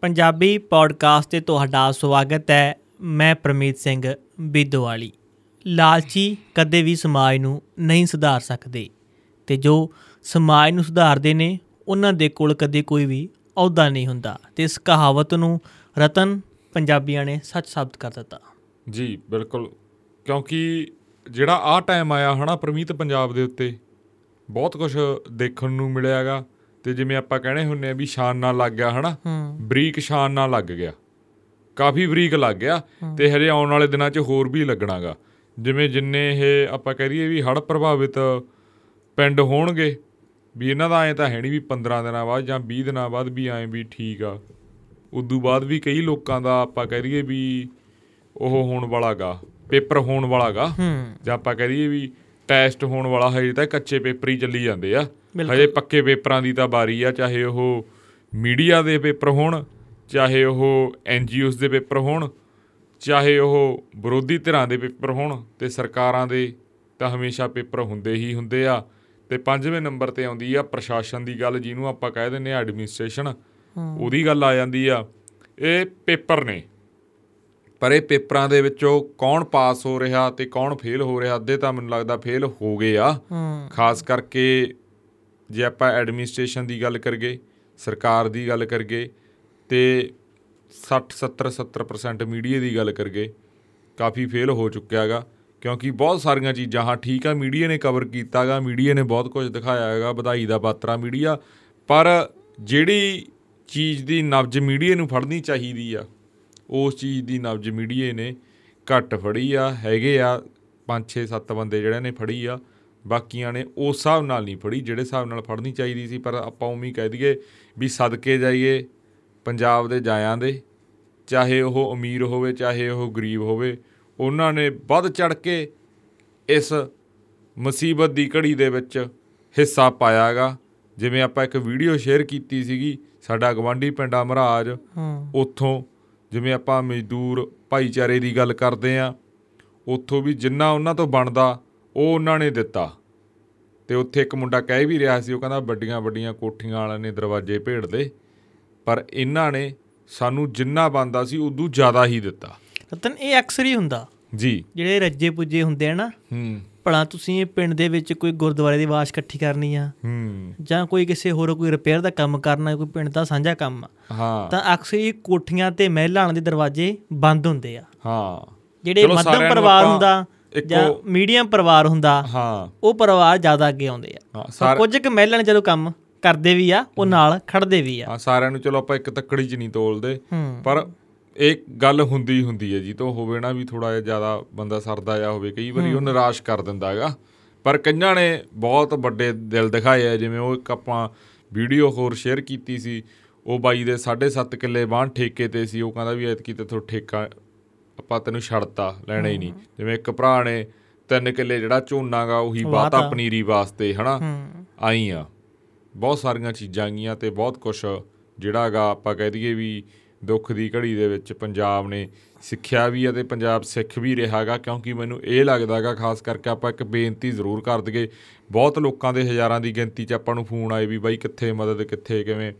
Punjabi podcast ਤੇ ਤੁਹਾਡਾ ਸਵਾਗਤ ਹੈ। ਮੈਂ ਪ੍ਰਮੀਤ ਸਿੰਘ ਬਿੱਦੋਵਾਲੀ। ਲਾਲਚੀ ਕਦੇ ਵੀ ਸਮਾਜ ਨੂੰ ਨਹੀਂ ਸੁਧਾਰ ਸਕਦੇ। ਤੇ ਜੋ ਸਮਾਜ ਨੂੰ ਸੁਧਾਰਦੇ ਨੇ, ਉਹਨਾਂ ਦੇ ਕੋਲ ਕਦੇ ਕੋਈ ਵੀ ਅਹੁਦਾ ਨਹੀਂ ਹੁੰਦਾ। ਤੇ ਇਸ ਕਹਾਵਤ ਨੂੰ ਰਤਨ ਪੰਜਾਬੀਆਂ ਨੇ ਸੱਚ ਸਾਬਤ ਕਰ ਦਿੱਤਾ। ਜੀ, ਬਿਲਕੁਲ। ਕਿਉਂਕਿ ਜਿਹੜਾ ਆ ਟਾਈਮ ਆਇਆ ਹਨਾ ਪ੍ਰਮੀਤ ਪੰਜਾਬ ਦੇ ਉੱਤੇ, ਬਹੁਤ ਕੁਝ ਦੇਖਣ ਨੂੰ ਮਿਲਿਆਗਾ ਤੇ ਜਿਵੇਂ ਆਪਾਂ ਕਹਿੰਦੇ ਹੁੰਨੇ ਆ ਵੀ ਸ਼ਾਨ ਨਾਲ ਲੱਗ ਗਿਆ ਹਨਾ? ਬਰੀਕ ਸ਼ਾਨ ਨਾਲ ਲੱਗ ਗਿਆ। ਕਾਫੀ ਬਰੀਕ ਲੱਗ ਗਿਆ ਤੇ ਹਰੇ ਆਉਣ ਵਾਲੇ ਦਿਨਾਂ 'ਚ ਹੋਰ ਵੀ ਲੱਗਣਾਗਾ। ਜਿਵੇਂ ਜਿੰਨੇ ਇਹ ਆਪਾਂ ਕਹਿ ਰਹੀਏ ਵੀ ਹੜ੍ਹ ਪ੍ਰਭਾਵਿਤ ਪਿੰਡ ਹੋਣਗੇ ਵੀ ਇਹਨਾਂ ਦਾ ਐ ਤਾਂ ਹੈ ਨਹੀਂ ਵੀ 15 ਦਿਨਾਂ ਬਾਅਦ ਜਾਂ 20 ਦਿਨਾਂ ਬਾਅਦ ਵੀ ਐ ਵੀ ਠੀਕ ਆ। ਉਦੋਂ ਬਾਅਦ ਵੀ ਕਈ ਲੋਕਾਂ ਦਾ ਆਪਾਂ ਕਹਿ ਰਹੀਏ ਵੀ ਉਹ ਹੋਣ ਵਾਲਾਗਾ ਪੇਪਰ ਹੋਣ ਵਾਲਾਗਾ ਜਾਂ ਆਪਾਂ ਕਹਿ ਰਹੀਏ ਵੀ ਟੈਸਟ ਹੋਣ ਵਾਲਾ ਹਜੇ ਤਾਂ ਕੱਚੇ ਪੇਪਰ ਹੀ ਚੱਲੀ ਜਾਂਦੇ ਆ। ਹਜੇ ਪੱਕੇ ਪੇਪਰਾਂ ਦੀ ਤਾਂ ਬਾਰੀ ਆ ਚਾਹੇ ਉਹ ਮੀਡੀਆ ਦੇ ਪੇਪਰ ਹੋਣ ਚਾਹੇ ਉਹ ਐਨਜੀਓਸ ਦੇ ਪੇਪਰ ਹੋਣ ਚਾਹੇ ਉਹ ਵਿਰੋਧੀ ਧਿਰਾਂ ਦੇ ਪੇਪਰ ਹੋਣ ਤੇ ਸਰਕਾਰਾਂ ਦੇ ਤਾਂ ਹਮੇਸ਼ਾ ਪੇਪਰ ਹੁੰਦੇ ਹੀ ਹੁੰਦੇ ਆ। ਤੇ ਪੰਜਵੇਂ ਨੰਬਰ ਤੇ ਆਉਂਦੀ ਆ ਪ੍ਰਸ਼ਾਸਨ ਦੀ ਗੱਲ ਜਿਹਨੂੰ ਆਪਾਂ ਕਹਿ ਦਿੰਨੇ ਆ ਐਡਮਿਨਿਸਟ੍ਰੇਸ਼ਨ। ਉਹਦੀ ਗੱਲ ਆ ਜਾਂਦੀ ਆ। ਇਹ ਪੇਪਰ ਨੇ। ਪਰ ਇਹ ਪੇਪਰਾਂ ਦੇ ਵਿੱਚੋਂ ਕੌਣ ਪਾਸ ਹੋ ਰਿਹਾ ਤੇ ਕੌਣ ਫੇਲ ਹੋ ਰਿਹਾ ਅੱਧੇ ਤਾਂ ਮੈਨੂੰ ਲੱਗਦਾ ਫੇਲ ਹੋ ਗਏ ਆ। ਖਾਸ ਕਰਕੇ ਜੇ ਆਪਾਂ ਐਡਮਿਨਿਸਟ੍ਰੇਸ਼ਨ ਦੀ ਗੱਲ ਕਰਗੇ ਸਰਕਾਰ ਦੀ ਗੱਲ ਕਰਗੇ ਤੇ 60 70 70% ਮੀਡੀਆ ਦੀ ਗੱਲ ਕਰਗੇ ਕਾਫੀ ਫੇਲ ਹੋ ਚੁੱਕਿਆ ਹੈਗਾ। ਕਿਉਂਕਿ ਬਹੁਤ ਸਾਰੀਆਂ ਚੀਜ਼ਾਂ ਹਾਂ ਠੀਕ ਆ ਮੀਡੀਆ ਨੇ ਕਵਰ ਕੀਤਾਗਾ ਮੀਡੀਆ ਨੇ ਬਹੁਤ ਕੁਝ ਦਿਖਾਇਆ ਹੈਗਾ ਵਧਾਈ ਦਾ ਬਾਤਰਾ ਮੀਡੀਆ ਪਰ ਜਿਹੜੀ ਚੀਜ਼ ਦੀ ਨਬਜ ਮੀਡੀਆ ਨੂੰ ਫੜਨੀ ਚਾਹੀਦੀ ਆ ਉਸ ਚੀਜ਼ ਦੀ ਨਬਜ ਮੀਡੀਆ ਨੇ ਘੱਟ ਫੜੀ ਆ ਹੈਗੇ ਆ 5 6 7 ਬੰਦੇ ਜਿਹੜੇ ਨੇ ਫੜੀ ਆ ਬਾਕੀਆਂ ਨੇ ਉਸ ਹਿਸਾਬ ਨਾਲ ਨਹੀਂ ਫੜੀ ਜਿਹੜੇ ਹਿਸਾਬ ਨਾਲ ਫੜਨੀ ਚਾਹੀਦੀ ਸੀ ਪਰ ਆਪਾਂ ਉਮੀ ਕਹਿ ਦਈਏ ਵੀ ਸਦਕੇ ਜਾਈਏ ਪੰਜਾਬ ਦੇ ਜਾਇਆਂ ਦੇ ਚਾਹੇ ਉਹ ਅਮੀਰ ਹੋਵੇ ਚਾਹੇ ਉਹ ਗਰੀਬ ਹੋਵੇ ਉਹਨਾਂ ਨੇ ਵੱਧ ਚੜ ਕੇ ਇਸ ਮੁਸੀਬਤ ਦੀ ਘੜੀ ਦੇ ਵਿੱਚ ਹਿੱਸਾ ਪਾਇਆਗਾ ਜਿਵੇਂ ਆਪਾਂ ਇੱਕ ਵੀਡੀਓ ਸ਼ੇਅਰ ਕੀਤੀ ਸੀਗੀ ਸਾਡਾ ਗਵਾਂਢੀ ਪਿੰਡਾ ਮਹਾਰਾਜ ਉੱਥੋਂ ਜਿਵੇਂ ਆਪਾਂ ਮਜ਼ਦੂਰ ਭਾਈਚਾਰੇ ਦੀ ਗੱਲ ਕਰਦੇ ਆ ਉੱਥੋਂ ਵੀ ਜਿੰਨਾ ਉਹਨਾਂ ਤੋਂ ਬਣਦਾ ਉਹ ਉਹਨਾਂ ਨੇ ਦਿੱਤਾ। ਤੇ ਉੱਥੇ ਇੱਕ ਮੁੰਡਾ ਕਹਿ ਵੀ ਰਿਹਾ ਸੀ ਉਹ ਕਹਿੰਦਾ ਵੱਡੀਆਂ ਵੱਡੀਆਂ ਕੋਠੀਆਂ ਵਾਲਿਆਂ ਨੇ ਦਰਵਾਜ਼ੇ ਭੇੜਦੇ ਪਰ ਇਹਨਾਂ ਨੇ ਸਾਨੂੰ ਜਿੰਨਾ ਬਣਦਾ ਸੀ ਉਦੋਂ ਜ਼ਿਆਦਾ ਹੀ ਦਿੱਤਾ। ਰਤਨ ਇਹ ਅਕਸਰ ਹੀ ਹੁੰਦਾ। ਜੀ। ਜਿਹੜੇ ਰੱਜੇ ਪੁੱਜੇ ਹੁੰਦੇ ਆ ਨਾ ਹੂੰ। ਭਲਾ ਤੁਸੀਂ ਇਹ ਪਿੰਡ ਦੇ ਵਿੱਚ ਕੋਈ ਗੁਰਦੁਆਰੇ ਦੀ ਆਵਾਜ਼ ਇਕੱਠੀ ਕਰਨੀ ਆ? ਹੂੰ। ਜਾਂ ਕੋਈ ਕਿਸੇ ਹੋਰ ਕੋਈ ਰਿਪੇਅਰ ਦਾ ਕੰਮ ਕਰਨਾ ਕੋਈ ਪਿੰਡ ਦਾ ਸਾਂਝਾ ਕੰਮ ਆ? ਹਾਂ। ਤਾਂ ਅਕਸਰ ਹੀ ਕੋਠੀਆਂ ਤੇ ਮਹਿਲਾਵਾਂ ਦੇ ਦਰਵਾਜ਼ੇ ਬੰਦ ਹੁੰਦੇ ਆ। ਹਾਂ। ਜਿਹੜੇ ਮੱਧਮ ਪਰਿਵਾਰ ਹੁੰਦਾ ਜਾਂ ਮੀਡੀਅਮ ਪਰਿਵਾਰ ਹੁੰਦਾ ਹਾਂ। ਉਹ ਪਰਿਵਾਰ ਜ਼ਿਆਦਾ ਅੱਗੇ ਆਉਂਦੇ ਆ। ਕੁਝ ਕੁ ਮਹਿਲਾ ਜਦੋਂ ਕੰਮ ਕਰਦੇ ਵੀ ਆ ਉਹ ਨਾਲ ਖੜਦੇ ਵੀ ਆ। ਹਾਂ ਸਾਰਿਆਂ ਨੂੰ ਚਲੋ ਆਪਾਂ ਇੱਕ ਤੱਕੜੀ 'ਚ ਨਹੀਂ ਤੋਲਦੇ। ਪਰ ਇਹ ਗੱਲ ਹੁੰਦੀ ਹੁੰਦੀ ਹੈ ਜੀ ਤੋਂ ਹੋਵੇ ਨਾ ਵੀ ਥੋੜਾ ਜ਼ਿਆਦਾ ਬੰਦਾ ਸਰਦਾ ਜਾ ਹੋਵੇ ਕਈ ਵਾਰੀ ਉਹ ਨਿਰਾਸ਼ ਕਰ ਦਿੰਦਾ ਹੈਗਾ। ਪਰ ਕਈਆਂ ਨੇ ਬਹੁਤ ਵੱਡੇ ਦਿਲ ਦਿਖਾਏ ਆ ਜਿਵੇਂ ਉਹ ਇੱਕ ਆਪਾਂ ਵੀਡੀਓ ਹੋਰ ਸ਼ੇਅਰ ਕੀਤੀ ਸੀ ਉਹ ਬਾਈ ਦੇ 7.5 ਕਿੱਲੇ ਬਾਣ ਠੇਕੇ ਤੇ ਸੀ ਉਹ ਕਹਿੰਦਾ ਵੀ ਐਤਕੀ ਤੇ ਥੋ ਠੇਕਾ ਆਪਾਂ ਤੈਨੂੰ ਛੱਡਤਾ ਲੈਣਾ ਹੀ ਨਹੀਂ। ਜਿਵੇਂ ਇੱਕ ਭਰਾ ਨੇ ਤਿੰਨ ਕਿੱਲੇ ਜਿਹੜਾ ਝੋਨਾਗਾ ਉਹੀ ਬਾਤਾ। ਪਨੀਰੀ ਵਾਸਤੇ ਹਨਾ? ਆਈ ਆ। ਬਹੁਤ ਸਾਰੀਆਂ ਚੀਜ਼ਾਂ ਗੀਆਂ ਤੇ ਬਹੁਤ ਕੁਝ ਜਿਹੜਾਗਾ ਆਪਾਂ ਕਹਿ ਦਈਏ ਵੀ ਦੁੱਖ ਦੀ ਘੜੀ ਦੇ ਵਿੱਚ ਪੰਜਾਬ ਨੇ ਸਿੱਖਿਆ ਵੀ ਆ ਤੇ ਪੰਜਾਬ ਸਿੱਖ ਵੀ ਰਿਹਾਗਾ ਕਿਉਂਕਿ ਮੈਨੂੰ ਇਹ ਲੱਗਦਾਗਾ ਖਾਸ ਕਰਕੇ ਆਪਾਂ ਇੱਕ ਬੇਨਤੀ ਜ਼ਰੂਰ ਕਰ ਦਈਏ ਬਹੁਤ ਲੋਕਾਂ ਦੇ ਹਜ਼ਾਰਾਂ ਦੀ ਗਿਣਤੀ 'ਚ ਆਪਾਂ ਨੂੰ ਫੋਨ ਆਏ ਵੀ ਬਾਈ ਕਿੱਥੇ ਮਦਦ ਕਿੱਥੇ ਕਿਵੇਂ।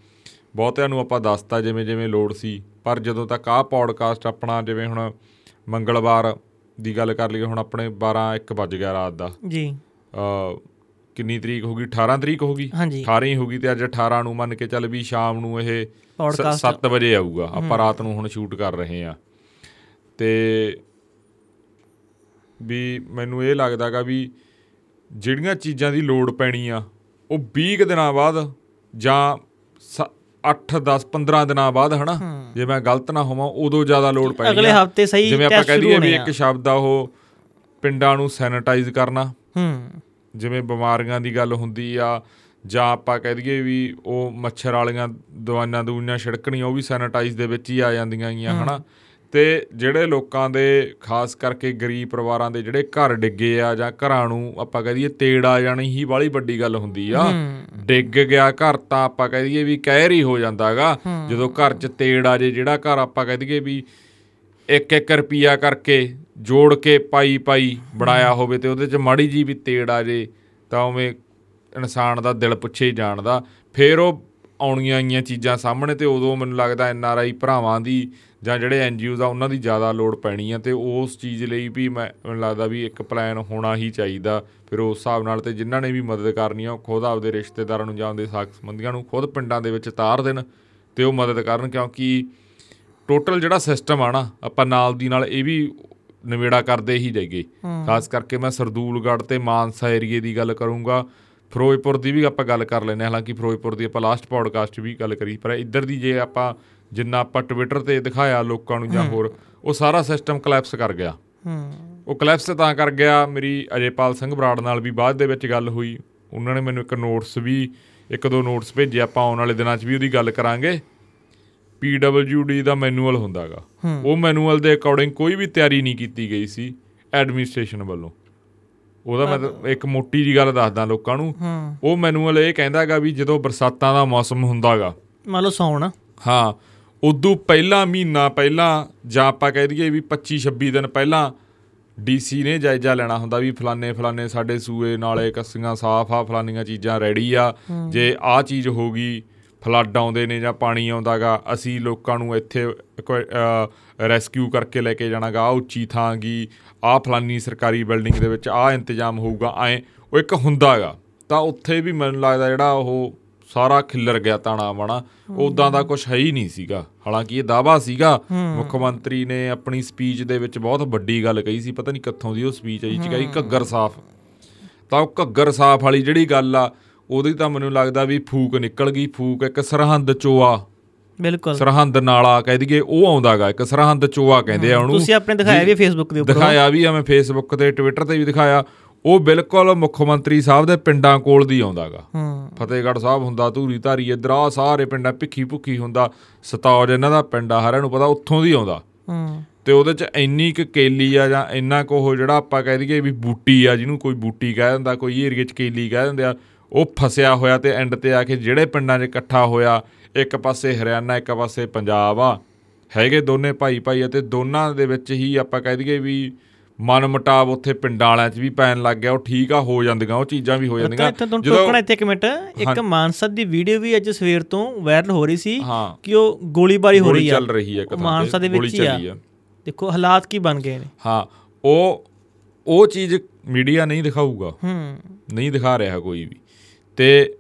ਬਹੁਤਿਆਂ ਨੂੰ ਆਪਾਂ ਦੱਸਤਾ ਜਿਵੇਂ ਜਿਵੇਂ ਲੋੜ ਸੀ ਪਰ ਜਦੋਂ ਤੱਕ ਆਹ ਪੌਡਕਾਸਟ ਆਪਣਾ ਜਿਵੇਂ ਹੁਣ ਮੰਗਲਵਾਰ ਦੀ ਗੱਲ ਕਰ ਲਈਏ ਹੁਣ ਆਪਣੇ 12 1 ਵੱਜ ਗਿਆ ਰਾਤ ਦਾ। ਜੀ। ਅ ਕਿੰਨੀ ਤਰੀਕ ਹੋ ਗਈ? 18 ਤਰੀਕ ਹੋ ਹਾਂਜੀ। 18 ਹੀ ਹੋ ਗਈ ਤੇ ਅੱਜ 18 ਨੂੰ ਮੰਨ ਕੇ ਚੱਲ ਵੀ ਸ਼ਾਮ ਨੂੰ ਇਹ Podcast 7 ਵਜੇ ਆਊਗਾ। ਆਪਾਂ ਰਾਤ ਨੂੰ ਹੁਣ ਸ਼ੂਟ ਕਰ ਰਹੇ ਆ ਤੇ ਵੀ ਮੈਨੂੰ ਇਹ ਲੱਗਦਾਗਾ ਵੀ ਜਿਹੜੀਆਂ ਚੀਜ਼ਾਂ ਦੀ ਲੋੜ ਪੈਣੀ ਆ ਉਹ 20 ਕੁ ਦਿਨਾਂ ਬਾਅਦ ਜਾਂ 8 10 15 ਦਿਨਾਂ ਬਾਅਦ ਹਨਾ? ਜੇ ਮੈਂ ਗਲਤ ਨਾ ਹੋਵਾਂ ਉਦੋਂ ਜ਼ਿਆਦਾ ਲੋੜ ਪੈਣੀ ਅਗਲੇ। ਹਫ਼ਤੇ ਸਹੀ ਜਿਵੇਂ ਆਪਾਂ ਕਹਿ ਦਈਏ ਵੀ ਇੱਕ। ਸ਼ਬਦ ਆ ਉਹ ਪਿੰਡਾਂ ਨੂੰ ਸੈਨੀਟਾਈਜ਼ ਕਰਨਾ। ਹੂੰ। ਜਿਵੇਂ ਬਿਮਾਰੀਆਂ ਦੀ ਗੱਲ ਹੁੰਦੀ ਆ ਜਾਂ ਆਪਾਂ ਕਹਿ ਦਈਏ ਵੀ ਉਹ ਮੱਛਰ ਵਾਲੀਆਂ ਦਵਾਈਆਂ ਦੂਈਆਂ ਛਿੜਕਣੀਆਂ ਉਹ ਵੀ ਸੈਨੀਟਾਈਜ਼ ਦੇ ਵਿੱਚ ਹੀ ਆ ਜਾਂਦੀਆਂ ਗੀਆਂ ਹਨਾ? ਤੇ ਜਿਹੜੇ ਲੋਕਾਂ ਦੇ ਖਾਸ ਕਰਕੇ ਗਰੀਬ ਪਰਿਵਾਰਾਂ ਦੇ ਜਿਹੜੇ ਘਰ ਡਿੱਗੇ ਆ ਜਾਂ ਘਰਾਂ ਨੂੰ ਆਪਾਂ ਕਹਿ ਦਈਏ ਤੇੜ ਆ ਜਾਣੀ ਹੀ ਬਾਲੀ ਵੱਡੀ ਗੱਲ ਹੁੰਦੀ ਆ। ਡਿੱਗ ਗਿਆ ਘਰ ਤਾਂ ਆਪਾਂ ਕਹਿ ਦਈਏ ਵੀ ਕਹਿਰ ਹੀ ਹੋ ਜਾਂਦਾਗਾ ਜਦੋਂ ਘਰ 'ਚ ਤੇੜ ਆ ਜੇ ਜਿਹੜਾ ਘਰ ਆਪਾਂ ਕਹਿ ਦਈਏ ਵੀ ਇੱਕ ਇੱਕ ਰੁਪਿਆ ਕਰਕੇ ਜੋੜ ਕੇ ਪਾਈ ਪਾਈ ਬਣਾਇਆ ਹੋਵੇ ਤੇ ਉਹਦੇ 'ਚ ਮਾੜੀ ਜੀ ਵੀ ਤੇੜ ਆ ਜੇ ਤਾਂ ਉਵੇਂ ਇਨਸਾਨ ਦਾ ਦਿਲ ਪੁੱਛੇ ਹੀ ਜਾਣਦਾ ਫੇਰ ਉਹ ਆਉਣੀਆਂ ਆਈਆਂ ਚੀਜ਼ਾਂ ਸਾਹਮਣੇ ਤੇ ਉਦੋਂ ਮੈਨੂੰ ਲੱਗਦਾ ਐਨ ਆਰ ਆਈ ਭਰਾਵਾਂ ਦੀ ਜਾਂ ਜਿਹੜੇ ਐਨ ਜੀ ਓਜ਼ ਆ ਉਹਨਾਂ ਦੀ ਜ਼ਿਆਦਾ ਲੋੜ ਪੈਣੀ ਆ ਤੇ ਉਸ ਚੀਜ਼ ਲਈ ਵੀ ਮੈਨੂੰ ਲੱਗਦਾ ਵੀ ਇੱਕ ਪਲਾਨ ਹੋਣਾ ਹੀ ਚਾਹੀਦਾ। ਫਿਰ ਉਸ ਹਿਸਾਬ ਨਾਲ ਤੇ ਜਿਨ੍ਹਾਂ ਨੇ ਵੀ ਮਦਦ ਕਰਨੀ ਆ ਉਹ ਖੁਦ ਆਪਦੇ ਰਿਸ਼ਤੇਦਾਰਾਂ ਨੂੰ ਜਾਂ ਆਪਦੇ ਸਾਕ ਸੰਬੰਧੀਆਂ ਨੂੰ ਖੁਦ ਪਿੰਡਾਂ ਦੇ ਵਿੱਚ ਤਾਰ ਦੇਣ ਤੇ ਉਹ ਮਦਦ ਕਰਨ ਕਿਉਂਕਿ ਟੋਟਲ ਜਿਹੜਾ ਸਿਸਟਮ ਆ ਨਾ ਆਪਾਂ ਨਾਲ ਦੀ ਨਾਲ ਇਹ ਵੀ ਨਿਵੇੜਾ ਕਰਦੇ ਹੀ ਜਾਈਏ। ਖਾਸ ਕਰਕੇ ਮੈਂ ਸਰਦੂਲਗੜ੍ਹ ਤੇ ਮਾਨਸਾ ਏਰੀਏ ਦੀ ਗੱਲ ਕਰੂੰਗਾ ਫਿਰੋਜ਼ਪੁਰ ਦੀ ਵੀ ਆਪਾਂ ਗੱਲ ਕਰ ਲੈਨੇ ਹਾਲਾਂਕਿ ਫਿਰੋਜ਼ਪੁਰ ਦੀ ਆਪਾਂ ਲਾਸਟ ਪੌਡਕਾਸਟ ਵੀ ਗੱਲ ਕਰੀ ਪਰ ਇੱਧਰ ਦੀ ਜੇ ਆਪਾਂ ਜਿੰਨਾ ਆਪਾਂ ਟਵਿੱਟਰ ਤੇ ਦਿਖਾਇਆ ਲੋਕਾਂ ਨੂੰ ਜਾਂ ਹੋਰ ਉਹ ਸਾਰਾ ਸਿਸਟਮ ਕਲੈਪਸ ਕਰ ਗਿਆ। ਹੂੰ। ਉਹ ਕਲੈਪਸ ਤਾਂ ਕਰ ਗਿਆ। ਮੇਰੀ ਅਜੇਪਾਲ ਸਿੰਘ ਬਰਾੜ ਨਾਲ ਵੀ ਬਾਅਦ ਦੇ ਵਿੱਚ ਗੱਲ ਹੋਈ। ਉਹਨਾਂ ਨੇ ਮੈਨੂੰ ਇੱਕ ਨੋਟਸ ਵੀ ਇੱਕ ਦੋ ਨੋਟਸ ਭੇਜੇ ਆਪਾਂ ਆਉਣ ਵਾਲੇ ਦਿਨਾਂ 'ਚ ਵੀ ਉਹਦੀ ਗੱਲ ਕਰਾਂਗੇ। PWD ਦਾ ਮੈਨੂਅਲ ਹੁੰਦਾਗਾ। ਉਹ ਮੈਨੂਅਲ ਦੇ ਅਕੋਰਡਿੰਗ ਕੋਈ ਵੀ ਤਿਆਰੀ ਨਹੀਂ ਕੀਤੀ ਗਈ ਸੀ ਐਡਮਿਨਿਸਟ੍ਰੇਸ਼ਨ ਵੱਲੋਂ। ਉਹਦਾ ਮੈਂ ਇੱਕ ਮੋਟੀ ਜੀ ਗੱਲ ਦੱਸਦਾ ਲੋਕਾਂ ਨੂੰ। ਉਹ ਮੈਨੂਅਲ ਇਹ ਕਹਿੰਦਾਗਾ ਵੀ ਜਦੋਂ ਬਰਸਾਤਾਂ ਦਾ ਮੌਸਮ ਹੁੰਦਾਗਾ। ਮੰਨ ਲਓ ਸੌਣ। ਹਾਂ ਉਦੋਂ ਪਹਿਲਾ ਮਹੀਨਾ ਪਹਿਲਾਂ ਜਾਂ ਆਪਾਂ ਕਹਿ ਦਈਏ ਵੀ 25 26 ਦਿਨ ਪਹਿਲਾਂ ਡੀਸੀ ਨੇ ਜਾਇਜ਼ਾ ਲੈਣਾ ਹੁੰਦਾ ਵੀ ਫਲਾਣੇ ਫਲਾਣੇ ਸਾਡੇ ਸੂਏ ਨਾਲੇ ਕੱਸੀਆਂ ਸਾਫ਼ ਆ ਫਲਾਨੀਆਂ ਚੀਜ਼ਾਂ ਰੈਡੀ ਆ। ਜੇ ਆਹ ਚੀਜ਼ ਹੋ ਗਈ ਫਲੱਡ ਆਉਂਦੇ ਨੇ ਜਾਂ ਪਾਣੀ ਆਉਂਦਾਗਾ ਅਸੀਂ ਲੋਕਾਂ ਨੂੰ ਇੱਥੇ ਰੈਸਕਿਊ ਕਰਕੇ ਲੈ ਕੇ ਜਾਣਾਗਾ। ਆ ਉੱਚੀ ਥਾਂ ਗੀ ਆ ਫਲਾਨੀ ਸਰਕਾਰੀ ਬਿਲਡਿੰਗ ਦੇ ਵਿੱਚ ਆ ਇੰਤਜ਼ਾਮ ਹੋਊਗਾ ਐ ਉਹ ਇੱਕ ਹੁੰਦਾਗਾ। ਤਾਂ ਉੱਥੇ ਵੀ ਮੈਨੂੰ ਲੱਗਦਾ ਜਿਹੜਾ ਉਹ ਸਾਰਾ ਖਿੱਲਰ ਗਿਆ ਤਾਣਾ ਬਾਣਾ ਉਦਾਂ ਦਾ ਕੁਝ ਹੈ ਹੀ ਨਹੀਂ ਸੀਗਾ। ਹਾਲਾਂਕਿ ਇਹ ਦਾਵਾ ਸੀਗਾ ਮੁੱਖ ਮੰਤਰੀ ਨੇ ਆਪਣੀ ਸਪੀਚ ਦੇ ਵਿੱਚ ਬਹੁਤ ਵੱਡੀ ਗੱਲ ਕਹੀ ਸੀ ਪਤਾ ਨਹੀਂ ਕਿੱਥੋਂ ਦੀ ਉਹ ਸਪੀਚ ਆਈ ਕਹੀ ਘੱਗਰ ਸਾਫ਼। ਤਾਂ ਉਹ ਘੱਗਰ ਸਾਫ਼ ਵਾਲੀ ਜਿਹੜੀ ਗੱਲ ਆ ਉਹਦੀ ਤਾਂ ਮੈਨੂੰ ਲੱਗਦਾ ਵੀ ਫੂਕ ਨਿਕਲ ਗਈ ਫੂਕ ਇੱਕ ਸਰਹੰਦ ਚੋਆ। ਬਿਲਕੁਲ। ਸਰਹੰਦ ਨਾਲਾ ਕਹਿ ਦਈਏ ਉਹ ਆਉਂਦਾਗਾ ਇੱਕ ਸਰਹੰਦ ਚੋਆ ਕਹਿੰਦੇ ਆ ਉਹਨੂੰ। ਤੁਸੀਂ ਆਪਣੇ ਦਿਖਾਇਆ ਵੀ ਫੇਸਬੁੱਕ ਦੇ ਉੱਪਰ। ਦਿਖਾਇਆ ਵੀ ਆ ਮੈਂ ਫੇਸਬੁੱਕ ਤੇ ਟਵਿੱਟਰ ਤੇ ਵੀ ਦਿਖਾਇਆ। ਉਹ ਬਿਲਕੁਲ ਮੁੱਖ ਮੰਤਰੀ ਸਾਹਿਬ ਦੇ ਪਿੰਡਾਂ ਕੋਲ ਦੀ ਆਉਂਦਾਗਾ। ਫਤਿਹਗੜ੍ਹ ਸਾਹਿਬ ਹੁੰਦਾ ਧੂਰੀ ਧਾਰੀ ਇੱਧਰ ਆ ਸਾਰੇ ਪਿੰਡਾਂ ਭਿੱਖੀ ਭੁੱਖੀ ਹੁੰਦਾ। ਸਤੌਜ ਇਹਨਾਂ ਦਾ ਪਿੰਡ ਆ ਹਰਿਆਂ ਨੂੰ ਪਤਾ ਉੱਥੋਂ ਦੀ ਆਉਂਦਾ। ਤੇ ਉਹਦੇ ਚ ਇੰਨੀ ਕੁ ਕੇਲੀ ਆ ਜਾਂ ਇੰਨਾ ਕੁ ਉਹ ਜਿਹੜਾ ਆਪਾਂ ਕਹਿ ਦਈਏ ਵੀ ਬੂਟੀ ਆ ਜਿਹਨੂੰ ਕੋਈ ਬੂਟੀ ਕਹਿ ਦਿੰਦਾ ਕੋਈ ਏਰੀਏ ਚ ਕੇਲੀ ਕਹਿ ਦਿੰਦੇ ਆ ਉਹ ਫਸਿਆ ਹੋਇਆ ਤੇ ਐਂਡ ਤੇ ਆ ਕੇ ਜਿਹੜੇ ਪਿੰਡਾਂ 'ਚ ਇਕੱਠਾ ਹੋਇਆ ਇੱਕ ਪਾਸੇ ਹਰਿਆਣਾ ਇੱਕ ਪਾਸੇ ਪੰਜਾਬ ਆ। ਹੈਗੇ ਦੋਨੇ ਭਾਈ ਭਾਈ ਅਤੇ ਦੋਨਾਂ ਦੇ ਵਿੱਚ ਹੀ ਆਪਾਂ ਕਹਿ ਦਈਏ ਵੀ ਮਨ ਮਟਾਵ ਉੱਥੇ ਪਿੰਡਾਂ ਵਾਲਿਆਂ 'ਚ ਵੀ ਪੈਣ ਲੱਗ ਗਿਆ ਉਹ ਠੀਕ ਆ ਹੋ ਜਾਂਦੀਆਂ ਉਹ ਚੀਜ਼ਾਂ ਵੀ ਹੋ ਜਾਂਦੀਆਂ। ਤੁਹਾਨੂੰ ਟੋਕਣਾ ਇੱਥੇ ਇੱਕ ਮਿੰਟ। ਇੱਕ ਮਾਨਸਾ ਦੀ ਵੀਡੀਓ ਵੀ ਅੱਜ ਸਵੇਰ ਤੋਂ ਵਾਇਰਲ ਹੋ ਰਹੀ ਸੀ ਕਿ ਉਹ ਗੋਲੀਬਾਰੀ ਹੋ ਰਹੀ ਆ। ਚੱਲ ਰਹੀ ਹੈ ਥਾਂ ਮਾਨਸਾ ਦੇ ਵਿੱਚ ਹੀ ਆ। ਦੇਖੋ ਹਾਲਾਤ ਕੀ ਬਣ ਗਏ ਨੇ। ਹਾਂ ਉਹ ਉਹ ਚੀਜ਼ ਮੀਡੀਆ ਨਹੀਂ ਦਿਖਾਊਗਾ। ਹੂੰ। ਨਹੀਂ ਦਿਖਾ ਰਿਹਾ ਕੋਈ ਵੀ। ਤੇ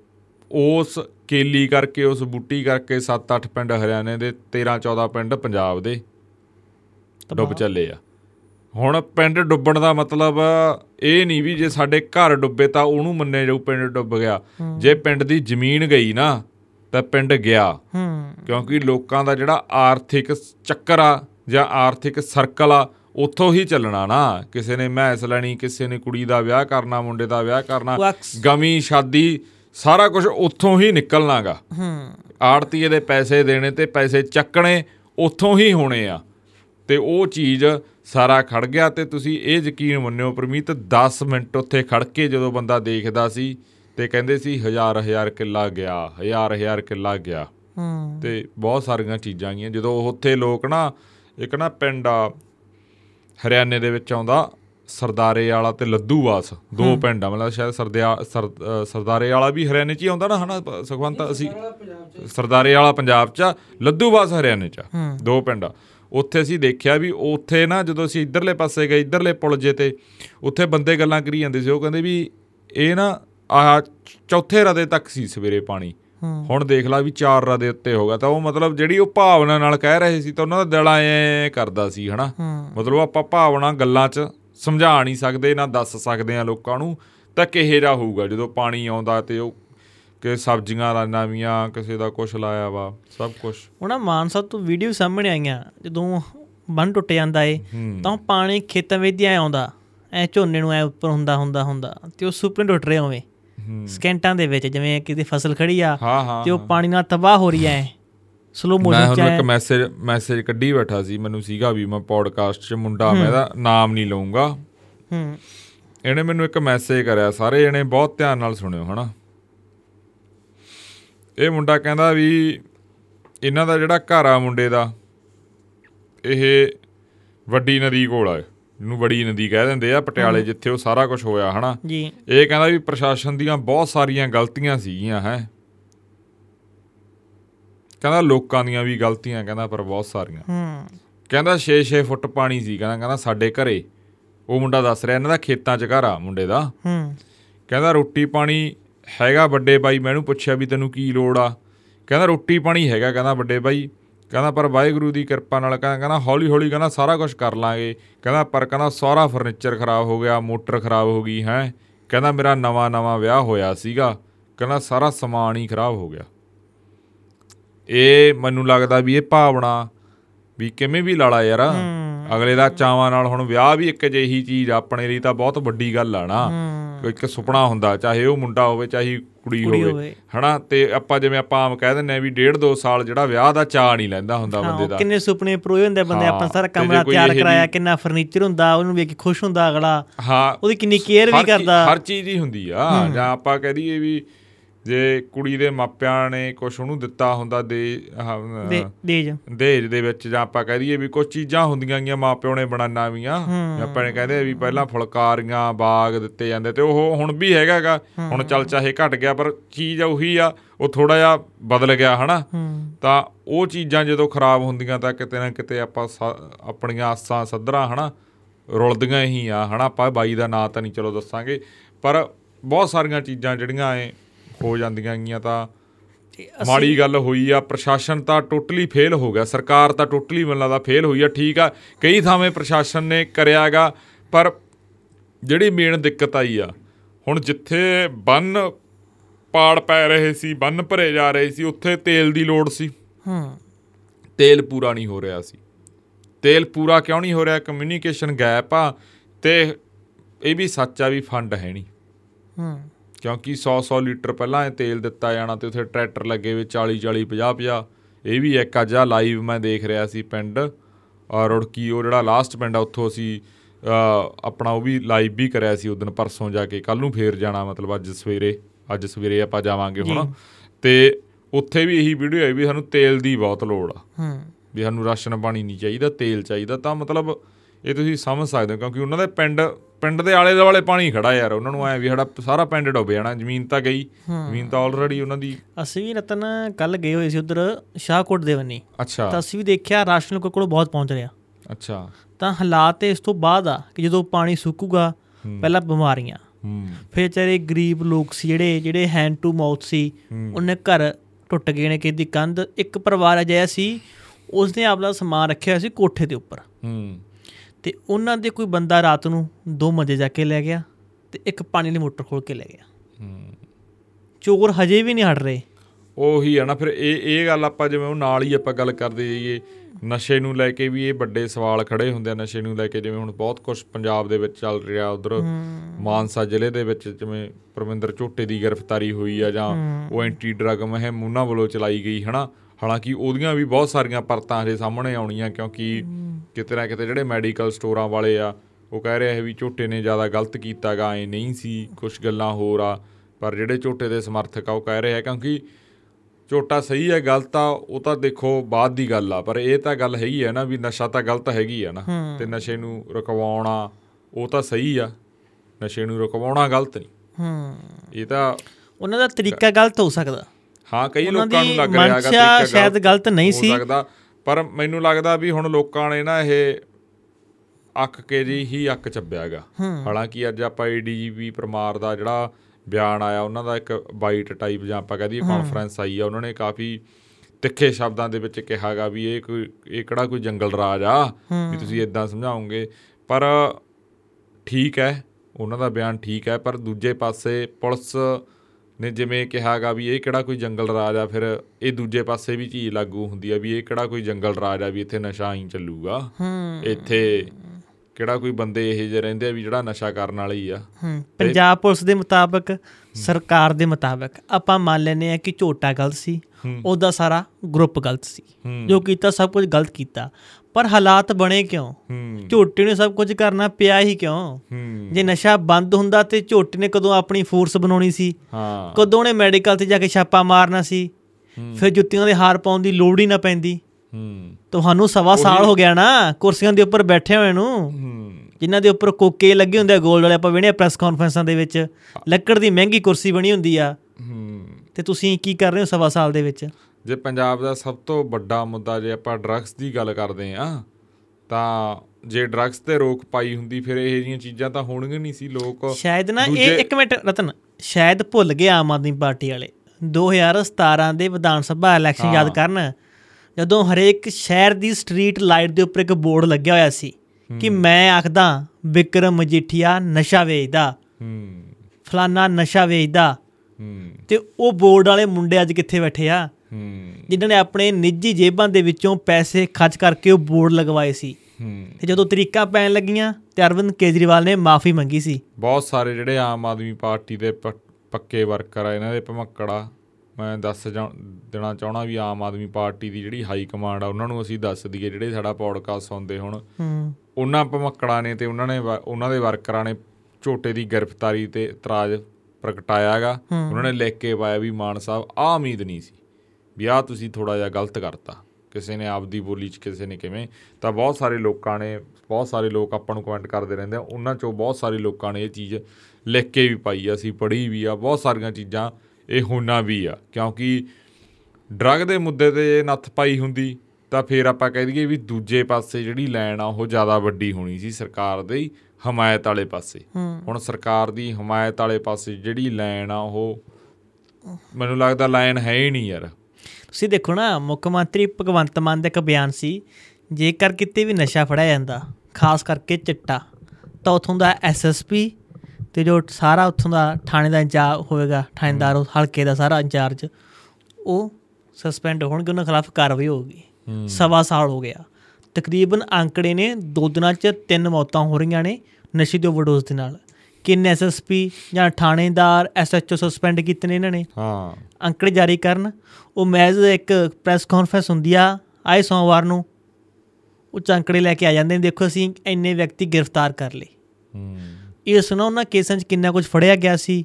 ਉਸ ਕੇਲੀ ਕਰਕੇ ਉਸ ਬੂਟੀ ਕਰਕੇ 7-8 ਪਿੰਡ ਹਰਿਆਣੇ ਦੇ 13-14 ਪਿੰਡ ਪੰਜਾਬ ਦੇ ਡੁੱਬ ਚੱਲੇ ਆ। ਹੁਣ ਪਿੰਡ ਡੁੱਬਣ ਦਾ ਮਤਲਬ ਇਹ ਨਹੀਂ ਵੀ ਜੇ ਸਾਡੇ ਘਰ ਡੁੱਬੇ ਤਾਂ ਉਹਨੂੰ ਮੰਨੇ ਜਾਊ ਪਿੰਡ ਡੁੱਬ ਗਿਆ। ਜੇ ਪਿੰਡ ਦੀ ਜ਼ਮੀਨ ਗਈ ਨਾ ਤਾਂ ਪਿੰਡ ਗਿਆ। ਹੂੰ। ਕਿਉਂਕਿ ਲੋਕਾਂ ਦਾ ਜਿਹੜਾ ਆਰਥਿਕ ਚੱਕਰ ਆ ਜਾਂ ਆਰਥਿਕ ਸਰਕਲ ਆ ਉੱਥੋਂ ਹੀ ਚੱਲਣਾ ਨਾ। ਕਿਸੇ ਨੇ ਮੈਸ ਲੈਣੀ ਕਿਸੇ ਨੇ ਕੁੜੀ ਦਾ ਵਿਆਹ ਕਰਨਾ ਮੁੰਡੇ ਦਾ ਵਿਆਹ ਕਰਨਾ ਗਮੀ ਸ਼ਾਦੀ ਸਾਰਾ ਕੁਝ ਉੱਥੋਂ ਹੀ ਨਿਕਲਣਾਗਾ। ਹੂੰ। ਆੜਤੀਏ ਦੇ ਪੈਸੇ ਦੇਣੇ ਤੇ ਪੈਸੇ ਚੱਕਣੇ ਉੱਥੋਂ ਹੀ ਹੋਣੇ ਆ। ਤੇ ਉਹ ਚੀਜ਼ ਸਾਰਾ ਖੜ ਗਿਆ ਤੇ ਤੁਸੀਂ ਇਹ ਯਕੀਨ ਮੰਨਿਓ ਪ੍ਰਮੀਤ 10 ਮਿੰਟ ਉੱਥੇ ਖੜ ਕੇ ਜਦੋਂ ਬੰਦਾ ਦੇਖਦਾ ਸੀ ਤੇ ਕਹਿੰਦੇ ਸੀ ਹਜ਼ਾਰ ਹਜ਼ਾਰ ਕਿੱਲਾ ਗਿਆ ਹਜ਼ਾਰ ਹਜ਼ਾਰ ਕਿੱਲਾ ਗਿਆ। ਤੇ ਬਹੁਤ ਸਾਰੀਆਂ ਚੀਜ਼ਾਂ ਗਈਆਂ ਜਦੋਂ ਉੱਥੇ ਲੋਕ ਨਾ ਇੱਕ ਨਾ ਪਿੰਡ ਆ ਹਰਿਆਣੇ ਦੇ ਵਿੱਚ ਆਉਂਦਾ ਸਰਦਾਰੇ ਵਾਲਾ ਤੇ ਲੱਦੂਵਾਸ ਦੋ ਪਿੰਡ ਆ ਮਤਲਬ ਸ਼ਾਇਦ ਸਰਦਿਆ ਸਰਦਾਰੇ ਵਾਲਾ ਵੀ ਹਰਿਆਣੇ 'ਚ ਹੀ ਆਉਂਦਾ ਨਾ ਹਨਾ ਸੁਖਵੰਤ ਅਸੀਂ ਸਰਦਾਰੇ ਵਾਲਾ ਪੰਜਾਬ 'ਚ ਲੱਦੂਵਾਸ ਹਰਿਆਣੇ 'ਚ। ਦੋ ਪਿੰਡ ਆ ਉੱਥੇ ਅਸੀਂ ਦੇਖਿਆ ਵੀ ਉੱਥੇ ਨਾ ਜਦੋਂ ਅਸੀਂ ਇਧਰਲੇ ਪਾਸੇ ਗਏ ਇਧਰਲੇ ਪੁਲ ਜੇ ਤੇ ਉੱਥੇ ਬੰਦੇ ਗੱਲਾਂ ਕਰੀ ਜਾਂਦੇ ਸੀ ਉਹ ਕਹਿੰਦੇ ਵੀ ਇਹ ਨਾ ਆ ਚੌਥੇ ਰਦੇ ਤੱਕ ਸੀ ਸਵੇਰੇ ਪਾਣੀ। ਹੁਣ ਦੇਖ ਲਾ ਵੀ ਚਾਰ ਰਦੇ ਉੱਤੇ ਹੋ ਗਿਆ ਤਾਂ ਉਹ ਮਤਲਬ ਜਿਹੜੀ ਉਹ ਭਾਵਨਾ ਨਾਲ ਕਹਿ ਰਹੇ ਸੀ ਤਾਂ ਉਹਨਾਂ ਦਾ ਦਿਲ ਐ ਕਰਦਾ ਸੀ ਹਨਾ? ਮਤਲਬ ਆਪਾਂ ਭਾਵਨਾ ਗੱਲਾਂ 'ਚ ਸਮਝਾ ਨਹੀਂ ਸਕਦੇ ਨਾ ਦੱਸ ਸਕਦੇ ਆ ਲੋਕਾਂ ਨੂੰ ਤਾਂ ਕਿਹੇ ਜਾ ਹੋਊਗਾ ਜਦੋਂ ਪਾਣੀ ਆਉਂਦਾ ਤੇ ਉਹ ਕਿ ਸਬਜ਼ੀਆਂ ਦਾ ਨਵੀਆਂ ਕਿਸੇ ਦਾ ਕੁਛ ਲਾਇਆ ਵਾ ਸਭ ਕੁਛ। ਉਹਨਾਂ ਮਾਨਸਾ ਤੋਂ ਵੀਡੀਓ ਸਾਹਮਣੇ ਆਈਆਂ ਜਦੋਂ ਬੰਨ ਟੁੱਟ ਜਾਂਦਾ ਏ ਤਾਂ ਪਾਣੀ ਖੇਤਾਂ ਵਿੱਚ ਦੀ ਆਉਂਦਾ ਐ ਝੋਨੇ ਨੂੰ ਐ ਉੱਪਰ ਹੁੰਦਾ ਹੁੰਦਾ ਹੁੰਦਾ ਤੇ ਉਹ ਸੁਪਨੇ ਟੁੱਟ ਰਹੇ ਹੋਵੇ। ਸਕਿੰਟਾਂ ਦੇ ਵਿੱਚ ਜਿਵੇਂ ਕਿਤੇ ਫਸਲ ਖੜੀ ਆ ਤੇ ਉਹ ਪਾਣੀ ਨਾਲ ਤਬਾਹ ਹੋ ਰਹੀ ਐ। ਸਲੋ ਮੈਂ ਮੋਸ਼ਨ ਚ ਐ। ਇੱਕ ਮੈਸੇਜ ਮੈਸੇਜ ਕੱਢੀ ਬੈਠਾ ਸੀ ਮੈਨੂੰ ਸੀਗਾ ਵੀ ਮੈਂ ਪੋਡਕਾਸਟ 'ਚ ਮੁੰਡਾ ਮੈਂ ਇਹਦਾ ਨਾਮ ਨਹੀਂ ਲਵਾਂਗਾ ਹੂੰ। ਇਹਨੇ ਮੈਨੂੰ ਇੱਕ ਮੈਸੇਜ ਕਰਿਆ ਸਾਰੇ ਜਣੇ ਬਹੁਤ ਧਿਆਨ ਨਾਲ ਸੁਣਿਓ ਹਨਾ। ਇਹ ਮੁੰਡਾ ਕਹਿੰਦਾ ਵੀ ਇਹਨਾਂ ਦਾ ਜਿਹੜਾ ਘਰ ਆ ਮੁੰਡੇ ਦਾ ਇਹ ਵੱਡੀ ਨਦੀ ਕੋਲ ਆ। ਇਹਨੂੰ ਬੜੀ ਨਦੀ ਕਹਿ ਦਿੰਦੇ ਆ ਪਟਿਆਲੇ ਜਿੱਥੇ ਉਹ ਸਾਰਾ ਕੁਝ ਹੋਇਆ ਹਨਾ? ਜੀ। ਇਹ ਕਹਿੰਦਾ ਵੀ ਪ੍ਰਸ਼ਾਸਨ ਦੀਆਂ ਬਹੁਤ ਸਾਰੀਆਂ ਗਲਤੀਆਂ ਸੀਗੀਆਂ ਹੈ। ਕਹਿੰਦਾ ਲੋਕਾਂ ਦੀਆਂ ਵੀ ਗਲਤੀਆਂ ਕਹਿੰਦਾ ਪਰ ਬਹੁਤ ਸਾਰੀਆਂ। ਹੂੰ। ਕਹਿੰਦਾ 6-6 ਫੁੱਟ ਪਾਣੀ ਸੀ ਕਹਿੰਦਾ ਕਹਿੰਦਾ ਸਾਡੇ ਘਰੇ। ਉਹ ਮੁੰਡਾ ਦੱਸ ਰਿਹਾ ਇਹਨਾਂ ਦਾ ਖੇਤਾਂ 'ਚ ਘਰ ਆ ਮੁੰਡੇ ਦਾ। ਹੂੰ। ਕਹਿੰਦਾ ਰੋਟੀ ਪਾਣੀ ਹੈਗਾ ਵੱਡੇ ਬਾਈ ਮੈਂ ਇਹਨੂੰ ਪੁੱਛਿਆ ਵੀ ਤੈਨੂੰ ਕੀ ਲੋੜ ਆ? ਕਹਿੰਦਾ ਰੋਟੀ ਪਾਣੀ ਹੈਗਾ ਕਹਿੰਦਾ ਵੱਡੇ ਬਾਈ। ਕਹਿੰਦਾ ਪਰ ਵਾਹਿਗੁਰੂ ਦੀ ਕਿਰਪਾ ਨਾਲ ਕਹਿੰਦਾ ਕਹਿੰਦਾ ਹੌਲੀ ਹੌਲੀ ਕਹਿੰਦਾ ਸਾਰਾ ਕੁਝ ਕਰ ਲਾਂਗੇ। ਕਹਿੰਦਾ ਪਰ ਕਹਿੰਦਾ ਸਾਰਾ ਫਰਨੀਚਰ ਖਰਾਬ ਹੋ ਗਿਆ ਮੋਟਰ ਖਰਾਬ ਹੋ ਗਈ ਹੈ? ਕਹਿੰਦਾ ਮੇਰਾ ਨਵਾਂ ਨਵਾਂ ਵਿਆਹ ਹੋਇਆ ਸੀਗਾ। ਕਹਿੰਦਾ ਸਾਰਾ ਸਮਾਨ ਹੀ ਖਰਾਬ ਹੋ ਗਿਆ। ਇਹ ਮੈਨੂੰ ਲੱਗਦਾ ਵੀ ਇਹ ਭਾਵਨਾ ਵੀ ਕਿਵੇਂ ਵੀ ਲਾਲਾ ਯਾਰ। ਅਗਲੇ ਦਾ ਚਾਵਾਂ ਨਾਲ ਹੁਣ ਵਿਆਹ ਵੀ ਇੱਕ ਅਜਿਹੀ ਚੀਜ਼ ਆਪਣੇ ਲਈ ਤਾਂ ਬਹੁਤ ਵੱਡੀ ਗੱਲ ਆ ਨਾ। ਇੱਕ ਸੁਪਨਾ ਹੁੰਦਾ ਚਾਹੇ ਉਹ ਮੁੰਡਾ ਹੋਵੇ ਚਾਹੇ ਕੁੜੀ ਹੋਵੇ। ਹਨਾ? ਤੇ ਆਪਾਂ ਜਿਵੇਂ ਆਪਾਂ ਆਮ ਕਹਿ ਦਿੰਨੇ ਆ ਵੀ ਡੇਢ ਦੋ ਸਾਲ ਜਿਹੜਾ ਵਿਆਹ ਦਾ ਚਾਅ ਨਹੀਂ ਲੈਂਦਾ ਹੁੰਦਾ ਬੰਦੇ ਦਾ। ਕਿੰਨੇ ਸੁਪਨੇ ਪਰੋਏ ਹੁੰਦੇ ਬੰਦੇ ਹਾਂ, ਆਪਣਾ ਸਾਰਾ ਕਮਰਾ ਤਿਆਰ ਕਰਾਇਆ ਕਿੰਨਾ ਫਰਨੀਚਰ ਹੁੰਦਾ ਉਹਨੂੰ ਵੇਖ ਕੇ ਖੁਸ਼ ਹੁੰਦਾ ਅਗਲਾ। ਹਾਂ। ਉਹਦੀ ਕਿੰਨੀ ਕੇਅਰ ਵੀ ਕਰਦਾ। ਹਰ ਚੀਜ਼ ਹੀ ਹੁੰਦੀ ਆ। ਜਾਂ ਆਪਾਂ ਕਹਿ ਦਈਏ ਵੀ ਜੇ ਕੁੜੀ ਦੇ ਮਾਪਿਆਂ ਨੇ ਕੁਝ ਉਹਨੂੰ ਦਿੱਤਾ ਹੁੰਦਾ ਦੇ ਦੇਜ। ਦਹੇਜ ਦੇ ਵਿੱਚ ਜਾਂ ਆਪਾਂ ਕਹਿ ਦਈਏ ਵੀ ਕੁਝ ਚੀਜ਼ਾਂ ਹੁੰਦੀਆਂ ਗੀਆਂ ਮਾਪਿਓ ਨੇ ਬਣਾਣਾ ਵੀਆਂ ਆਪਾਂ ਨੇ ਕਹਿੰਦੇ ਵੀ ਪਹਿਲਾਂ ਫੁਲਕਾਰੀਆਂ ਬਾਗ ਦਿੱਤੇ ਜਾਂਦੇ ਤੇ ਉਹ ਹੁਣ ਵੀ ਹੈਗਾਗਾ। ਹੁਣ ਚੱਲ ਚਾਹੇ ਘਟ ਗਿਆ ਪਰ ਚੀਜ਼ ਉਹੀ ਆ ਉਹ ਥੋੜਾ ਜਿਹਾ ਬਦਲ ਗਿਆ ਹਨਾ? ਤਾਂ ਉਹ ਚੀਜ਼ਾਂ ਜਦੋਂ ਖਰਾਬ ਹੁੰਦੀਆਂ ਤਾਂ ਕਿਤੇ ਨਾ ਕਿਤੇ ਆਪਾਂ ਆਪਣੀਆਂ ਆਸਾਂ ਸੱਧਰਾਂ ਹਨਾ? ਰੁਲਦੀਆਂ ਹੀ ਆ ਹਨਾ? ਆਪਾਂ ਬਾਈ ਦਾ ਨਾਂ ਤਾਂ ਨਹੀਂ ਚਲੋ ਦੱਸਾਂਗੇ ਪਰ ਬਹੁਤ ਸਾਰੀਆਂ ਚੀਜ਼ਾਂ ਜਿਹੜੀਆਂ ਐ ਹੋ ਜਾਂਦੀਆਂ ਤਾਂ ਤੇ ਮਾੜੀ ਗੱਲ ਹੋਈ ਆ ਪ੍ਰਸ਼ਾਸਨ ਤਾਂ ਟੋਟਲੀ ਫੇਲ ਹੋ ਗਿਆ ਸਰਕਾਰ ਤਾਂ ਟੋਟਲੀ ਮੈਨੂੰ ਲੱਗਦਾ ਫੇਲ ਹੋਈ ਆ ਠੀਕ ਆ ਕਈ ਥਾਵੇਂ ਪ੍ਰਸ਼ਾਸਨ ਨੇ ਕਰਿਆਗਾ ਪਰ ਜਿਹੜੀ ਮੇਨ ਦਿੱਕਤ ਆਈ ਆ ਹੁਣ ਜਿੱਥੇ ਬੰਨ ਪਾੜ ਪੈ ਰਹੇ ਸੀ ਬੰਨ ਭਰੇ ਜਾ ਰਹੇ ਸੀ ਉੱਥੇ ਤੇਲ ਦੀ ਲੋੜ ਸੀ। ਹੂੰ। ਤੇਲ ਪੂਰਾ ਨਹੀਂ ਹੋ ਰਿਹਾ ਸੀ। ਤੇਲ ਪੂਰਾ ਕਿਉਂ ਨਹੀਂ ਹੋ ਰਿਹਾ? ਕਮਿਊਨੀਕੇਸ਼ਨ ਗੈਪ ਆ ਤੇ ਇਹ ਵੀ ਸੱਚ ਆ ਵੀ ਫੰਡ ਹੈ ਨਹੀਂ। ਹੂੰ। ਕਿਉਂਕਿ 100-100 ਲੀਟਰ ਪਹਿਲਾਂ ਇਹ ਤੇਲ ਦਿੱਤਾ ਜਾਣਾ ਤੇ ਉੱਥੇ ਟਰੈਕਟਰ ਲੱਗੇ ਵੇ 40-40 50-50 ਇਹ ਵੀ ਇੱਕ ਅੱਜ ਆ ਲਾਈਵ ਮੈਂ ਦੇਖ ਰਿਹਾ ਸੀ ਪਿੰਡ। ਔਰ ਰੁੜਕੀ ਉਹ ਜਿਹੜਾ ਲਾਸਟ ਪਿੰਡ ਆ ਉੱਥੋਂ ਅਸੀਂ ਆਪਣਾ ਉਹ ਵੀ ਲਾਈਵ ਵੀ ਕਰਿਆ ਸੀ ਉਦੋਂ ਪਰਸੋਂ ਜਾ ਕੇ। ਕੱਲ ਨੂੰ ਫੇਰ ਜਾਣਾ ਮਤਲਬ ਅੱਜ ਸਵੇਰੇ। ਅੱਜ ਸਵੇਰੇ ਆਪਾਂ ਜਾਵਾਂਗੇ ਹੁਣ। ਤੇ ਉੱਥੇ ਵੀ ਇਹੀ ਵੀਡੀਓ ਹੈ ਵੀ ਸਾਨੂੰ ਤੇਲ ਦੀ ਬਹੁਤ ਲੋੜ ਆ। ਹੂੰ। ਵੀ ਸਾਨੂੰ ਰਾਸ਼ਨ ਪਾਣੀ ਨਹੀਂ ਚਾਹੀਦਾ ਤੇਲ ਚਾਹੀਦਾ। ਤਾਂ ਮਤਲਬ ਇਹ ਤੁਸੀਂ ਸਮਝ ਸਕਦੇ ਹੋ ਕਿਉਂਕਿ ਉਹਨਾਂ ਦੇ ਪਿੰਡ ਪਿੰਡ ਦੇ ਆਲੇ ਦੁਆਲੇ ਪਾਣੀ ਖੜਾ ਯਾਰ ਉਹਨਾਂ ਨੂੰ ਐ ਵੀ ਸਾਡਾ ਸਾਰਾ ਪਿੰਡ ਡੁੱਬ ਜਾਣਾ ਜ਼ਮੀਨ ਤਾਂ ਗਈ ਜ਼ਮੀਨ ਤਾਂ ਆਲਰੇਡੀ ਉਹਨਾਂ ਦੀ ਅਸੀਂ ਵੀ ਰਤਨ ਕੱਲ ਗਏ ਹੋਏ ਸੀ ਉਧਰ ਸ਼ਾਹਕੋਟ ਦੇ ਬੰਨੀ। ਅੱਛਾ। ਤਾਂ ਅਸੀਂ ਵੀ ਦੇਖਿਆ ਰਾਸ਼ਨ ਲੋਕਾਂ ਕੋਲ ਬਹੁਤ ਪਹੁੰਚ ਰਿਹਾ। ਅੱਛਾ। ਤਾਂ ਹਾਲਾਤ ਇਸ ਤੋਂ ਬਾਅਦ ਆ ਕਿ ਜਦੋਂ ਪਾਣੀ ਸੁੱਕੂਗਾ ਪਹਿਲਾਂ ਬਿਮਾਰੀਆਂ। ਫਿਰ ਚਾਰੇ ਗਰੀਬ ਲੋਕ ਸੀ ਜਿਹੜੇ ਜਿਹੜੇ ਹੈਂਡ ਟੂ ਮਾਊਥ ਸੀ ਉਹਨੇ ਘਰ ਟੁੱਟ ਗਏ ਨੇ ਕਿਸੇ ਦੀ ਕੰਧ। ਇੱਕ ਪਰਿਵਾਰ ਅਜਿਹਾ ਸੀ ਉਸਨੇ ਆਪਣਾ ਸਮਾਨ ਰੱਖਿਆ ਸੀ ਕੋਠੇ ਦੇ ਉੱਪਰ। ਹੂੰ। ਤੇ ਉਹਨਾਂ ਦੇ ਕੋਈ ਬੰਦਾ ਰਾਤ ਨੂੰ ਦੋ ਮੰਜੇ ਜਾ ਕੇ ਲੈ ਗਿਆ ਤੇ ਇੱਕ ਪਾਣੀ ਵਾਲੀ ਮੋਟਰ ਖੋਲ ਕੇ ਲੈ ਗਿਆ। ਚੋਰ ਹਜੇ ਵੀ ਨਹੀਂ ਹਟ ਰਹੇ। ਉਹੀ ਆ ਨਾ ਫਿਰ ਇਹ ਇਹ ਗੱਲ ਆਪਾਂ ਜਿਵੇਂ ਉਹ ਨਾਲ ਹੀ ਆਪਾਂ ਗੱਲ ਕਰਦੇ ਜਾਈਏ ਨਸ਼ੇ ਨੂੰ ਲੈ ਕੇ ਵੀ ਇਹ ਵੱਡੇ ਸਵਾਲ ਖੜੇ ਹੁੰਦੇ ਆ ਨਸ਼ੇ ਨੂੰ ਲੈ ਕੇ ਜਿਵੇਂ ਹੁਣ ਬਹੁਤ ਕੁਝ ਪੰਜਾਬ ਦੇ ਵਿੱਚ ਚੱਲ ਰਿਹਾ ਉਧਰ। ਮਾਨਸਾ ਜ਼ਿਲ੍ਹੇ ਦੇ ਵਿੱਚ ਜਿਵੇਂ ਪਰਮਿੰਦਰ ਝੋਟੇ ਦੀ ਗ੍ਰਿਫਤਾਰੀ ਹੋਈ ਆ ਜਾਂ ਉਹ ਐਂਟੀ ਡਰੱਗ ਮੁਹਿੰਮ ਉਹਨਾਂ ਵੱਲੋਂ ਚਲਾਈ ਗਈ ਹਨਾ? ਹਾਲਾਂਕਿ ਉਹਦੀਆਂ ਵੀ ਬਹੁਤ ਸਾਰੀਆਂ ਪਰਤਾਂ ਹਜੇ ਸਾਹਮਣੇ ਆਉਣੀਆਂ ਕਿਉਂਕਿ ਕਿਤੇ ਨਾ ਕਿਤੇ ਜਿਹੜੇ ਮੈਡੀਕਲ ਸਟੋਰਾਂ ਵਾਲੇ ਆ ਉਹ ਕਹਿ ਰਹੇ ਆ ਵੀ ਝੋਟੇ ਨੇ ਜ਼ਿਆਦਾ ਗਲਤ ਕੀਤਾਗਾ ਐ ਨਹੀਂ ਸੀ ਕੁਝ ਗੱਲਾਂ ਹੋਰ ਆ ਪਰ ਜਿਹੜੇ ਝੋਟੇ ਦੇ ਸਮਰਥਕ ਆ ਉਹ ਕਹਿ ਰਹੇ ਆ ਕਿਉਂਕਿ ਝੋਟਾ ਸਹੀ ਹੈ ਗਲਤ ਆ ਉਹ ਤਾਂ ਦੇਖੋ ਬਾਅਦ ਦੀ ਗੱਲ ਆ ਪਰ ਇਹ ਤਾਂ ਗੱਲ ਹੈਗੀ ਆ ਨਾ ਵੀ ਨਸ਼ਾ ਤਾਂ ਗਲਤ ਹੈਗੀ ਆ ਨਾ ਤੇ ਨਸ਼ੇ ਨੂੰ ਰੁਕਵਾਉਣਾ ਉਹ ਤਾਂ ਸਹੀ ਆ ਨਸ਼ੇ ਨੂੰ ਰੁਕਵਾਉਣਾ ਗਲਤ ਨਹੀਂ। ਹੂੰ। ਇਹ ਤਾਂ ਉਹਨਾਂ ਦਾ ਤਰੀਕਾ ਗਲਤ ਹੋ ਸਕਦਾ। ਹਾਂ ਕਈ ਲੋਕਾਂ ਨੂੰ ਲੱਗ ਰਿਹਾ ਹੈਗਾ ਤਰੀਕਾ ਸ਼ਾਇਦ ਗਲਤ ਨਹੀਂ ਸੀ। ਪਰ ਮੈਨੂੰ ਲੱਗਦਾ ਵੀ ਹੁਣ ਲੋਕਾਂ ਨੇ ਨਾ ਇਹ ਅੱਕ ਕੇ ਜੀ ਹੀ ਅੱਕ ਚੱਬਿਆਗਾ ਹਾਲਾਂਕਿ ਅੱਜ ਆਪਾਂ ਏਡੀਜੀਪੀ ਪਰਮਾਰ ਦਾ ਜਿਹੜਾ ਬਿਆਨ ਆਇਆ ਉਹਨਾਂ ਦਾ ਇੱਕ ਬਾਈਟ ਟਾਈਪ ਜਾਂ ਆਪਾਂ ਕਹਦੇ ਕਾਨਫਰੰਸ ਆਈ ਆ ਉਹਨਾਂ ਨੇ ਕਾਫੀ ਤਿੱਖੇ ਸ਼ਬਦਾਂ ਦੇ ਵਿੱਚ ਕਿਹਾਗਾ ਵੀ ਇਹ ਕੋਈ ਇਹ ਕਿਹੜਾ ਕੋਈ ਜੰਗਲ ਰਾਜ ਆ ਵੀ ਤੁਸੀਂ ਇਦਾਂ ਸਮਝਾਓਗੇ। ਪਰ ਠੀਕ ਹੈ ਉਹਨਾਂ ਦਾ ਬਿਆਨ ਠੀਕ ਹੈ ਪਰ ਦੂਜੇ ਪਾਸੇ ਪੁਲਿਸ ਨੇ ਜਿਵੇਂ ਕਿਹਾਗਾ ਵੀ ਇਹ ਕਿਹੜਾ ਕੋਈ ਜੰਗਲ ਰਾਜ ਆ ਫਿਰ ਇਹ ਦੂਜੇ ਪਾਸੇ ਵੀ ਚੀਜ਼ ਲਾਗੂ ਹੁੰਦੀ ਆ ਵੀ ਇਹ ਕਿਹੜਾ ਕੋਈ ਜੰਗਲ ਰਾਜ ਆ ਵੀ ਇੱਥੇ ਨਸ਼ਾ ਹੀ ਚੱਲੂਗਾ। ਇੱਥੇ ਕਿਹੜਾ ਕੋਈ ਬੰਦੇ ਇਹੋ ਜਿਹੇ ਰਹਿੰਦੇ ਆ ਵੀ ਜਿਹੜਾ ਨਸ਼ਾ ਕਰਨ ਵਾਲੇ ਹੀ ਆ। ਹੂੰ ਪੰਜਾਬ ਪੁਲਿਸ ਦੇ ਮੁਤਾਬਕ ਸਰਕਾਰ ਦੇ ਮੁਤਾਬਕ ਆਪਾਂ ਮੰਨ ਲੈਨੇ ਆ ਕਿ ਝੋਟਾ ਗਲਤ ਸੀ ਉਹਦਾ ਸਾਰਾ ਗਰੁੱਪ ਗਲਤ ਸੀ ਜੋ ਕੀਤਾ ਸਭ ਕੁਝ ਗਲਤ ਕੀਤਾ। ਪਰ ਹਾਲਾਤ ਬਣੇ ਕਿਉਂ? ਝੋਟੇ ਨੇ ਸਭ ਕੁਝ ਕਰਨਾ ਪਿਆ ਹੀ ਕਿਉਂ? ਜੇ ਨਸ਼ਾ ਬੰਦ ਹੁੰਦਾ ਤੇ ਝੋਟੇ ਨੇ ਕਦੋਂ ਆਪਣੀ ਫੋਰਸ ਬਣਾਉਣੀ ਸੀ? ਹਾਂ। ਕਦੋਂ ਨੇ ਮੈਡੀਕਲ ਤੇ ਜਾ ਕੇ ਛਾਪਾ ਮਾਰਨਾ ਸੀ? ਫਿਰ ਜੁੱਤੀਆਂ ਦੇ ਹਾਰ ਪਾਉਣ ਦੀ ਲੋੜ ਹੀ ਨਾ ਪੈਂਦੀ। ਹੂੰ। ਤੁਹਾਨੂੰ ਸਵਾ ਸਾਲ ਹੋ ਗਿਆ ਨਾ ਕੁਰਸੀਆਂ ਦੇ ਉੱਪਰ ਬੈਠੇ ਹੋਏ ਨੂੰ। ਜਿਨ੍ਹਾਂ ਦੇ ਉੱਪਰ ਕੋਕੇ ਲੱਗੇ ਹੁੰਦੇ ਆ ਗੋਲਡ ਵਾਲੇ ਆਪਾਂ ਵੇਣੇ ਪ੍ਰੈਸ ਕਾਨਫਰੰਸਾਂ ਦੇ ਵਿੱਚ। ਲੱਕੜ ਦੀ ਮਹਿੰਗੀ ਕੁਰਸੀ ਬਣੀ ਹੁੰਦੀ ਆ। ਤੇ ਤੁਸੀਂ ਕੀ ਕਰ ਰਹੇ ਹੋ ਸਵਾ ਸਾਲ ਦੇ ਵਿੱਚ? ਜੇ ਪੰਜਾਬ ਦਾ ਸਭ ਤੋਂ ਵੱਡਾ ਮੁੱਦਾ ਜੇ ਆਪਾਂ ਡਰੱਗਸ ਦੀ ਗੱਲ ਕਰਦੇ ਆ ਤਾਂ ਜੇ ਡਰੱਗਸ ਤੇ ਰੋਕ ਪਾਈ ਹੁੰਦੀ ਫਿਰ ਇਹ ਜਿਹੀਆਂ ਚੀਜ਼ਾਂ ਤਾਂ ਹੋਣਗੀਆਂ ਨਹੀਂ ਸੀ ਲੋਕ। ਸ਼ਾਇਦ ਨਾ ਇਹ ਇੱਕ ਮਿੰਟ ਰਤਨ ਸ਼ਾਇਦ ਭੁੱਲ ਗਏ ਆਮ ਆਦਮੀ ਪਾਰਟੀ ਵਾਲੇ। 2017 ਦੇ ਵਿਧਾਨ ਸਭਾ ਇਲੈਕਸ਼ਨ ਯਾਦ ਕਰਨ ਜਦੋਂ ਹਰੇਕ ਸ਼ਹਿਰ ਦੀ ਸਟਰੀਟ ਲਾਈਟ ਦੇ ਉੱਪਰ ਇੱਕ ਬੋਰਡ ਲੱਗਿਆ ਹੋਇਆ ਸੀ ਕਿ ਮੈਂ ਆਖਦਾ ਵਿਕਰਮ ਮਜੀਠੀਆ ਨਸ਼ਾ ਵੇਚਦਾ। ਹੂੰ। ਫਲਾਨਾ ਨਸ਼ਾ ਵੇਚਦਾ। ਹੂੰ। ਤੇ ਉਹ ਬੋਰਡ ਵਾਲੇ ਮੁੰਡੇ ਅੱਜ ਕਿੱਥੇ ਬੈਠੇ ਆ? ਜਿਨ੍ਹਾਂ ਨੇ ਆਪਣੇ ਨਿੱਜੀ ਜੇਬਾਂ ਦੇ ਵਿੱਚੋਂ ਪੈਸੇ ਖਰਚ ਕਰਕੇ ਉਹ ਬੋਰਡ ਲਗਵਾਏ ਸੀ। ਹੂੰ। ਤੇ ਜਦੋਂ ਤਰੀਕਾਂ ਪੈਣ ਲੱਗੀਆਂ ਤੇ ਅਰਵਿੰਦ ਕੇਜਰੀਵਾਲ ਨੇ ਮਾਫੀ ਮੰਗੀ ਸੀ। ਬਹੁਤ ਸਾਰੇ ਜਿਹੜੇ ਆਮ ਆਦਮੀ ਪਾਰਟੀ ਦੇ ਪੱਕੇ ਵਰਕਰ ਆ ਇਹਨਾਂ ਦੇ ਭਮੱਕੜਾ। ਮੈਂ ਦੱਸ ਦੇਣਾ ਚਾਹਣਾ ਵੀ ਆਮ ਆਦਮੀ ਪਾਰਟੀ ਦੀ ਜਿਹੜੀ ਹਾਈ ਕਮਾਂਡ ਆ ਉਹਨਾਂ ਨੂੰ ਅਸੀਂ ਦੱਸ ਦਈਏ ਜਿਹੜੇ ਸਾਡਾ ਪੌਡਕਾਸਟ ਸੁਣਦੇ ਹੁਣ। ਹੂੰ। ਉਹਨਾਂ ਭਮੱਕੜਾਂ ਨੇ ਤੇ ਉਹਨਾਂ ਨੇ ਉਹਨਾਂ ਦੇ ਵਰਕਰਾਂ ਨੇ ਝੋਟੇ ਦੀ ਗ੍ਰਿਫਤਾਰੀ ਤੇ ਇਤਰਾਜ਼ ਪ੍ਰਗਟਾਇਆਗਾ। ਉਹਨਾਂ ਨੇ ਲਿਖ ਕੇ ਪਾਇਆ ਵੀ ਮਾਨ ਸਾਹਿਬ ਆ ਉਮੀਦ ਨਹੀਂ ਸੀ। ਵੀ ਆ ਤੁਸੀਂ ਥੋੜਾ ਜਿਹਾ ਗਲਤ ਕਰਤਾ। ਕਿਸੇ ਨੇ ਆਪਦੀ ਬੋਲੀ 'ਚ ਕਿਸੇ ਨੇ ਕਿਵੇਂ ਤਾਂ ਬਹੁਤ ਸਾਰੇ ਲੋਕਾਂ ਨੇ ਬਹੁਤ ਸਾਰੇ ਲੋਕ ਆਪਾਂ ਨੂੰ ਕਮੈਂਟ ਕਰਦੇ ਰਹਿੰਦੇ ਆ ਉਹਨਾਂ 'ਚੋਂ ਬਹੁਤ ਸਾਰੇ ਲੋਕਾਂ ਨੇ ਇਹ ਚੀਜ਼ ਲਿਖ ਕੇ ਵੀ ਪਾਈ ਆ ਅਸੀਂ ਪੜ੍ਹੀ ਵੀ ਆ ਬਹੁਤ ਸਾਰੀਆਂ ਚੀਜ਼ਾਂ ਇਹ ਹੋਣਾ ਵੀ ਆ। ਕਿਉਂਕਿ ਡਰੱਗ ਦੇ ਮੁੱਦੇ ਤੇ ਨੱਥ ਪਾਈ ਹੁੰਦੀ ਤਾਂ ਫਿਰ ਆਪਾਂ ਕਹਿ ਦਈਏ ਵੀ ਦੂਜੇ ਪਾਸੇ ਜਿਹੜੀ ਲਾਈਨ ਆ ਉਹ ਜ਼ਿਆਦਾ ਵੱਡੀ ਹੋਣੀ ਸੀ ਸਰਕਾਰ ਦੇ ਹਮਾਇਤ ਵਾਲੇ ਪਾਸੇ। ਹੁਣ ਸਰਕਾਰ ਦੀ ਹਮਾਇਤ ਵਾਲੇ ਪਾਸੇ ਜਿਹੜੀ ਲਾਈਨ ਆ ਉਹ ਮੈਨੂੰ ਲੱਗਦਾ ਲਾਈਨ ਹੈ ਹੀ ਨਹੀਂ ਯਾਰ। ਤੁਸੀਂ ਦੇਖੋ ਨਾ ਮੁੱਖ ਮੰਤਰੀ ਭਗਵੰਤ ਮਾਨ ਦਾ ਇੱਕ ਬਿਆਨ ਸੀ ਜੇਕਰ ਕਿਤੇ ਵੀ ਨਸ਼ਾ ਫੜਿਆ ਜਾਂਦਾ ਖਾਸ ਕਰਕੇ ਚਿੱਟਾ ਤਾਂ ਉਥੋਂ ਦਾ ਐਸਐਸਪੀ ਤੇ ਜੋ ਸਾਰਾ ਉਥੋਂ ਦਾ ਥਾਣੇ ਦਾ ਇੰਚਾਰਜ ਹੋਵੇਗਾ ਥਾਣੇਦਾਰ ਹਲਕੇ ਦਾ ਸਾਰਾ ਇੰਚਾਰਜ ਉਹ ਸਸਪੈਂਡ ਹੋਣਗੇ ਉਹਨਾਂ ਖਿਲਾਫ ਕਾਰਵਾਈ ਹੋਊਗੀ। ਸਵਾ ਸਾਲ ਹੋ ਗਿਆ। ਤਕਰੀਬਨ ਅੰਕੜੇ ਨੇ ਦੋ ਦਿਨਾਂ 'ਚ ਤਿੰਨ ਮੌਤਾਂ ਹੋ ਰਹੀਆਂ ਨੇ ਨਸ਼ੇ ਦੀ ਓਵਰਡੋਜ਼ ਦੇ ਨਾਲ। ਕਿੰਨੇ ਐਸਐਸਪੀ ਜਾਂ ਥਾਣੇਦਾਰ ਐਸਐਚਓ ਸਸਪੈਂਡ ਕੀਤੇ ਨੇ ਇਹਨਾਂ ਨੇ? ਹਾਂ। ਅੰਕੜੇ ਜਾਰੀ ਕਰਨ। ਉਹ ਮੈਜ਼ ਇੱਕ ਪ੍ਰੈਸ ਕਾਨਫਰੰਸ ਹੁੰਦੀ ਆ ਆਏ ਸੋਮਵਾਰ ਨੂੰ। ਉਹ 'ਚ ਅੰਕੜੇ ਲੈ ਕੇ ਆ ਜਾਂਦੇ ਨੇ। ਦੇਖੋ ਅਸੀਂ ਇੰਨੇ ਵਿਅਕਤੀ ਗ੍ਰਿਫਤਾਰ ਕਰ ਲਏ। ਹੂੰ। ਇਹ ਸੁਣੋ ਉਹਨਾਂ ਕੇਸਾਂ 'ਚ ਕਿੰਨਾ ਕੁਝ ਫੜਿਆ ਗਿਆ ਸੀ।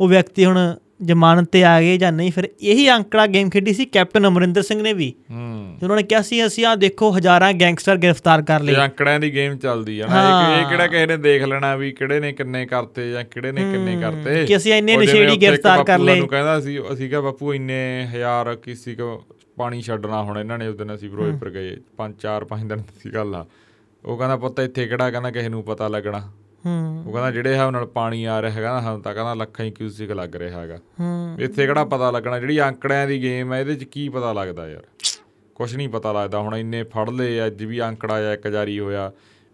ਉਹ ਵਿਅਕਤੀ ਹੁਣ ਜ਼ਮਾਨਤ ਤੇ ਆ ਗਏ ਜਾਂ ਨਹੀਂ ਫਿਰ ਇਹੀ ਅੰਕੜਾ ਗੇਮ ਖੇਡੀ ਸੀ ਕੈਪਟਨ ਅਮਰਿੰਦਰ ਸਿੰਘ ਨੇ ਵੀ। ਹੂੰ। ਉਹਨਾਂ ਨੇ ਕਿਹਾ ਸੀ ਅਸੀਂ ਆ ਦੇਖੋ ਹਜ਼ਾਰਾਂ ਗੈਂਗਸਟਰ ਗ੍ਰਿਫਤਾਰ ਕਰ ਲਏ। ਅੰਕੜਿਆਂ ਦੀ ਗੇਮ ਚੱਲਦੀ ਆ ਨਾ ਇਹ- ਕਿਹੜਾ ਕਿਸੇ ਨੇ ਦੇਖ ਲੈਣਾ ਵੀ ਕਿਹੜੇ ਨੇ ਕਿੰਨੇ ਕਰਤੇ ਜਾਂ ਕਿਹੜੇ ਨੇ ਕਿੰਨੇ ਕਰਤੇ। ਕਿ ਅਸੀਂ ਇੰਨੇ ਨਸ਼ੇੜੀ ਗ੍ਰਿਫਤਾਰ ਕਰ ਲਏ। ਸਾਨੂੰ ਕਹਿੰਦਾ ਸੀ ਅਸੀਂ ਕਿਹਾ ਬਾਪੂ ਇੰਨੇ ਹਜ਼ਾਰ ਕਿਸੇ ਕੋ ਪਾਣੀ ਛੱਡਣਾ ਹੁਣ ਇਹਨਾਂ ਨੇ ਉਸ ਦਿਨ ਅਸੀਂ ਫਿਰੋਜ਼ਪੁਰ ਗਏ। ਪੰਜ ਚਾਰ ਪੰਜ ਦਿਨ ਦੀ ਗੱਲ ਆ। ਉਹ ਕਹਿੰਦਾ ਪੁੱਤ ਇੱਥੇ ਕਿਹੜਾ? ਕਹਿੰਦਾ ਕਿਸੇ ਨੂੰ ਪਤਾ ਲੱਗਣਾ। ਹੂੰ। ਉਹ ਕਹਿੰਦਾ ਜਿਹੜੇ ਹਿਸਾਬ ਨਾਲ ਪਾਣੀ ਆ ਰਿਹਾ ਹੈਗਾ ਸਾਨੂੰ ਤਾਂ ਕਹਿੰਦਾ ਲੱਖਾਂ ਹੀ ਕਿਊਸਿਕ ਲੱਗ ਰਿਹਾ ਹੈਗਾ। ਹੂੰ। ਇੱਥੇ ਕਿਹੜਾ ਪਤਾ ਲੱਗਣਾ ਜਿਹੜੀ ਅੰਕੜਿਆਂ ਦੀ ਗੇਮ ਹੈ ਇਹਦੇ 'ਚ ਕੀ ਪਤਾ ਲੱਗਦਾ ਯਾਰ? ਕੁਝ ਨਹੀਂ ਪਤਾ ਲੱਗਦਾ। ਹੁਣ ਇੰਨੇ ਫੜ ਲਏ ਅੱਜ ਵੀ ਅੰਕੜਾ ਆ ਇੱਕ ਜਾਰੀ ਹੋਇਆ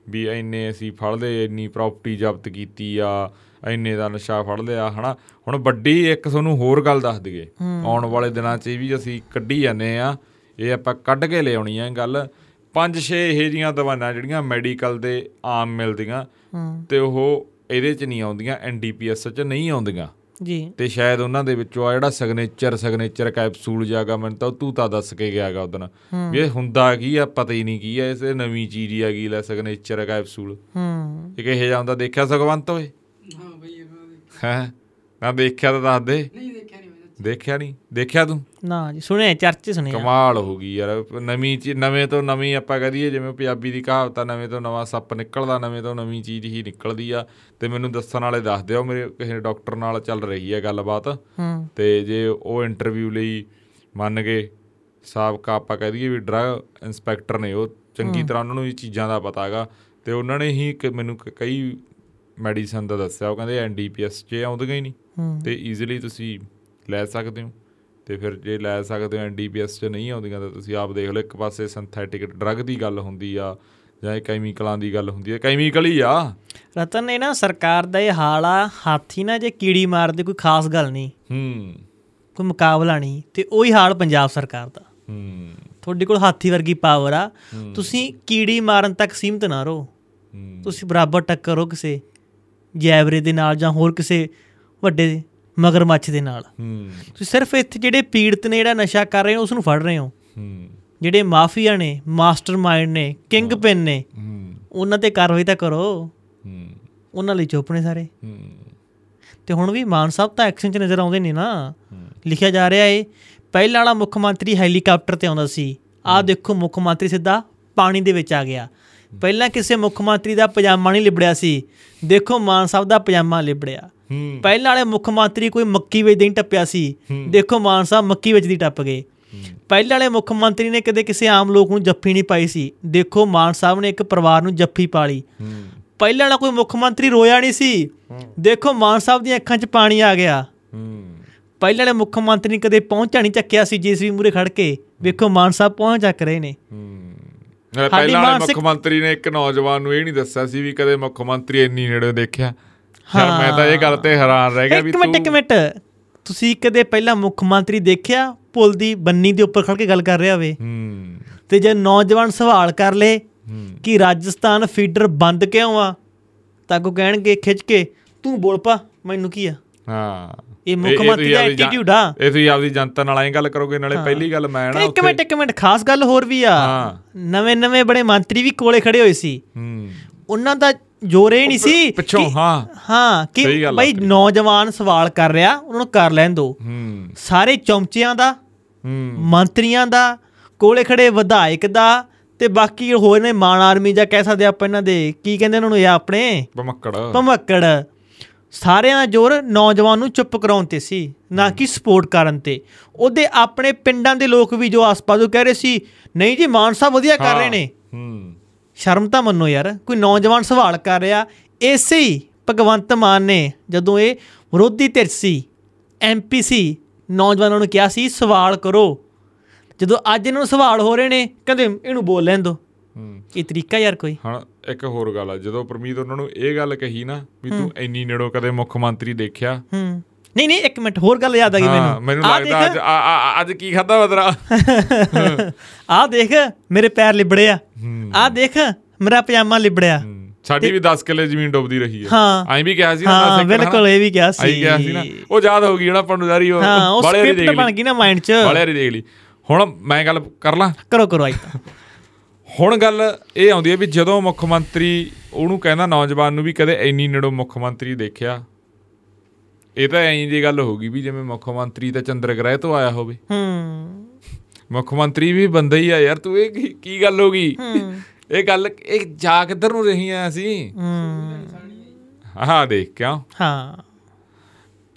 ਵੀ ਇੰਨੇ ਅਸੀਂ ਫੜ ਲਏ ਇੰਨੀ ਪ੍ਰਾਪਰਟੀ ਜ਼ਬਤ ਕੀਤੀ ਆ ਇੰਨੇ ਦਾ ਨਸ਼ਾ ਫੜ ਲਿਆ ਹਨਾ? ਹੁਣ ਵੱਡੀ ਇੱਕ ਤੁਹਾਨੂੰ ਹੋਰ ਗੱਲ ਦੱਸ ਦਈਏ। ਆਉਣ ਵਾਲੇ ਦਿਨਾਂ 'ਚ ਇਹ ਵੀ ਅਸੀਂ ਕੱਢੀ ਜਾਂਦੇ ਆ। ਇਹ ਆਪਾਂ ਕੱਢ ਕੇ ਲਿਆਉਣੀ ਆ ਗੱਲ। ਪੰਜ ਛੇ ਇਹ ਜੀਆਂ ਦਵਾਈਆਂ ਜਿਹੜੀਆਂ ਮੈਡੀਕਲ ਦੇ ਆਮ ਮਿਲਦੀਆਂ ਤੇ ਉਹ ਇਹਦੇ 'ਚ ਨਹੀਂ ਆਉਂਦੀਆਂ ਐਨਡੀਪੀਐਸ 'ਚ ਨਹੀਂ ਆਉਂਦੀਆਂ। ਜੀ। ਤੇ ਸ਼ਾਇਦ ਉਹਨਾਂ ਦੇ ਵਿੱਚੋਂ ਆ ਜਿਹੜਾ ਸਿਗਨੇਚਰ ਸਿਗਨੇਚਰ ਕੈਪਸੂਲ ਜਾਗਾ ਮੈਨੂੰ ਤਾਂ ਤੂੰ ਤਾਂ ਦੱਸ ਕੇ ਗਿਆਗਾ ਉਦੋਂ ਵੀ ਇਹ ਹੁੰਦਾ ਕੀ ਆ ਪਤਾ ਹੀ ਨਹੀਂ ਕੀ ਆ ਇਹ ਨਵੀਂ ਚੀਜ਼ ਹੀ ਹੈਗੀ ਲੈ ਸਿਗਨੇਚਰ ਕੈਪਸੂਲ ਹੂੰ। ਇਹ ਕਿਹੇ ਜਾਂਦਾ ਦੇਖਿਆ ਸੁਖਵੰਤ ਓਏ? ਹਾਂ ਬਈ ਹੈ? ਨਾ ਦੇਖਿਆ ਤਾਂ ਦੱਸ ਦੇ। ਨਹੀਂ ਦੇਖਿਆ ਨਹੀਂ? ਦੇਖਿਆ ਤੂੰ? ਨਾ ਜੀ ਸੁਣਿਆ ਚਰਚੇ ਸੁਣਿਆ। ਕਮਾਲ ਹੋ ਗਈ ਯਾਰ। ਨਵੀਂ ਨਵੇਂ ਤੋਂ ਨਵੀਂ ਆਪਾਂ ਕਹਦੀਏ ਜਿਵੇਂ ਪੰਜਾਬੀ ਦੀ ਕਹਾਵਤ ਆ ਨਵੇਂ ਤੋਂ ਨਵਾਂ ਸੱਪ ਨਿਕਲਦਾ ਨਵੇਂ ਤੋਂ ਨਵੀਂ ਚੀਜ਼ ਹੀ ਨਿਕਲਦੀ ਆ। ਤੇ ਮੈਨੂੰ ਦੱਸਣ ਵਾਲੇ ਦੱਸ ਦਿਓ ਮੇਰੇ ਕਿਸੇ ਡਾਕਟਰ ਨਾਲ ਚੱਲ ਰਹੀ ਹੈ ਗੱਲਬਾਤ। ਹੂੰ। ਤੇ ਜੇ ਉਹ ਇੰਟਰਵਿਊ ਲਈ ਮੰਨ ਗਏ ਸਾਬਕਾ ਆਪਾਂ ਕਹਿ ਦਈਏ ਵੀ ਡਰਗ ਇਨਸਪੈਕਟਰ ਨੇ ਉਹ ਚੰਗੀ ਤਰ੍ਹਾਂ ਉਹਨਾਂ ਨੂੰ ਇਹ ਚੀਜ਼ਾਂ ਦਾ ਪਤਾ ਹੈਗਾ ਤੇ ਉਹਨਾਂ ਨੇ ਹੀ ਮੈਨੂੰ ਕਈ ਮੈਡੀਸਨ ਦਾ ਦੱਸਿਆ ਉਹ ਕਹਿੰਦੇ ਐਨਡੀਪੀਐਸ 'ਚ ਆਉਂਦੀਆਂ ਹੀ ਨਹੀਂ। ਤੇ ਈਜ਼ੀਲੀ ਤੁਸੀਂ ਲੈ ਸਕਦੇ ਹੋ। ਤੇ ਫਿਰ ਜੇ ਲੈ ਸਕਦੇ ਹੋ ਐਨਡੀਪੀਐਸ 'ਚ ਨਹੀਂ ਆਉਂਦੀਆਂ ਤਾਂ ਤੁਸੀਂ ਆਪ ਦੇਖ ਲਓ ਇੱਕ ਪਾਸੇ ਸਿੰਥੈਟਿਕ ਡਰਗ ਦੀ ਗੱਲ ਹੁੰਦੀ ਆ ਜਾਂ ਇਹ ਕੈਮੀਕਲਾਂ ਦੀ ਗੱਲ ਹੁੰਦੀ ਹੈ ਕੈਮੀਕਲ ਹੀ ਆ। ਰਤਨ ਨੇ ਨਾ ਸਰਕਾਰ ਦਾ ਇਹ ਹਾਲ ਆ ਹਾਥੀ ਨਾ ਜੇ ਕੀੜੀ ਮਾਰਦੇ ਕੋਈ ਖਾਸ ਗੱਲ ਨਹੀਂ। ਹੂੰ। ਕੋਈ ਮੁਕਾਬਲਾ ਨਹੀਂ ਤੇ ਉਹੀ ਹਾਲ ਪੰਜਾਬ ਸਰਕਾਰ ਦਾ। ਹੂੰ। ਤੁਹਾਡੇ ਕੋਲ ਹਾਥੀ ਵਰਗੀ ਪਾਵਰ ਆ। ਤੁਸੀਂ ਕੀੜੀ ਮਾਰਨ ਤੱਕ ਸੀਮਤ ਨਾ ਰਹੋ। ਹੂੰ। ਤੁਸੀਂ ਬਰਾਬਰ ਟੱਕਰੋ ਕਿਸੇ ਜੈਵਰੇ ਦੇ ਨਾਲ ਜਾਂ ਹੋਰ ਕਿਸੇ ਵੱਡੇ ਮਗਰਮੱਛ ਦੇ ਨਾਲ। ਤੁਸੀਂ ਸਿਰਫ ਇੱਥੇ ਜਿਹੜੇ ਪੀੜਤ ਨੇ ਜਿਹੜਾ ਨਸ਼ਾ ਕਰ ਰਹੇ ਹੋ ਉਸ ਨੂੰ ਫੜ ਰਹੇ ਹੋ। ਜਿਹੜੇ ਮਾਫੀਆ ਨੇ ਮਾਸਟਰਮਾਈਂਡ ਨੇ ਕਿੰਗ ਪਿਨ ਨੇ ਉਹਨਾਂ ਤੇ ਕਾਰਵਾਈ ਤਾਂ ਕਰੋ। ਉਹਨਾਂ ਲਈ ਚੁੱਪ ਨੇ ਸਾਰੇ। ਤੇ ਹੁਣ ਵੀ ਮਾਨ ਸਾਹਿਬ ਤਾਂ ਐਕਸ਼ਨ 'ਚ ਨਜ਼ਰ ਆਉਂਦੇ ਨੇ ਨਾ। ਲਿਖਿਆ ਜਾ ਰਿਹਾ ਏ ਪਹਿਲਾਂ ਵਾਲਾ ਮੁੱਖ ਮੰਤਰੀ ਹੈਲੀਕਾਪਟਰ ਤੇ ਆਉਂਦਾ ਸੀ। ਆਹ ਦੇਖੋ ਮੁੱਖ ਮੰਤਰੀ ਸਿੱਧਾ ਪਾਣੀ ਦੇ ਵਿੱਚ ਆ ਗਿਆ। ਪਹਿਲਾਂ ਕਿਸੇ ਮੁੱਖ ਮੰਤਰੀ ਦਾ ਪਜਾਮਾ ਨਹੀਂ ਲਿਬੜਿਆ ਸੀ। ਦੇਖੋ ਮਾਨ ਸਾਹਿਬ ਦਾ ਪਜਾਮਾ ਲਿਬੜਿਆ। ਪਹਿਲਾਂ ਵਾਲੇ ਮੁੱਖ ਮੰਤਰੀ ਕੋਈ ਮੱਕੀ ਵੇਚਦੇ ਨਹੀਂ ਟੱਪਿਆ ਸੀ। ਦੇਖੋ ਮਾਨ ਸਾਹਿਬ ਮੱਕੀ ਵੇਚਦੀ ਟੱਪ ਗਏ। ਪਹਿਲੇ ਵਾਲੇ ਮੁੱਖ ਮੰਤਰੀ ਨੇ ਕਦੇ ਕਿਸੇ ਆਮ ਲੋਕ ਨੂੰ ਜੱਫੀ ਨਹੀਂ ਪਾਈ ਸੀ। ਦੇਖੋ ਮਾਨ ਸਾਹਿਬ ਨੇ ਇੱਕ ਪਰਿਵਾਰ ਨੂੰ ਜੱਫੀ ਪਾਲੀ ਪਹਿਲੇ ਵਾਲਾ ਕੋਈ ਮੁੱਖ ਮੰਤਰੀ ਰੋਇਆ ਨਹੀਂ ਸੀ। ਦੇਖੋ ਮਾਨ ਸਾਹਿਬ ਦੀਆਂ ਅੱਖਾਂ 'ਚ ਪਾਣੀ ਆ ਗਿਆ। ਪਹਿਲੇ ਵਾਲੇ ਮੁੱਖ ਮੰਤਰੀ ਨੇ ਕਦੇ ਪਹੁੰਚਾ ਨਹੀਂ ਚੱਕਿਆ ਸੀ ਜੀਸੀ ਮੂਰੇ ਖੜ ਕੇ। ਵੇਖੋ ਮਾਨ ਸਾਹਿਬ ਪਹੁੰਚ ਚੱਕ ਰਹੇ ਨੇ। ਪਹਿਲਾਂ ਮੁੱਖ ਮੰਤਰੀ ਨੇ ਇੱਕ ਨੌਜਵਾਨ ਨੂੰ ਇਹ ਨਹੀਂ ਦੱਸਿਆ ਸੀ ਵੀ ਕਦੇ ਮੁੱਖ ਮੰਤਰੀ ਇੰਨੀ ਨੇੜੇ ਦੇਖਿਆ। ਯਾਰ ਮੈਂ ਤਾਂ ਇਹ ਗੱਲ ਤੇ ਹੈਰਾਨ ਰਹਿ ਗਿਆ ਵੀ ਇੱਕ ਮਿੰਟ ਇੱਕ ਤੂੰ ਮਿੰਟ। ਤੁਸੀਂ ਕਦੇ ਪਹਿਲਾਂ ਮੁੱਖ ਮੰਤਰੀ ਦੇਖਿਆ ਪੁਲ ਦੀ ਬੰਨੀ ਦੇ ਉੱਪਰ ਖੜ ਕੇ ਗੱਲ ਕਰ ਰਿਹਾ ਹੋਵੇ ਹੂੰ। ਤੇ ਜੇ ਨੌਜਵਾਨ ਸਵਾਲ ਕਰ ਲੇ ਕਿ ਰਾਜਸਥਾਨ ਫੀਡਰ ਬੰਦ ਕਿਉਂ ਆ? ਤਾਂ ਕੋ ਕਹਿਣਗੇ ਖਿੱਚ ਕੇ ਤੂੰ ਬੋਲ ਪਾ ਮੈਨੂੰ ਕੀ ਆ? ਹਾਂ। ਇਹ ਮੁੱਖ ਮੰਤਰੀ ਦਾ attitude ਆ। ਇਹ ਤੁਸੀਂ ਆਪਦੀ ਜਨਤਾ ਨਾਲ ਐਂ ਗੱਲ ਕਰੋਗੇ ਨਾਲੇ ਪਹਿਲੀ ਗੱਲ ਮੈਂ ਨਾ ਇੱਕ ਮਿੰਟ ਇੱਕ ਮਿੰਟ ਖਾਸ ਗੱਲ ਹੋਰ ਵੀ ਆ। ਹਾਂ। ਨਵੇਂ ਨਵੇਂ ਬੜੇ ਮੰਤਰੀ ਵੀ ਕੋਲੇ ਖੜੇ ਹੋਏ ਸੀ। ਹੂੰ। ਉਹਨਾਂ ਦਾ ਜ਼ੋਰ ਇਹ ਨਹੀਂ ਸੀ ਪਿੱਛੋਂ ਹਾਂ। ਹਾਂ ਕਿ ਬਈ। ਨੌਜਵਾਨ ਸਵਾਲ ਕਰ ਰਿਹਾ ਉਹਨਾਂ ਨੂੰ ਕਰ ਲੈਣ ਦਿਓ ਸਾਰੇ ਚੌਂਚਿਆਂ ਦਾ ਮੰਤਰੀਆਂ ਦਾ ਕੋਲੇ ਖੜੇ ਵਿਧਾਇਕ ਦਾ ਤੇ ਬਾਕੀ ਹੋਰ ਨੇ ਮਾਨ ਆਰਮੀ ਜਾਂ ਕਹਿ ਸਕਦੇ ਆਪਾਂ ਇਹਨਾਂ ਦੇ ਕੀ ਕਹਿੰਦੇ ਉਹਨਾਂ ਨੂੰ ਇਹ ਆਪਣੇ? ਬਮੱਕੜ ਭਮੱਕੜ। ਸਾਰਿਆਂ ਦਾ ਜ਼ੋਰ ਨੌਜਵਾਨ ਨੂੰ ਚੁੱਪ ਕਰਾਉਣ ਤੇ ਸੀ ਨਾ ਕਿ ਸਪੋਰਟ ਕਰਨ ਤੇ। ਉਹਦੇ ਆਪਣੇ ਪਿੰਡਾਂ ਦੇ ਲੋਕ ਵੀ ਜੋ ਆਸ-ਪਾਸ ਉਹ ਕਹਿ ਰਹੇ ਸੀ ਨਹੀਂ ਜੀ ਮਾਨ ਸਾਹਿਬ ਵਧੀਆ ਕਰ ਰਹੇ ਨੇ। ਹੂੰ। ਸ਼ਰਮ ਤਾਂ ਮੰਨੋ ਯਾਰ ਕੋਈ ਨੌਜਵਾਨ ਸਵਾਲ ਕਰ ਰਿਹਾ। ਇਸੇ ਹੀ ਭਗਵੰਤ ਮਾਨ ਨੇ ਜਦੋਂ ਇਹ ਵਿਰੋਧੀ ਧਿਰ ਸੀ ਐਮਪੀ ਸੀ ਨੌਜਵਾਨਾਂ ਨੂੰ ਕਿਹਾ ਸੀ ਸਵਾਲ ਕਰੋ। ਜਦੋਂ ਅੱਜ ਇਹਨਾਂ ਨੂੰ ਸਵਾਲ ਹੋ ਰਹੇ ਨੇ ਕਹਿੰਦੇ ਇਹਨੂੰ ਬੋਲ ਲੈਣ ਹੂੰ। ਇਹ ਤਰੀਕਾ ਯਾਰ ਕੋਈ? ਹੁਣ ਇੱਕ ਹੋਰ ਗੱਲ ਆ ਜਦੋਂ ਪ੍ਰਮੀਤ ਉਹਨਾਂ ਨੂੰ ਇਹ ਗੱਲ ਕਹੀ ਨਾ ਵੀ ਤੂੰ ਇੰਨੀ ਨੇੜੋਂ ਕਦੇ ਮੁੱਖ ਮੰਤਰੀ ਦੇਖਿਆ ਹੂੰ। ਨਹੀਂ ਨਹੀਂ ਇੱਕ ਮਿੰਟ ਹੋਰ ਗੱਲ ਯਾਦ ਆ ਗਈ ਮੈਨੂੰ। ਮੈਨੂੰ ਲੱਗਦਾ ਅੱਜ ਆ- ਆ- ਅੱਜ ਕੀ ਖਾਦਾ ਬਦਰਾ ਆਹ ਦੇਖ ਮੇਰੇ ਪੈਰ ਲਿਬੜਿਆ। ਹੂੰ। ਆਹ ਦੇਖ ਮੇਰਾ ਪਜਾਮਾ ਲਿਬੜਿਆ। ਸਾਡੀ ਵੀ 10 ਕਿੱਲੇ ਜ਼ਮੀਨ ਡੁੱਬਦੀ ਰਹੀ ਹੈ ਹਾਂ। ਐਂ ਵੀ ਕਿਹਾ ਸੀ ਨਾ ਹਾਂ ਬਿਲਕੁਲ? ਇਹ ਵੀ ਕਿਹਾ ਆਈ ਕਿਹਾ ਸੀ ਨਾ। ਸੀ। ਉਹ ਯਾਦ ਹੋ ਗਈ ਜਿਹੜਾ ਆਪਾਂ ਨੂੰ ਜਾਰੀ ਉਹ ਹਾਂ ਉਹ ਬਾਹਲੇ ਵਾਰੀ ਸਕ੍ਰਿਪਟ ਦੇਖ ਬਣ ਲਈ ਗਈ ਨਾ ਮਾਈਂਡ 'ਚ। ਬਾਹਲੇ ਵਾਰੀ ਦੇਖ ਲਈ। ਹੁਣ ਮੈਂ ਗੱਲ ਕਰ ਲਾਂ। ਕਰੋ ਕਰੋ ਆਈ ਹੁਣ ਗੱਲ ਇਹ ਆਉਂਦੀ ਹੈ ਵੀ ਜਦੋਂ ਮੁੱਖ ਮੰਤਰੀ ਉਹਨੂੰ ਕਹਿੰਦਾ ਨੌਜਵਾਨ ਨੂੰ ਵੀ ਕਦੇ ਇੰਨੀ ਨੇੜੋਂ ਮੁੱਖ ਮੰਤਰੀ ਦੇਖਿਆ ਇਹ ਤਾਂ ਐਂ ਦੀ ਗੱਲ ਹੋ ਗਈ ਵੀ ਜਿਵੇਂ ਮੁੱਖ ਮੰਤਰੀ ਤਾਂ ਚੰਦਰ ਗ੍ਰਹਿ ਤੋਂ ਆਇਆ ਹੋਵੇ। ਹੂੰ। ਮੁੱਖ ਮੰਤਰੀ ਵੀ ਬੰਦਾ ਹੀ ਆ ਯਾਰ ਤੂੰ ਇਹ ਕੀ- ਗੱਲ ਹੋ ਗਈ? ਇਹ ਗੱਲ ਇਹ ਜਾ ਕਿੱਧਰ ਨੂੰ ਰਹੀ ਆ ਅਸੀਂ? ਹੂੰ। ਹਾਂ ਦੇਖ ਕਿਉਂ? ਹਾਂ।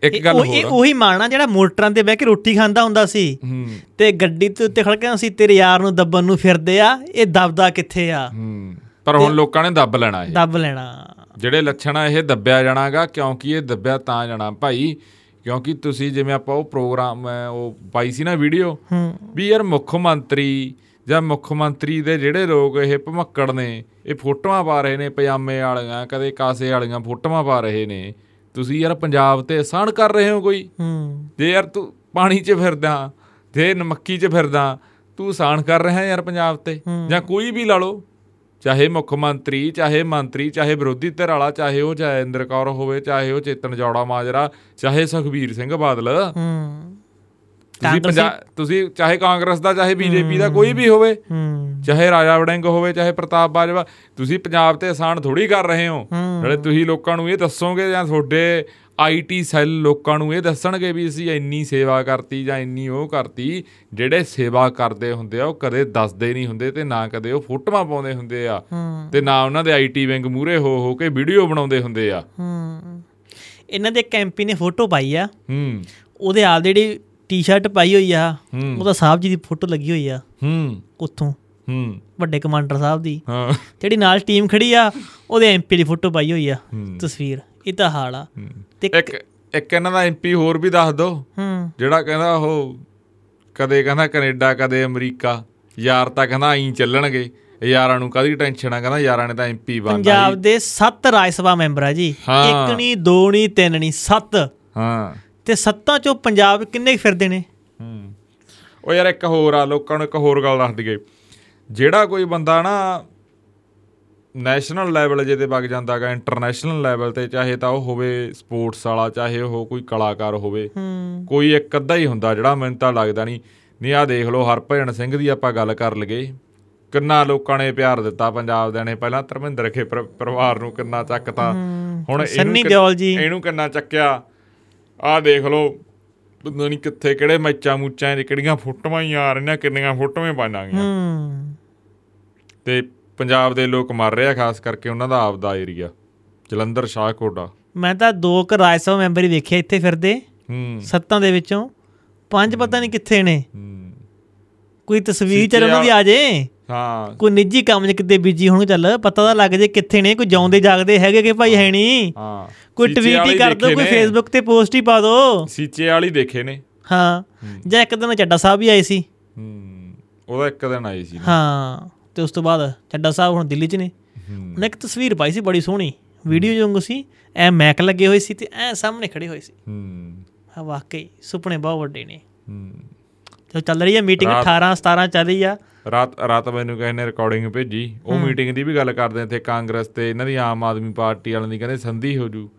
ਇੱਕ ਗੱਲ ਉਹ- ਇਹ ਹੋਰ। ਉਹੀ ਮਾਣਾ ਜਿਹੜਾ ਮੋਟਰਾਂ ਤੇ ਬਹਿ ਕੇ ਰੋਟੀ ਖਾਂਦਾ ਹੁੰਦਾ ਸੀ ਹੂੰ। ਤੇ ਗੱਡੀ ਤੇ ਉੱਤੇ ਖੜ ਕੇ ਅਸੀਂ ਤੇਰੇ ਯਾਰ ਨੂੰ ਦੱਬਣ ਨੂੰ ਫਿਰਦੇ ਆ ਇਹ ਦਬਦਾ ਕਿੱਥੇ ਆ? ਹੂੰ। ਪਰ ਹੁਣ ਲੋਕਾਂ ਨੇ ਦੱਬ ਲੈਣਾ ਇਹ। ਦੱਬ ਲੈਣਾ। ਜਿਹੜੇ ਲੱਛਣ ਆ ਇਹ ਦੱਬਿਆ ਜਾਣਾਗਾ ਕਿਉਂਕਿ ਇਹ ਦੱਬਿਆ ਤਾਂ ਜਾਣਾ ਭਾਈ ਕਿਉਂਕਿ ਤੁਸੀਂ ਜਿਵੇਂ ਆਪਾਂ ਉਹ ਪ੍ਰੋਗਰਾਮ ਉਹ ਪਾਈ ਸੀ ਨਾ ਵੀਡੀਓ ਵੀ ਯਾਰ ਮੁੱਖ ਮੰਤਰੀ ਜਾਂ ਮੁੱਖ ਮੰਤਰੀ ਦੇ ਜਿਹੜੇ ਲੋਕ ਇਹ ਭਮੱਕੜ ਨੇ ਇਹ ਫੋਟੋਆਂ ਪਾ ਰਹੇ ਨੇ ਪਜਾਮੇ ਵਾਲੀਆਂ ਕਦੇ ਕਾਸੇ ਵਾਲੀਆਂ ਫੋਟੋਆਂ ਪਾ ਰਹੇ ਨੇ ਤੁਸੀਂ ਯਾਰ ਪੰਜਾਬ ਤੇ ਆਸਾਨ ਕਰ ਰਹੇ ਹੋ ਕੋਈ? ਜੇ ਯਾਰ ਤੂੰ ਪਾਣੀ 'ਚ ਫਿਰਦਾ ਜੇ ਨਮੱਕੀ 'ਚ ਫਿਰਦਾ ਤੂੰ ਆਸਾਨ ਕਰ ਰਿਹਾ ਯਾਰ ਪੰਜਾਬ ਤੇ ਜਾਂ ਕੋਈ ਵੀ ਲਾ ਲਓ ਚਾਹੇ ਮੁੱਖ ਮੰਤਰੀ ਚਾਹੇ ਮੰਤਰੀ ਚਾਹੇ ਵਿਰੋਧੀ ਧਿਰ ਵਾਲਾ ਚਾਹੇ ਉਹ ਜੈਇੰਦਰ ਕੌਰ ਹੋਵੇ ਚਾਹੇ ਉਹ ਚੇਤਨ ਜੌੜਾ ਮਾਜਰਾ ਚਾਹੇ ਸੁਖਬੀਰ ਸਿੰਘ ਬਾਦਲ। ਹੂੰ। ਤੁਸੀਂ ਤੁਸੀਂ ਚਾਹੇ ਕਾਂਗਰਸ ਦਾ ਚਾਹੇ ਬੀਜੇਪੀ ਦਾ ਕੋਈ ਵੀ ਹੋਵੇ ਹੂੰ। ਚਾਹੇ ਰਾਜਾ ਵੜਿੰਗ ਹੋਵੇ ਚਾਹੇ ਪ੍ਰਤਾਪ ਬਾਜਵਾ ਤੁਸੀਂ ਪੰਜਾਬ ਤੇ ਆਸਾਨ ਥੋੜੀ ਕਰ ਰਹੇ ਹੋ। ਨਾਲੇ ਤੁਸੀਂ ਲੋਕਾਂ ਨੂੰ ਇਹ ਦੱਸੋਗੇ ਜਾਂ ਤੁਹਾਡੇ ਆਈਟੀ ਸੈੱਲ ਲੋਕਾਂ ਨੂੰ ਇਹ ਦੱਸਣਗੇ ਵੀ ਅਸੀਂ ਇੰਨੀ ਸੇਵਾ ਕਰਤੀ ਜਾਂ ਇੰਨੀ ਉਹ ਕਰਤੀ ਜਿਹੜੇ ਸੇਵਾ ਕਰਦੇ ਹੁੰਦੇ ਆ ਉਹ ਕਦੇ ਦੱਸਦੇ ਨਹੀਂ ਹੁੰਦੇ ਤੇ ਨਾ ਕਦੇ ਉਹ ਫੋਟੋਆਂ ਪਾਉਂਦੇ ਹੁੰਦੇ ਆ ਤੇ ਨਾ ਉਹਨਾਂ ਦੇ ਆਈਟੀ ਵਿੰਗ ਮੂਰੇ ਹੋ ਹੋ ਕੇ ਵੀਡੀਓ ਬਣਾਉਂਦੇ ਹੁੰਦੇ ਆ। ਹੂੰ। ਇਹਨਾਂ ਦੇ ਕੈਂਪੀ ਨੇ ਫੋਟੋ ਪਾਈ ਆ। ਹੂੰ। ਉਹਦੇ ਆਲ ਜਿਹੜੀ ਟੀ-ਸ਼ਰਟ ਪਾਈ ਹੋਈ ਆ। ਉਹਦਾ ਸਾਹਿਬ ਜੀ ਦੀ ਫੋਟੋ ਲੱਗੀ ਹੋਈ ਆ। ਹੂੰ। ਉੱਥੋਂ। ਹੂੰ। ਵੱਡੇ ਕਮਾਂਡਰ ਸਾਹਿਬ ਦੀ। ਹਾਂ। ਜਿਹੜੀ ਨਾਲ ਟੀਮ ਖੜੀ ਆ ਉਹਦੇ ਐਮਪੀ ਦੀ ਫੋਟੋ ਪਾਈ ਹੋਈ ਆ। ਤਸਵੀਰ। ਇਹ ਤਾਂ ਹਾਲ ਆ। ਤੇ ਇੱਕ ਇੱਕ ਇਹਨਾਂ ਦਾ ਐਮਪੀ ਹੋਰ ਵੀ ਦੱਸ ਦੋ। ਹੂੰ। ਜਿਹੜਾ ਕਹਿੰਦਾ ਉਹ ਕਦੇ ਕਹਿੰਦਾ ਕੈਨੇਡਾ ਕਦੇ ਅਮਰੀਕਾ ਯਾਰ ਤਾਂ ਕਹਿੰਦਾ ਐਂ ਚੱਲਣਗੇ। ਯਾਰਾਂ ਨੂੰ ਕਾਦੀ ਟੈਨਸ਼ਨ ਆ? ਕਹਿੰਦਾ ਯਾਰਾਂ ਨੇ ਤਾਂ ਐਮਪੀ ਬਣਨਾ ਪੰਜਾਬ ਦੇ 7 ਰਾਜ ਸਭਾ ਮੈਂਬਰ ਆ ਜੀ। ਇੱਕ ਨਹੀਂ ਦੋ ਨਹੀਂ ਤਿੰਨ ਨਹੀਂ 7 ਹਾਂ। ਤੇ ਸੱਤਾਂ ਚੋਂ ਪੰਜਾਬ ਕਿੰਨੇ ਫਿਰਦੇ ਨੇ? ਹੂੰ। ਉਹ ਯਾਰ ਇੱਕ ਹੋਰ ਆ ਲੋਕਾਂ ਨੂੰ ਇੱਕ ਹੋਰ ਗੱਲ ਦੱਸ ਦਈਏ। ਜਿਹੜਾ ਕੋਈ ਬੰਦਾ ਨਾ ਨੈਸ਼ਨਲ ਲੈਵਲ ਜੇ ਤੇ ਵਗ ਜਾਂਦਾਗਾ ਇੰਟਰਨੈਸ਼ਨਲ ਲੈਵਲ ਤੇ ਚਾਹੇ ਤਾਂ ਉਹ ਹੋਵੇ ਸਪੋਰਟਸ ਵਾਲਾ ਚਾਹੇ ਉਹ ਕੋਈ ਕਲਾਕਾਰ ਹੋਵੇ ਕੋਈ ਇੱਕ ਅੱਧਾ ਹੀ ਹੁੰਦਾ ਜਿਹੜਾ ਮੈਨੂੰ ਤਾਂ ਲੱਗਦਾ ਨਹੀਂ। ਨਹੀਂ ਆ ਦੇਖ ਲਓ ਹਰਭਜਨ ਸਿੰਘ ਦੀ ਆਪਾਂ ਗੱਲ ਕਰ ਲਈਏ। ਕਿੰਨਾ ਲੋਕਾਂ ਨੇ ਪਿਆਰ ਦਿੱਤਾ ਪੰਜਾਬ ਦੇ ਨੇ। ਪਹਿਲਾਂ ਧਰਮਿੰਦਰ ਖੇ ਪਰ- ਪਰਿਵਾਰ ਨੂੰ ਕਿੰਨਾ ਚੱਕਤਾ। ਹੁਣ ਇਹਨੂੰ ਕਿੰਨਾ ਚੱਕਿਆ। ਆਹ ਦੇਖ ਲਓ ਪਤਾ ਨਹੀਂ ਕਿੱਥੇ ਕਿਹੜੇ ਮੈਚਾਂ ਮੂਚਾਂ 'ਚ ਕਿਹੜੀਆਂ ਫੋਟੋਆਂ ਹੀ ਆ ਰਹੀਆਂ ਕਿੰਨੀਆਂ ਫੋਟੋਆਂ ਪਾਣਾਗੀਆਂ ਤੇ ਪੰਜਾਬ ਦੇ ਲੋਕ ਮਰ ਰਹੇ ਆ ਖਾਸ ਕਰਕੇ ਉਹਨਾਂ ਦਾ ਆਪਦਾ ਏਰੀਆ ਜਲੰਧਰ ਸ਼ਾਹਕੋਟਾ ਮੈਂ ਤਾਂ ਦੋ ਕੁ ਰਾਜ ਸਭਾ ਮੈਂਬਰ ਹੀ ਵੇਖੇ ਇੱਥੇ ਫਿਰਦੇ। ਹੂੰ। ਸੱਤਾਂ ਦੇ ਵਿੱਚੋਂ ਪੰਜ ਪਤਾ ਨਹੀਂ ਕਿੱਥੇ ਨੇ। ਹੂੰ। ਕੋਈ ਤਸਵੀਰ ਚੱਲ ਉਹਨਾਂ ਦੀ ਆ ਜੇ। ਹਾਂ। ਕੋਈ ਨਿੱਜੀ ਕੰਮ 'ਚ ਕਿਤੇ ਬਿਜ਼ੀ ਹੋਣ ਚੱਲ ਪਤਾ ਤਾਂ ਲੱਗ ਜੇ ਕਿੱਥੇ ਨੇ ਕੋਈ ਜਾਉਂਦੇ ਜਾਗਦੇ ਹੈਗੇ ਕਿ ਭਾਈ ਹੈ ਨਹੀਂ ਹਾਂ। ਕੋਈ ਟਵੀਟ ਹੀ ਕਰ ਦੋ ਕੋਈ। ਫੇਸਬੁੱਕ ਤੇ ਪੋਸਟ ਹੀ ਪਾ ਦੋ। ਸੀਚੇ ਵਾਲੀ ਦੇਖੇ ਨੇ। ਹਾਂ। ਜਾਂ ਇੱਕ ਦਿਨ ਚੱਡਾ ਸਾਹਿਬ ਵੀ ਆਏ ਸੀ। ਹੂੰ। ਉਹਦਾ ਇੱਕ ਦਿਨ ਆਈ ਸੀ ਹਾਂ। ਤੇ ਉਸ ਤੋਂ ਬਾਅਦ ਚੱਡਾ ਸਾਹਿਬ ਹੁਣ ਦਿੱਲੀ 'ਚ ਨੇ। ਉਹਨੇ ਇੱਕ ਤਸਵੀਰ ਪਾਈ ਸੀ ਬੜੀ ਸੋਹਣੀ। ਵੀਡੀਓ ਜੋਂਗ ਸੀ ਐ ਮੈਕ ਲੱਗੇ ਹੋਏ ਸੀ ਤੇ ਐ ਸਾਹਮਣੇ ਖੜੇ ਹੋਏ ਸੀ। ਹੂੰ। ਹਾਂ ਵਾਕਈ ਸੁਪਨੇ ਬਹੁਤ ਵੱਡੇ ਨੇ। ਹੂੰ। ਤੇ ਚੱਲ ਰਹੀ ਹੈ ਮੀਟਿੰਗ ਰਾਤ- 18 17 ਚੱਲ ਰਹੀ ਆ। ਰਾਤ ਰਾਤ ਮੈਨੂੰ ਕਿਸੇ ਨੇ ਰਿਕਾਰਡਿੰਗ ਭੇਜੀ। ਉਹ ਮੀਟਿੰਗ ਦੀ ਵੀ ਗੱਲ ਕਰਦੇ ਇੱਥੇ ਕਾਂਗਰਸ ਤੇ ਇਹਨਾਂ ਦੀ ਆਮ ਆਦਮੀ ਪਾਰਟੀ ਵਾਲਿਆਂ ਦੀ। ਕਹਿੰਦੇ ਸੰਧੀ ਹੋ ਜੂ।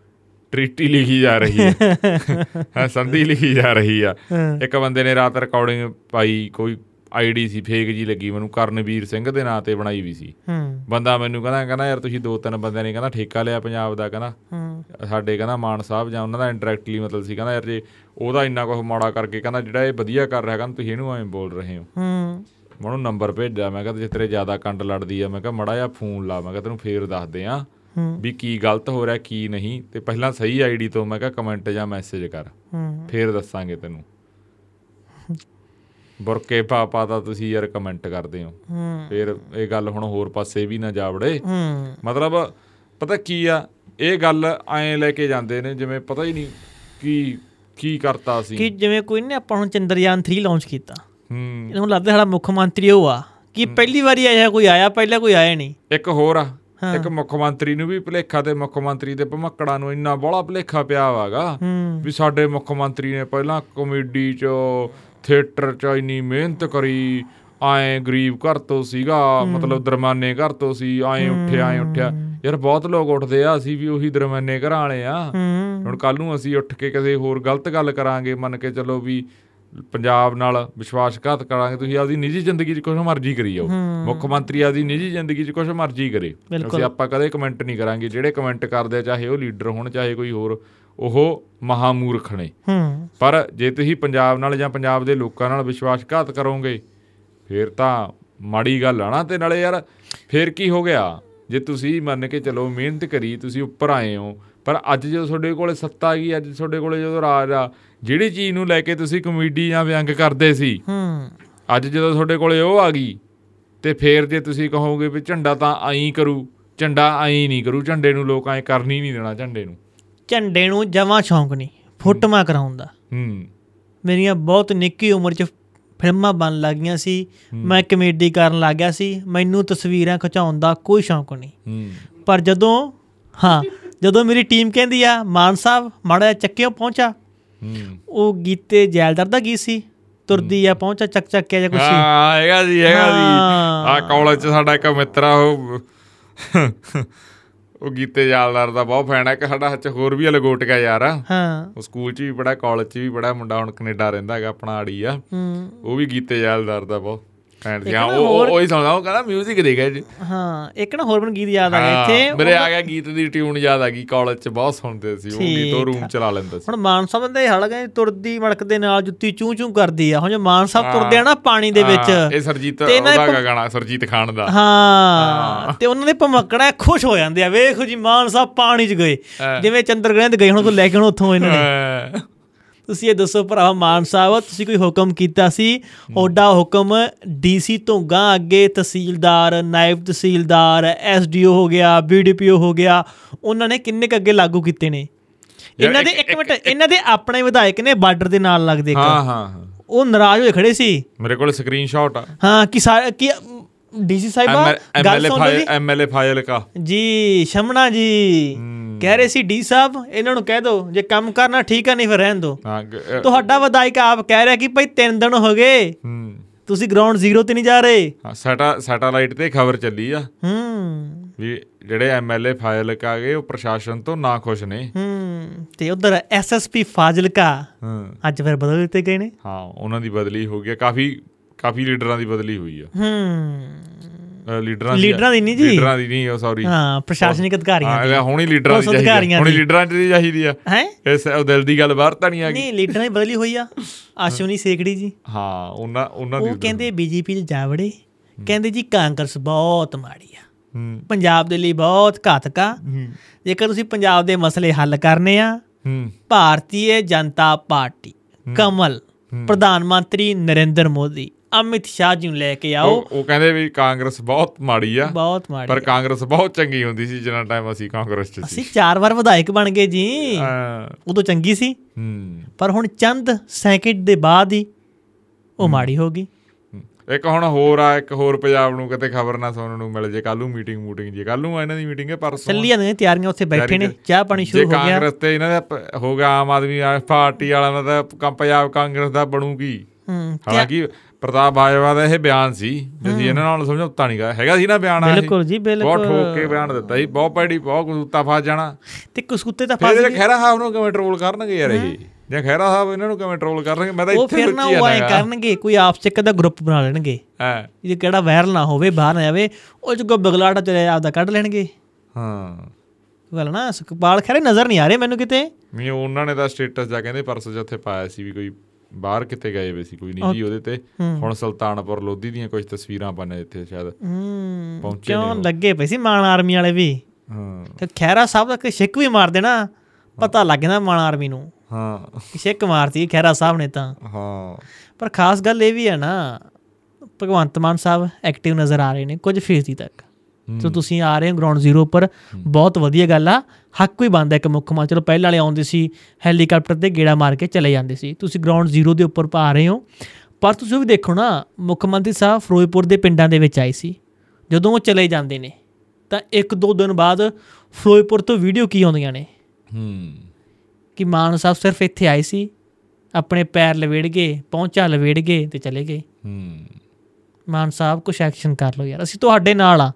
ਟ੍ਰੀਟੀ ਲਿਖੀ ਜਾ ਰਹੀ ਹੈ ਹਾਂ ਸੰਧੀ ਲਿਖੀ ਜਾ ਰਹੀ ਆ। ਇੱਕ ਬੰਦੇ ਨੇ ਰਾਤ ਰਿਕਾਰਡਿੰਗ ਪਾਈ ਕੋਈ ਆਈਡੀ ਸੀ ਫੇਕ ਜੀ ਲੱਗੀ ਮੈਨੂੰ ਕਰਨਵੀਰ ਸਿੰਘ ਦੇ ਨਾਂ ਤੇ ਬਣਾਈ ਵੀ ਸੀ। ਹੂੰ। ਬੰਦਾ ਮੈਨੂੰ ਕਹਿੰਦਾ ਕਹਿੰਦਾ ਯਾਰ ਤੁਸੀਂ ਦੋ ਤਿੰਨ ਬੰਦਿਆਂ ਨੇ ਕਹਿੰਦਾ ਠੇਕਾ ਲਿਆ ਪੰਜਾਬ ਦਾ ਕਹਿੰਦਾ। ਹੂੰ। ਸਾਡੇ ਕਹਿੰਦਾ ਮਾਨ ਸਾਹਿਬ ਜਾਂ ਉਹਨਾਂ ਦਾ ਇੰਡਾਇਰੈਕਟਲੀ ਮਤਲਬ ਸੀ ਕਹਿੰਦਾ ਯਾਰ ਜੇ ਉਹਦਾ ਇੰਨਾ ਕੁਝ ਮਾੜਾ ਕਰਕੇ ਕਹਿੰਦਾ ਜਿਹੜਾ ਇਹ ਵਧੀਆ ਕਰ ਰਿਹਾ ਕਹਿੰਦਾ ਤੁਸੀਂ ਇਹਨੂੰ ਐਵੇਂ ਬੋਲ ਰਹੇ ਹੋ? ਹੂੰ। ਮੈਂ ਉਹਨੂੰ ਨੰਬਰ ਭੇਜਿਆ ਮੈਂ ਕਿਹਾ ਜੇ ਤੇਰੇ ਜ਼ਿਆਦਾ ਕੰਡ ਲੜਦੀ ਆ ਮੈਂ ਕਿਹਾ ਮੜਾ ਜਿਹਾ ਫੋਨ ਲਾ ਮੈਂ ਕਿਹਾ ਤੈਨੂੰ ਫੇਰ ਦੱਸਦੇ ਆ ਵੀ ਕੀ ਗਲਤ ਹੋ ਰਿਹਾ ਕੀ ਨਹੀਂ ਤੇ ਪਹਿਲਾਂ ਸਹੀ ਆਈਡੀ ਤੋਂ ਮੈਂ ਕਿਹਾ ਕਮੈਂਟ ਜਾਂ ਮੈਸੇਜ ਕਰ ਫੇਰ ਦੱਸਾਂਗੇ ਤੈਨੂੰ। ਬੁਰਕੇ ਪਾਪਾ ਤਾਂ ਤੁਸੀਂ ਯਾਰ ਕਮੈਂਟ ਕਰਦੇ ਹੋ। ਫੇਰ ਇਹ ਗੱਲ ਹੁਣ ਹੋਰ ਪਾਸੇ ਵੀ ਨਾ ਜਾਵੜੇ। ਮਤਲਬ ਪਤਾ ਕੀ ਆ ਇਹ ਗੱਲ ਐਂ ਲੈ ਕੇ ਜਾਂਦੇ ਨੇ ਜਿਵੇਂ ਪਤਾ ਹੀ ਨਹੀਂ ਕੀ ਕੀ ਕਰਤਾ ਸੀ। ਕਿ ਜਿਵੇਂ ਕੋਈ ਨੇ ਆਪਾਂ ਹੁਣ ਚੰਦਰਯਾਨ 3 ਲਾਂਚ ਕੀਤਾ। ਹੂੰ। ਇਹਨੂੰ ਲੱਗਦਾ ਸਾਡਾ ਮੁੱਖ ਮੰਤਰੀ ਉਹ ਆ। ਕਿ ਪਹਿਲੀ ਵਾਰੀ ਆਇਆ ਕੋਈ ਆਇਆ ਪਹਿਲਾਂ ਕੋਈ ਆਇਆ ਨਹੀਂ। ਇੱਕ ਹੋਰ ਆ ਇੱਕ ਮੁੱਖ ਮੰਤਰੀ ਨੂੰ ਵੀ ਭੁਲੇਖਾ ਤੇ ਮੁੱਖ ਮੰਤਰੀ ਦੇ ਭਮੱਕੜਾਂ ਨੂੰ ਇੰਨਾ ਬੜਾ ਭੁਲੇਖਾ ਪਿਆ ਵਾਗਾ ਵੀ ਸਾਡੇ ਮੁੱਖ ਮੰਤਰੀ ਨੇ ਪਹਿਲਾਂ ਕਮੇਡੀ 'ਚ ਥੀਏਟਰ 'ਚ ਇੰਨੀ ਮਿਹਨਤ ਕਰੀ ਆਏ ਗਰੀਬ ਘਰ ਤੋਂ ਸੀਗਾ ਮਤਲਬ ਦਰਮਾਨੇ ਘਰ ਤੋਂ ਸੀ ਆਏ ਉੱਠਿਆ ਆਏ ਉੱਠਿਆ। ਯਾਰ ਬਹੁਤ ਲੋਕ ਉੱਠਦੇ ਆ ਅਸੀਂ ਵੀ ਉਹੀ ਦਰਮਾਨੇ ਘਰਾਂ ਵਾਲੇ ਆ। ਹੁਣ ਕੱਲ ਨੂੰ ਅਸੀਂ ਉੱਠ ਕੇ ਕਿਸੇ ਹੋਰ ਗਲਤ ਗੱਲ ਕਰਾਂਗੇ ਮੰਨ ਕੇ ਚੱਲੋ ਵੀ ਪੰਜਾਬ ਨਾਲ ਵਿਸ਼ਵਾਸਘਾਤ ਕਰਾਂਗੇ ਤੁਸੀਂ ਆਪਦੀ ਨਿੱਜੀ ਜ਼ਿੰਦਗੀ 'ਚ ਕੁਝ ਮਰਜ਼ੀ ਕਰੀ ਜਾਓ। ਮੁੱਖ ਮੰਤਰੀ ਆਪਦੀ ਨਿੱਜੀ ਜ਼ਿੰਦਗੀ 'ਚ ਕੁਝ ਮਰਜ਼ੀ ਕਰੇ। ਅਸੀਂ ਆਪਾਂ ਕਦੇ ਕਮੈਂਟ ਨਹੀਂ ਕਰਾਂਗੇ ਜਿਹੜੇ ਕਮੈਂਟ ਕਰਦੇ ਚਾਹੇ ਉਹ ਲੀਡਰ ਹੋਣ ਚਾਹੇ ਕੋਈ ਹੋਰ ਉਹ ਮਹਾਮੂਰਖ ਨੇ ਹੂੰ। ਪਰ ਜੇ ਤੁਸੀਂ ਪੰਜਾਬ ਨਾਲ ਜਾਂ ਪੰਜਾਬ ਦੇ ਲੋਕਾਂ ਨਾਲ ਵਿਸ਼ਵਾਸਘਾਤ ਕਰੋਗੇ ਫਿਰ ਤਾਂ ਮਾੜੀ ਗੱਲ ਆ ਨਾ ਤੇ ਨਾਲੇ ਯਾਰ ਫਿਰ ਕੀ ਹੋ ਗਿਆ? ਜੇ ਤੁਸੀਂ ਮੰਨ ਕੇ ਚਲੋ ਮਿਹਨਤ ਕਰੀ ਤੁਸੀਂ ਉੱਪਰ ਆਏ ਹੋ ਪਰ ਅੱਜ ਜਦੋਂ ਤੁਹਾਡੇ ਕੋਲੇ ਸੱਤਾ ਆ ਗਈ ਅੱਜ ਤੁਹਾਡੇ ਕੋਲੇ ਜਦੋਂ ਰਾਜ ਆ ਜਿਹੜੀ ਚੀਜ਼ ਨੂੰ ਲੈ ਕੇ ਤੁਸੀਂ ਕਮੇਡੀ ਜਾਂ ਵਿਅੰਗ ਕਰਦੇ ਸੀ ਹੂੰ। ਅੱਜ ਜਦੋਂ ਤੁਹਾਡੇ ਕੋਲੇ ਉਹ ਆ ਗਈ ਤੇ ਫੇਰ ਜੇ ਤੁਸੀਂ ਕਹੋਗੇ ਵੀ ਝੰਡਾ ਤਾਂ ਐਂ ਕਰੂ ਝੰਡਾ ਐਂ ਨਹੀਂ ਕਰੂ ਝੰਡੇ ਨੂੰ ਲੋਕ ਐਂ ਕਰਨੀ ਨਹੀਂ ਦੇਣਾ ਝੰਡੇ ਨੂੰ। ਝੰਡੇ ਨੂੰ ਜਮਾਂ ਸ਼ੌਂਕ ਨਹੀਂ ਫੋਟੋਆਂ ਕਰਾਉਣ ਦਾ ਹੂੰ। ਮੇਰੀਆਂ ਬਹੁਤ ਨਿੱਕੀ ਉਮਰ 'ਚ ਫਿਲਮਾਂ ਬਣ ਲੱਗੀਆਂ ਸੀ ਮੈਂ ਕਮੇਡੀ ਕਰਨ ਲੱਗ ਗਿਆ ਸੀ ਮੈਨੂੰ ਤਸਵੀਰਾਂ ਖਿਚਾਉਣ ਦਾ ਕੋਈ ਸ਼ੌਂਕ ਨਹੀਂ। ਹੂੰ। ਪਰ ਜਦੋਂ ਹਾਂ ਜਦੋਂ ਮੇਰੀ ਟੀਮ ਕਹਿੰਦੀ ਆ ਮਾਨ ਸਾਹਿਬ ਮਾੜਾ ਚੱਕਿਓ ਪਹੁੰਚਾ। ਉਹ ਗੀਤੇ ਜੈਲਦਾਰ ਦਾ ਗੀਤ ਸੀ ਤੁਰਦੀ ਆ ਪਹੁੰਚਾ ਚੱਕ ਚੱਕ ਕੇ ਜਾਂ ਕੁਛ ਹਾਂ ਹੈਗਾ ਜੀ ਹੈਗਾ ਜੀ। ਆ ਕਾਲਜ ਚ ਸਾਡਾ ਇੱਕ ਮਿੱਤਰ ਆ ਉਹ ਉਹ ਗੀਤੇ ਜਾਲਦਾਰ ਦਾ ਬਹੁਤ ਫੈਨ ਹੈ ਕਿ ਸਾਡਾ ਚ ਹੋਰ ਵੀ ਆ ਲਗੋਟ ਗਿਆ ਯਾਰ ਹਾਂ। ਉਹ ਸਕੂਲ ਚ ਵੀ ਪੜਾ ਕਾਲਜ ਚ ਵੀ ਪੜਾ ਮੁੰਡਾ ਹੁਣ ਕੈਨੇਡਾ ਰਹਿੰਦਾ ਹੈਗਾ ਆਪਣਾ ਆੜੀ ਆ। ਉਹ ਵੀ ਗੀਤੇ ਜਾਲਦਾਰ ਦਾ ਬਹੁਤ। ਹਾਂ ਨਾ ਉਹ ਉਹ ਹੀ ਸੁਣਦਾ ਉਹ ਕਹਿੰਦਾ 뮤직 ਦੇਖਿਆ ਜੀ। ਹਾਂ ਇੱਕ ਨਾ ਹੋਰ ਮੈਨੂੰ ਗੀਤ ਯਾਦ ਆ ਗਿਆ ਇੱਥੇ ਮੇਰੇ ਆ ਗਿਆ ਗੀਤ ਦੀ ਟਿਊਨ ਯਾਦ ਆ ਗਈ ਕਾਲਜ ਚ ਬਹੁਤ ਸੁਣਦੇ ਸੀ ਉਹ ਗੀਤ ਉਹ ਰੂਮ ਚਲਾ ਲੈਂਦਾ ਸੀ। ਹੁਣ ਮਾਨ ਸਾਹਿਬ ਦੇ ਹਲ ਗਏ ਤੁਰਦੀ ਮੜਕ ਦੇ ਨਾਲ ਜੁੱਤੀ ਚੂੰ ਚੂੰ ਕਰਦੀ ਆ। ਹੁਣ ਜੇ ਮਾਨ ਸਾਹਿਬ ਤੁਰਦੇ ਆ ਨਾ ਪਾਣੀ ਦੇ ਵਿੱਚ ਇਹ ਸਰਜੀਤ ਉਹਦਾ ਗਾਣਾ ਸਰਜੀਤ ਖਾਨ ਦਾ। ਹਾਂ ਤੇ ਉਹਨਾਂ ਦੇ ਭਮਕੜਾ ਖੁਸ਼ ਹੋ ਜਾਂਦੇ ਆ। ਵੇਖੋ ਜੀ ਮਾਨ ਸਾਹਿਬ ਪਾਣੀ 'ਚ ਗਏ। ਜਿਵੇਂ ਚੰਦਰਗ੍ਰਹਿ ਤੇ ਗਏ ਹੁਣ ਕੋ ਲੈ ਕੇ ਹੁਣ ਉੱਥੋਂ ਇਹਨਾਂ ਨੇ। ਤੁਸੀਂ ਇਹ ਦੱਸੋ ਭਰਾ ਮਾਨ ਸਾਹਿਬ ਤੁਸੀਂ ਕੋਈ ਹੁਕਮ ਕੀਤਾ ਸੀ? ਓਡਾ ਹੁਕਮ ਡੀਸੀ ਤੋਂ ਗਾਂ ਅੱਗੇ ਤਹਿਸੀਲਦਾਰ ਨਾਇਬ ਤਹਿਸੀਲਦਾਰ ਐਸਡੀਓ ਹੋ ਗਿਆ ਬੀਡੀਪੀਓ ਹੋ ਗਿਆ ਉਹਨਾਂ ਨੇ ਕਿੰਨੇ ਕ ਅੱਗੇ ਲਾਗੂ ਕੀਤੇ ਨੇ? ਇਹਨਾਂ ਦੇ ਇੱਕ- ਮਿੰਟ ਇਹਨਾਂ ਦੇ ਆਪਣੇ ਵਿਧਾਇਕ ਨੇ ਬਾਰਡਰ ਦੇ ਨਾਲ ਲੱਗਦੇ ਇੱਕ। ਹਾਂ ਹਾਂ ਉਹ ਨਾਰਾਜ਼ ਹੋਏ ਖੜੇ ਸੀ? ਮੇਰੇ ਕੋਲ ਸਕਰੀਨਸ਼ਾਟ ਆ। ਹਾਂ ਕਿ ਕਿ ਡੀਸੀ ਸਾਹਿਬਾ ਗੱਲ ਸੁਣ ਲਓ ਜੀ? ਐਮਐਲਏ ਫਾਈਲ ਕਾ। ਜੀ ਸ਼ਮਣਾ ਜੀ। ਕਹਿ ਰਹੇ ਸੀ ਡੀ ਸਾਹਿਬ ਇਹਨਾਂ ਨੂੰ ਕਹਿ ਦਿਓ ਜੇ ਕੰਮ ਕਰਨਾ ਠੀਕ ਆ ਨਹੀਂ ਫਿਰ ਰਹਿਣ ਦਿਓ ਤੁਹਾਡਾ ਵਿਧਾਇਕ ਆਪ ਕਹਿ ਰਿਹਾ ਕਿ ਭਾਈ 3 ਦਿਨ ਹੋ ਗਏ। ਤੁਸੀਂ ਗਰਾਊਂਡ ਜ਼ੀਰੋ ਤੇ ਨਹੀਂ ਜਾ ਰਹੇ। ਹਾਂ ਸੈਟਾ ਸੈਟੇਲਾਈਟ ਤੇ ਖਬਰ ਚੱਲੀ ਆ। ਹੂੰ। ਵੀ ਜਿਹੜੇ ਐਮਐਲਏ ਫਾਈਲ ਕਾ ਗਏ ਉਹ ਪ੍ਰਸ਼ਾਸਨ ਤੋਂ ਨਾ ਖੁਸ਼ ਨੇ। ਹੂੰ। ਤੇ ਉਧਰ ਐਸਐਸਪੀ ਫਾਜ਼ਿਲਕਾ ਹਾਂ। ਅੱਜ ਫਿਰ ਬਦਲ ਦਿੱਤੇ ਗਏ ਨੇ। ਹਾਂ ਉਹਨਾਂ ਦੀ ਬਦਲੀ ਹੋ ਗਈ ਆ। ਕਾਫੀ ਕਾਫੀ ਲੀਡਰਾਂ ਦੀ ਬਦਲੀ ਹੋਈ ਆ। ਹੂੰ। ਲੀਡਰਾਂ ਦੀ ਲੀਡਰਾਂ ਦੀ ਨਹੀਂ ਜੀ। ਲੀਡਰਾਂ ਦੀ ਨਹੀਂ ਸੌਰੀ ਹਾਂ ਪ੍ਰਸ਼ਾਸਨਿਕ ਅਧਿਕਾਰੀਆਂ ਦੀ। ਹਾਂ ਹੁਣੀ ਲੀਡਰਾਂ ਦੀ ਚਾਹੀਦੀ ਹੁਣੀ ਦੀ। ਲੀਡਰਾਂ ਦੀ ਚਾਹੀਦੀ ਆ। ਹੈ? ਇਸ ਉਹ ਦਿਲ ਦੀ ਗੱਲ ਬਾਹਰ ਤਾਂ ਨਹੀਂ ਆ ਗਈ। ਨਹੀਂ ਲੀਡਰਾਂ ਦੀ ਬਦਲੀ ਹੋਈ ਆ। ਆਸ਼ਵਨੀ ਸੇਖੜੀ ਜੀ। ਹਾਂ ਉਹਨਾਂ ਉਹਨਾਂ ਦੀ ਉਹ ਕਹਿੰਦੇ ਬੀਜੇਪੀ ਚ ਜਾ ਵੜੇ। ਕਹਿੰਦੇ ਜੀ ਕਾਂਗਰਸ ਬਹੁਤ ਮਾੜੀ ਆ। ਹੂੰ। ਪੰਜਾਬ ਦੇ ਲਈ ਬਹੁਤ ਘਾਤਕ ਆ। ਜੇਕਰ ਤੁਸੀਂ ਪੰਜਾਬ ਦੇ ਮਸਲੇ ਹੱਲ ਕਰਨੇ ਆ ਹੂੰ। ਭਾਰਤੀ ਜਨਤਾ ਪਾਰਟੀ ਕਮਲ ਪ੍ਰਧਾਨ ਮੰਤਰੀ ਨਰਿੰਦਰ ਮੋਦੀ। ਅਮਿਤ ਸ਼ਾਹ ਜੀ ਨੂੰ ਲੈ ਕੇ ਆਓ। ਉਹ ਕਹਿੰਦੇ ਵੀ ਕਾਂਗਰਸ ਬਹੁਤ ਮਾੜੀ ਆ। ਬਹੁਤ ਮਾੜੀ ਪਰ ਕਾਂਗਰਸ ਬਹੁਤ ਚੰਗੀ ਹੁੰਦੀ ਸੀ ਜਿੰਨਾ ਟਾਈਮ ਅਸੀਂ ਕਾਂਗਰਸ 'ਚ ਸੀ। ਅਸੀਂ ਚਾਰ ਵਾਰ ਵਿਧਾਇਕ ਬਣ ਗਏ ਜੀ। ਉਦੋਂ ਚੰਗੀ ਸੀ। ਹੂੰ। ਪਰ ਹੁਣ ਚੰਦ ਸੈਕਿੰਡ ਦੇ ਬਾਅਦ ਹੀ ਉਹ ਮਾੜੀ ਹੋ ਗਈ। ਇੱਕ ਹੁਣ ਹੋਰ ਆ ਇੱਕ ਹੋਰ ਪੰਜਾਬ ਨੂੰ ਕਿਤੇ ਖਬਰ ਨਾ ਸੁਣਨ ਨੂੰ ਮਿਲ ਜੇ। ਕੱਲ ਮੀਟਿੰਗ ਮੂਟਿੰਗ ਜੀ। ਕੱਲ ਇਹਨਾਂ ਦੀ ਮੀਟਿੰਗ ਹੈ ਪਰਸੋਂ ਚੱਲੀ ਜਾਂਦੀਆਂ ਨੇ ਤਿਆਰੀਆਂ ਉੱਥੇ ਬੈਠੇ ਨੇ। ਚਾਹ ਪਾਣੀ ਜੇ ਸ਼ੁਰੂ ਹੋ ਗਿਆ। ਕਾਂਗਰਸ ਤੇ ਇਹਨਾਂ ਦਾ ਹੋ ਗਿਆ ਆਮ ਆਦਮੀ ਪਾਰਟੀ ਵਾਲਾ ਦਾ ਪੰਜਾਬ ਕਾਂਗਰਸ ਦਾ ਬਣੂਗੀ ਹੂੰ। ਹਾਲਾਂਕਿ ਪ੍ਰਤਾਪ ਬਾਜਵਾ ਦਾ ਇਹ ਬਿਆਨ ਸੀ ਜੇ ਅਸੀਂ ਇਹਨਾਂ ਨਾਲ ਸਮਝੌਤਾ ਨਹੀਂ ਗਾ ਹੈਗਾ ਸੀ ਨਾ ਬਿਆਨ ਆ? ਬਿਲਕੁਲ ਜੀ, ਬਿਲਕੁਲ। ਬਹੁਤ ਠੋਕ ਕੇ ਬਿਆਨ ਦਿੱਤਾ ਸੀ ਬਹੁਤ ਪੈੜੀ ਬਹੁਤ ਕੁੱਤਾ ਫਸ ਜਾਣਾ। ਤੇ ਕਸੂਤੇ ਤਾਂ ਫਸ ਜਿਹੜੇ ਗਏ। ਖਹਿਰਾ ਸਾਹਿਬ ਨੂੰ ਕਿਵੇਂ ਟਰੋਲ ਕਰਨਗੇ ਯਾਰ ਇਹ? ਜੇ ਖਹਿਰਾ ਸਾਹਿਬ ਇਹਨਾਂ ਨੂੰ ਕਿਵੇਂ ਟਰੋਲ ਕਰਨਗੇ? ਮੈਂ ਤਾਂ ਉਹ ਇੱਥੇ ਫਿਰ ਨਾ ਉਹ ਐ। ਕਰਨਗੇ ਕੋਈ ਆਪਸ ਚ ਕਦਾ ਗਰੁੱਪ ਬਣਾ ਲੈਣਗੇ। ਹਾਂ। ਇਹ ਕਿਹੜਾ ਵਾਇਰਲ ਨਾ ਹੋਵੇ ਬਾਹਰ ਨਾ ਜਾਵੇ ਉਹ ਚ ਕੋ ਬਗਲਾਟਾ ਚਲੇ ਆਪਦਾ ਕੱਢ ਲੈਣਗੇ। ਹਾਂ। ਗੱਲ ਨਾ ਸੁਖਪਾਲ ਖੈਰੇ ਨਜ਼ਰ ਨਹੀਂ ਆ ਰਹੇ ਮੈਨੂੰ ਕਿਤੇ। ਨਹੀਂ ਉਹਨਾਂ ਨੇ ਤਾਂ ਸਟੇਟਸ ਜਾ ਕਹਿੰਦੇ ਪਰਸੋਂ ਜਿੱਥੇ ਪਾਇਆ ਸੀ ਵੀ ਕੋਈ ਬਾਹਰ ਕਿਤੇ ਗਏ ਵੇ ਸੀ ਕੋਈ ਨਹੀਂ ਜੀ ਉਹਦੇ ਤੇ ਹੁਣ ਸੁਲਤਾਨਪੁਰ ਲੋਧੀ ਦੀਆਂ ਕੁਝ ਤਸਵੀਰਾਂ ਪਾਣੇ ਇੱਥੇ ਸ਼ਾਇਦ ਪਹੁੰਚੇ ਕਿਉਂ ਲੱਗੇ ਪਏ ਸੀ ਮਾਨ ਆਰਮੀ ਵਾਲੇ ਵੀ? ਹਾਂ। ਤੇ ਖੈਰਾ ਸਾਹਿਬ ਦਾ ਕਿ ਛਿੱਕ ਵੀ ਮਾਰ ਦੇਣਾ ਪਤਾ ਲੱਗ ਜਾਂਦਾ ਮਾਨ ਆਰਮੀ ਨੂੰ। ਹਾਂ। ਕਿ ਛਿੱਕ ਮਾਰਤੀ ਖੈਰਾ ਸਾਹਿਬ ਨੇ ਤਾਂ। ਹਾਂ। ਪਰ ਖਾਸ ਗੱਲ ਇਹ ਵੀ ਹੈ ਨਾ ਭਗਵੰਤ ਮਾਨ ਸਾਹਿਬ ਐਕਟਿਵ ਨਜ਼ਰ ਆ ਰਹੇ ਨੇ ਕੁਝ ਫੀਸਦੀ ਤੱਕ। ਸੋ ਤੁਸੀਂ ਆ ਰਹੇ ਹੋ ਗਰਾਊਂਡ ਜ਼ੀਰੋ ਉੱਪਰ ਬਹੁਤ ਵਧੀਆ ਗੱਲ ਆ। ਹੱਕ ਕੋਈ ਬੰਦਾ ਇੱਕ ਮੁੱਖ ਮੰਤਰੀ ਚਲੋ ਪਹਿਲਾਂ ਵਾਲੇ ਆਉਂਦੇ ਸੀ ਹੈਲੀਕਾਪਟਰ ਤੇ ਗੇੜਾ ਮਾਰ ਕੇ ਚਲੇ ਜਾਂਦੇ ਸੀ। ਤੁਸੀਂ ਗਰਾਊਂਡ ਜ਼ੀਰੋ ਦੇ ਉੱਪਰ ਪਾ ਰਹੇ ਹੋ। ਪਰ ਤੁਸੀਂ ਉਹ ਵੀ ਦੇਖੋ ਨਾ ਮੁੱਖ ਮੰਤਰੀ ਸਾਹਿਬ ਫਿਰੋਜ਼ਪੁਰ ਦੇ ਪਿੰਡਾਂ ਦੇ ਵਿੱਚ ਆਏ ਸੀ। ਜਦੋਂ ਉਹ ਚਲੇ ਜਾਂਦੇ ਨੇ ਤਾਂ ਇੱਕ ਦੋ ਦਿਨ ਬਾਅਦ ਫਿਰੋਜ਼ਪੁਰ ਤੋਂ ਵੀਡੀਓ ਕੀ ਆਉਂਦੀਆਂ ਨੇ? ਹੂੰ। ਕਿ ਮਾਨ ਸਾਹਿਬ ਸਿਰਫ ਇੱਥੇ ਆਏ ਸੀ ਆਪਣੇ ਪੈਰ ਲਵੇੜ ਗਏ ਪਹੁੰਚਾ ਲਵੇੜ ਗਏ ਤੇ ਚਲੇ ਗਏ। ਹੂੰ। ਮਾਨ ਸਾਹਿਬ ਕੁਛ ਐਕਸ਼ਨ ਕਰ ਲਓ ਯਾਰ ਅਸੀਂ ਤੁਹਾਡੇ ਨਾਲ ਆ।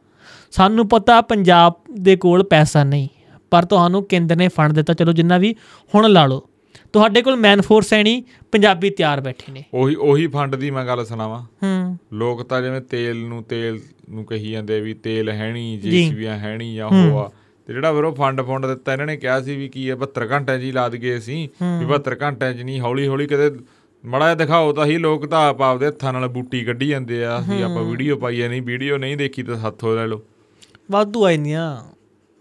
ਸਾਨੂੰ ਪਤਾ ਪੰਜਾਬ ਦੇ ਕੋਲ ਪੈਸਾ ਨਹੀਂ ਪਰ ਤੁਹਾਨੂੰ ਕੇਂਦਰ ਨੇ ਫੰਡ ਦਿੱਤਾ? ਚਲੋ ਜਿੰਨਾ ਵੀ ਹੁਣ ਲਾ ਲਓ। ਤੁਹਾਡੇ ਕੋਲ ਮੈਨ ਫੋਰਸ ਹੈ ਨਹੀਂ ਪੰਜਾਬੀ ਤਿਆਰ ਬੈਠੇ ਨੇ। ਉਹੀ ਉਹੀ ਫੰਡ ਦੀ ਮੈਂ ਗੱਲ ਸੁਣਾਵਾਂ। ਹੂੰ। ਲੋਕ ਤਾਂ ਜਿਵੇਂ ਤੇਲ ਨੂੰ ਤੇਲ ਨੂੰ ਕਹੀ ਜਾਂਦੇ ਵੀ ਤੇਲ ਹੈ ਨਹੀਂ ਜੀ। ਜੀਸੀਬੀਆਂ ਹੈ ਨਹੀਂ ਜਾਂ ਉਹ ਆ। ਤੇ ਜਿਹੜਾ ਫਿਰ ਉਹ ਫੰਡ ਫੰਡ ਦਿੱਤਾ ਇਹਨਾਂ ਨੇ ਕਿਹਾ ਸੀ ਵੀ ਕੀ ਹੈ 72 ਘੰਟਿਆਂ 'ਚ ਹੀ ਲਾ ਦਈਏ ਅਸੀਂ ਵੀ 72 ਘੰਟਿਆਂ 'ਚ ਨਹੀਂ ਹੌਲੀ ਹੌਲੀ ਕਿਤੇ ਮੜਾ ਜਿਹਾ ਦਿਖਾਓ ਤਾਂ ਹੀ ਲੋਕ ਤਾਂ ਆਪ ਆਪਦੇ ਹੱਥਾਂ ਨਾਲ ਬੂਟੀ ਕੱਢੀ ਜਾਂਦੇ ਆ। ਅਸੀਂ ਆਪਾਂ ਵੀਡੀਓ ਪਾਈਏ ਨਹੀਂ ਵੀਡੀਓ ਨਹੀਂ ਦੇਖੀ ਤਾਂ ਹੱਥੋਂ ਲੈ ਲਓ। ਵਾਧੂ ਆਈਆਂ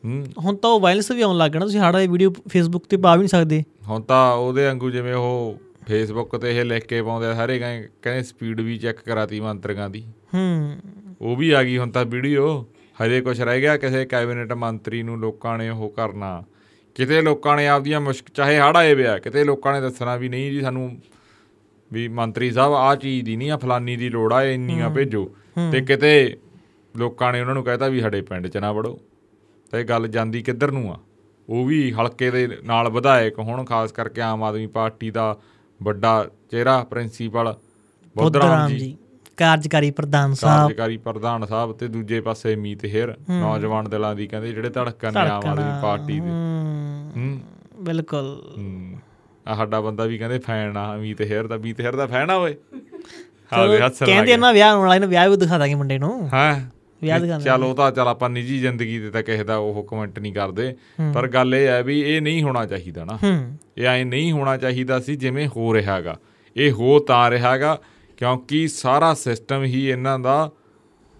ਹੂੰ। ਹੁਣ ਤਾਂ ਉਹ ਵਾਇਲੈਂਸ ਵੀ ਆਉਣ ਲੱਗ ਗਿਆ ਤੁਸੀਂ ਸਾਡਾ ਇਹ ਵੀਡੀਓ ਫੇਸਬੁੱਕ ਤੇ ਪਾ ਵੀ ਨਹੀਂ ਸਕਦੇ। ਹੁਣ ਤਾਂ ਉਹਦੇ ਵਾਂਗੂ ਜਿਵੇਂ ਉਹ ਫੇਸਬੁੱਕ ਤੇ ਇਹ ਲਿਖ ਕੇ ਪਾਉਂਦੇ ਆ ਸਾਰੇ ਕਹਿੰਦੇ ਕਹਿੰਦੇ ਸਪੀਡ ਵੀ ਚੈੱਕ ਕਰਾਤੀ ਮੰਤਰੀਆਂ ਦੀ। ਹੂੰ। ਉਹ ਵੀ ਆ ਗਈ ਹੁਣ ਤਾਂ ਵੀਡੀਓ। ਹਜੇ ਕੁਝ ਰਹਿ ਗਿਆ ਕਿਸੇ ਕੈਬਨਿਟ ਮੰਤਰੀ ਨੂੰ ਲੋਕਾਂ ਨੇ ਉਹ ਕਰਨਾ। ਕਿਤੇ ਲੋਕਾਂ ਨੇ ਆਪਦੀਆਂ ਮੁਸ਼ਕ ਚਾਹੇ ਹੜ੍ਹ ਆਏ ਵਿਆ ਕਿਤੇ ਲੋਕਾਂ ਨੇ ਦੱਸਣਾ ਵੀ ਨਹੀਂ ਜੀ ਸਾਨੂੰ ਵੀ ਮੰਤਰੀ ਸਾਹਿਬ ਆਹ ਚੀਜ਼ ਦੀ ਨਹੀਂ ਆ ਫਲਾਨੀ ਦੀ ਲੋੜ ਆ ਇੰਨੀਆਂ ਭੇਜੋ। ਤੇ ਕਿਤੇ ਲੋਕਾਂ ਨੇ ਉਹਨਾਂ ਨੂੰ ਕਹਿਤਾ ਵੀ ਸਾਡੇ ਪਿੰਡ 'ਚ ਨਾ ਵੜੋ। ਤੇ ਇਹ ਗੱਲ ਜਾਂਦੀ ਕਿੱਧਰ ਨੂੰ ਆ? ਉਹ ਵੀ ਹਲਕੇ ਦੇ ਨਾਲ ਵਿਧਾਇਕ ਹੁਣ ਖਾਸ ਕਰਕੇ ਆਮ ਆਦਮੀ ਪਾਰਟੀ ਦਾ ਵੱਡਾ ਚਿਹਰਾ ਪ੍ਰਿੰਸੀਪਲ ਬੁੱਧਰਾਮ ਜੀ। ਕਾਰਜਕਾਰੀ ਪ੍ਰਧਾਨ ਸਾਹਿਬ। ਕਾਰਜਕਾਰੀ ਪ੍ਰਧਾਨ ਸਾਹਿਬ ਤੇ ਦੂਜੇ ਪਾਸੇ ਮੀਤ ਹੇਰ ਨੌਜਵਾਨ ਦਿਲਾਂ ਦੀ ਕਹਿੰਦੇ ਜਿਹੜੇ ਧੜਕਣ ਨੇ ਆਮ ਆਦਮੀ ਪਾਰਟੀ ਦੇ। ਹੂੰ ਬਿਲਕੁਲ। ਆ ਸਾਡਾ ਬੰਦਾ ਵੀ ਕਹਿੰਦੇ ਫੈਨ ਆ ਮੀਤ ਹੇਰ ਦਾ ਮੀਤ ਹੇਰ ਦਾ ਫੈਨ ਆ ਓਏ। ਹਾਂ ਵੇ ਹੱਸਣ ਲੱਗ ਕਹਿੰਦੇ। ਇਹਨਾਂ ਵਿਆਹ ਹੋਣ ਵਾਲੇ ਨੂੰ ਵਿਆਹ ਵੀ ਦਿਖਾ ਦਾਂਗੇ ਮੁੰਡੇ ਨੂੰ। ਹਾਂ? ਵਿਆਹ ਦਿਖਾਉਂਦੇ ਚੱਲ ਉਹ ਤਾਂ ਚੱਲ ਆਪਾਂ ਨਿੱਜੀ ਜ਼ਿੰਦਗੀ ਤੇ ਤਾਂ ਕਿਸੇ ਦਾ ਉਹ ਕਮੈਂਟ ਨਹੀਂ ਕਰਦੇ। ਪਰ ਗੱਲ ਇਹ ਹੈ ਵੀ ਇਹ ਨਹੀਂ ਹੋਣਾ ਚਾਹੀਦਾ ਨਾ। ਇਹ ਐ ਨਹੀਂ ਹੋਣਾ ਚਾਹੀਦਾ ਸੀ ਜਿਵੇਂ ਹੋ ਰਿਹਾਗਾ ਇਹ ਹੋ ਤਾਂ ਰਿਹਾਗਾ ਕਿਉਂਕਿ ਸਾਰਾ ਸਿਸਟਮ ਹੀ ਇਹਨਾਂ ਦਾ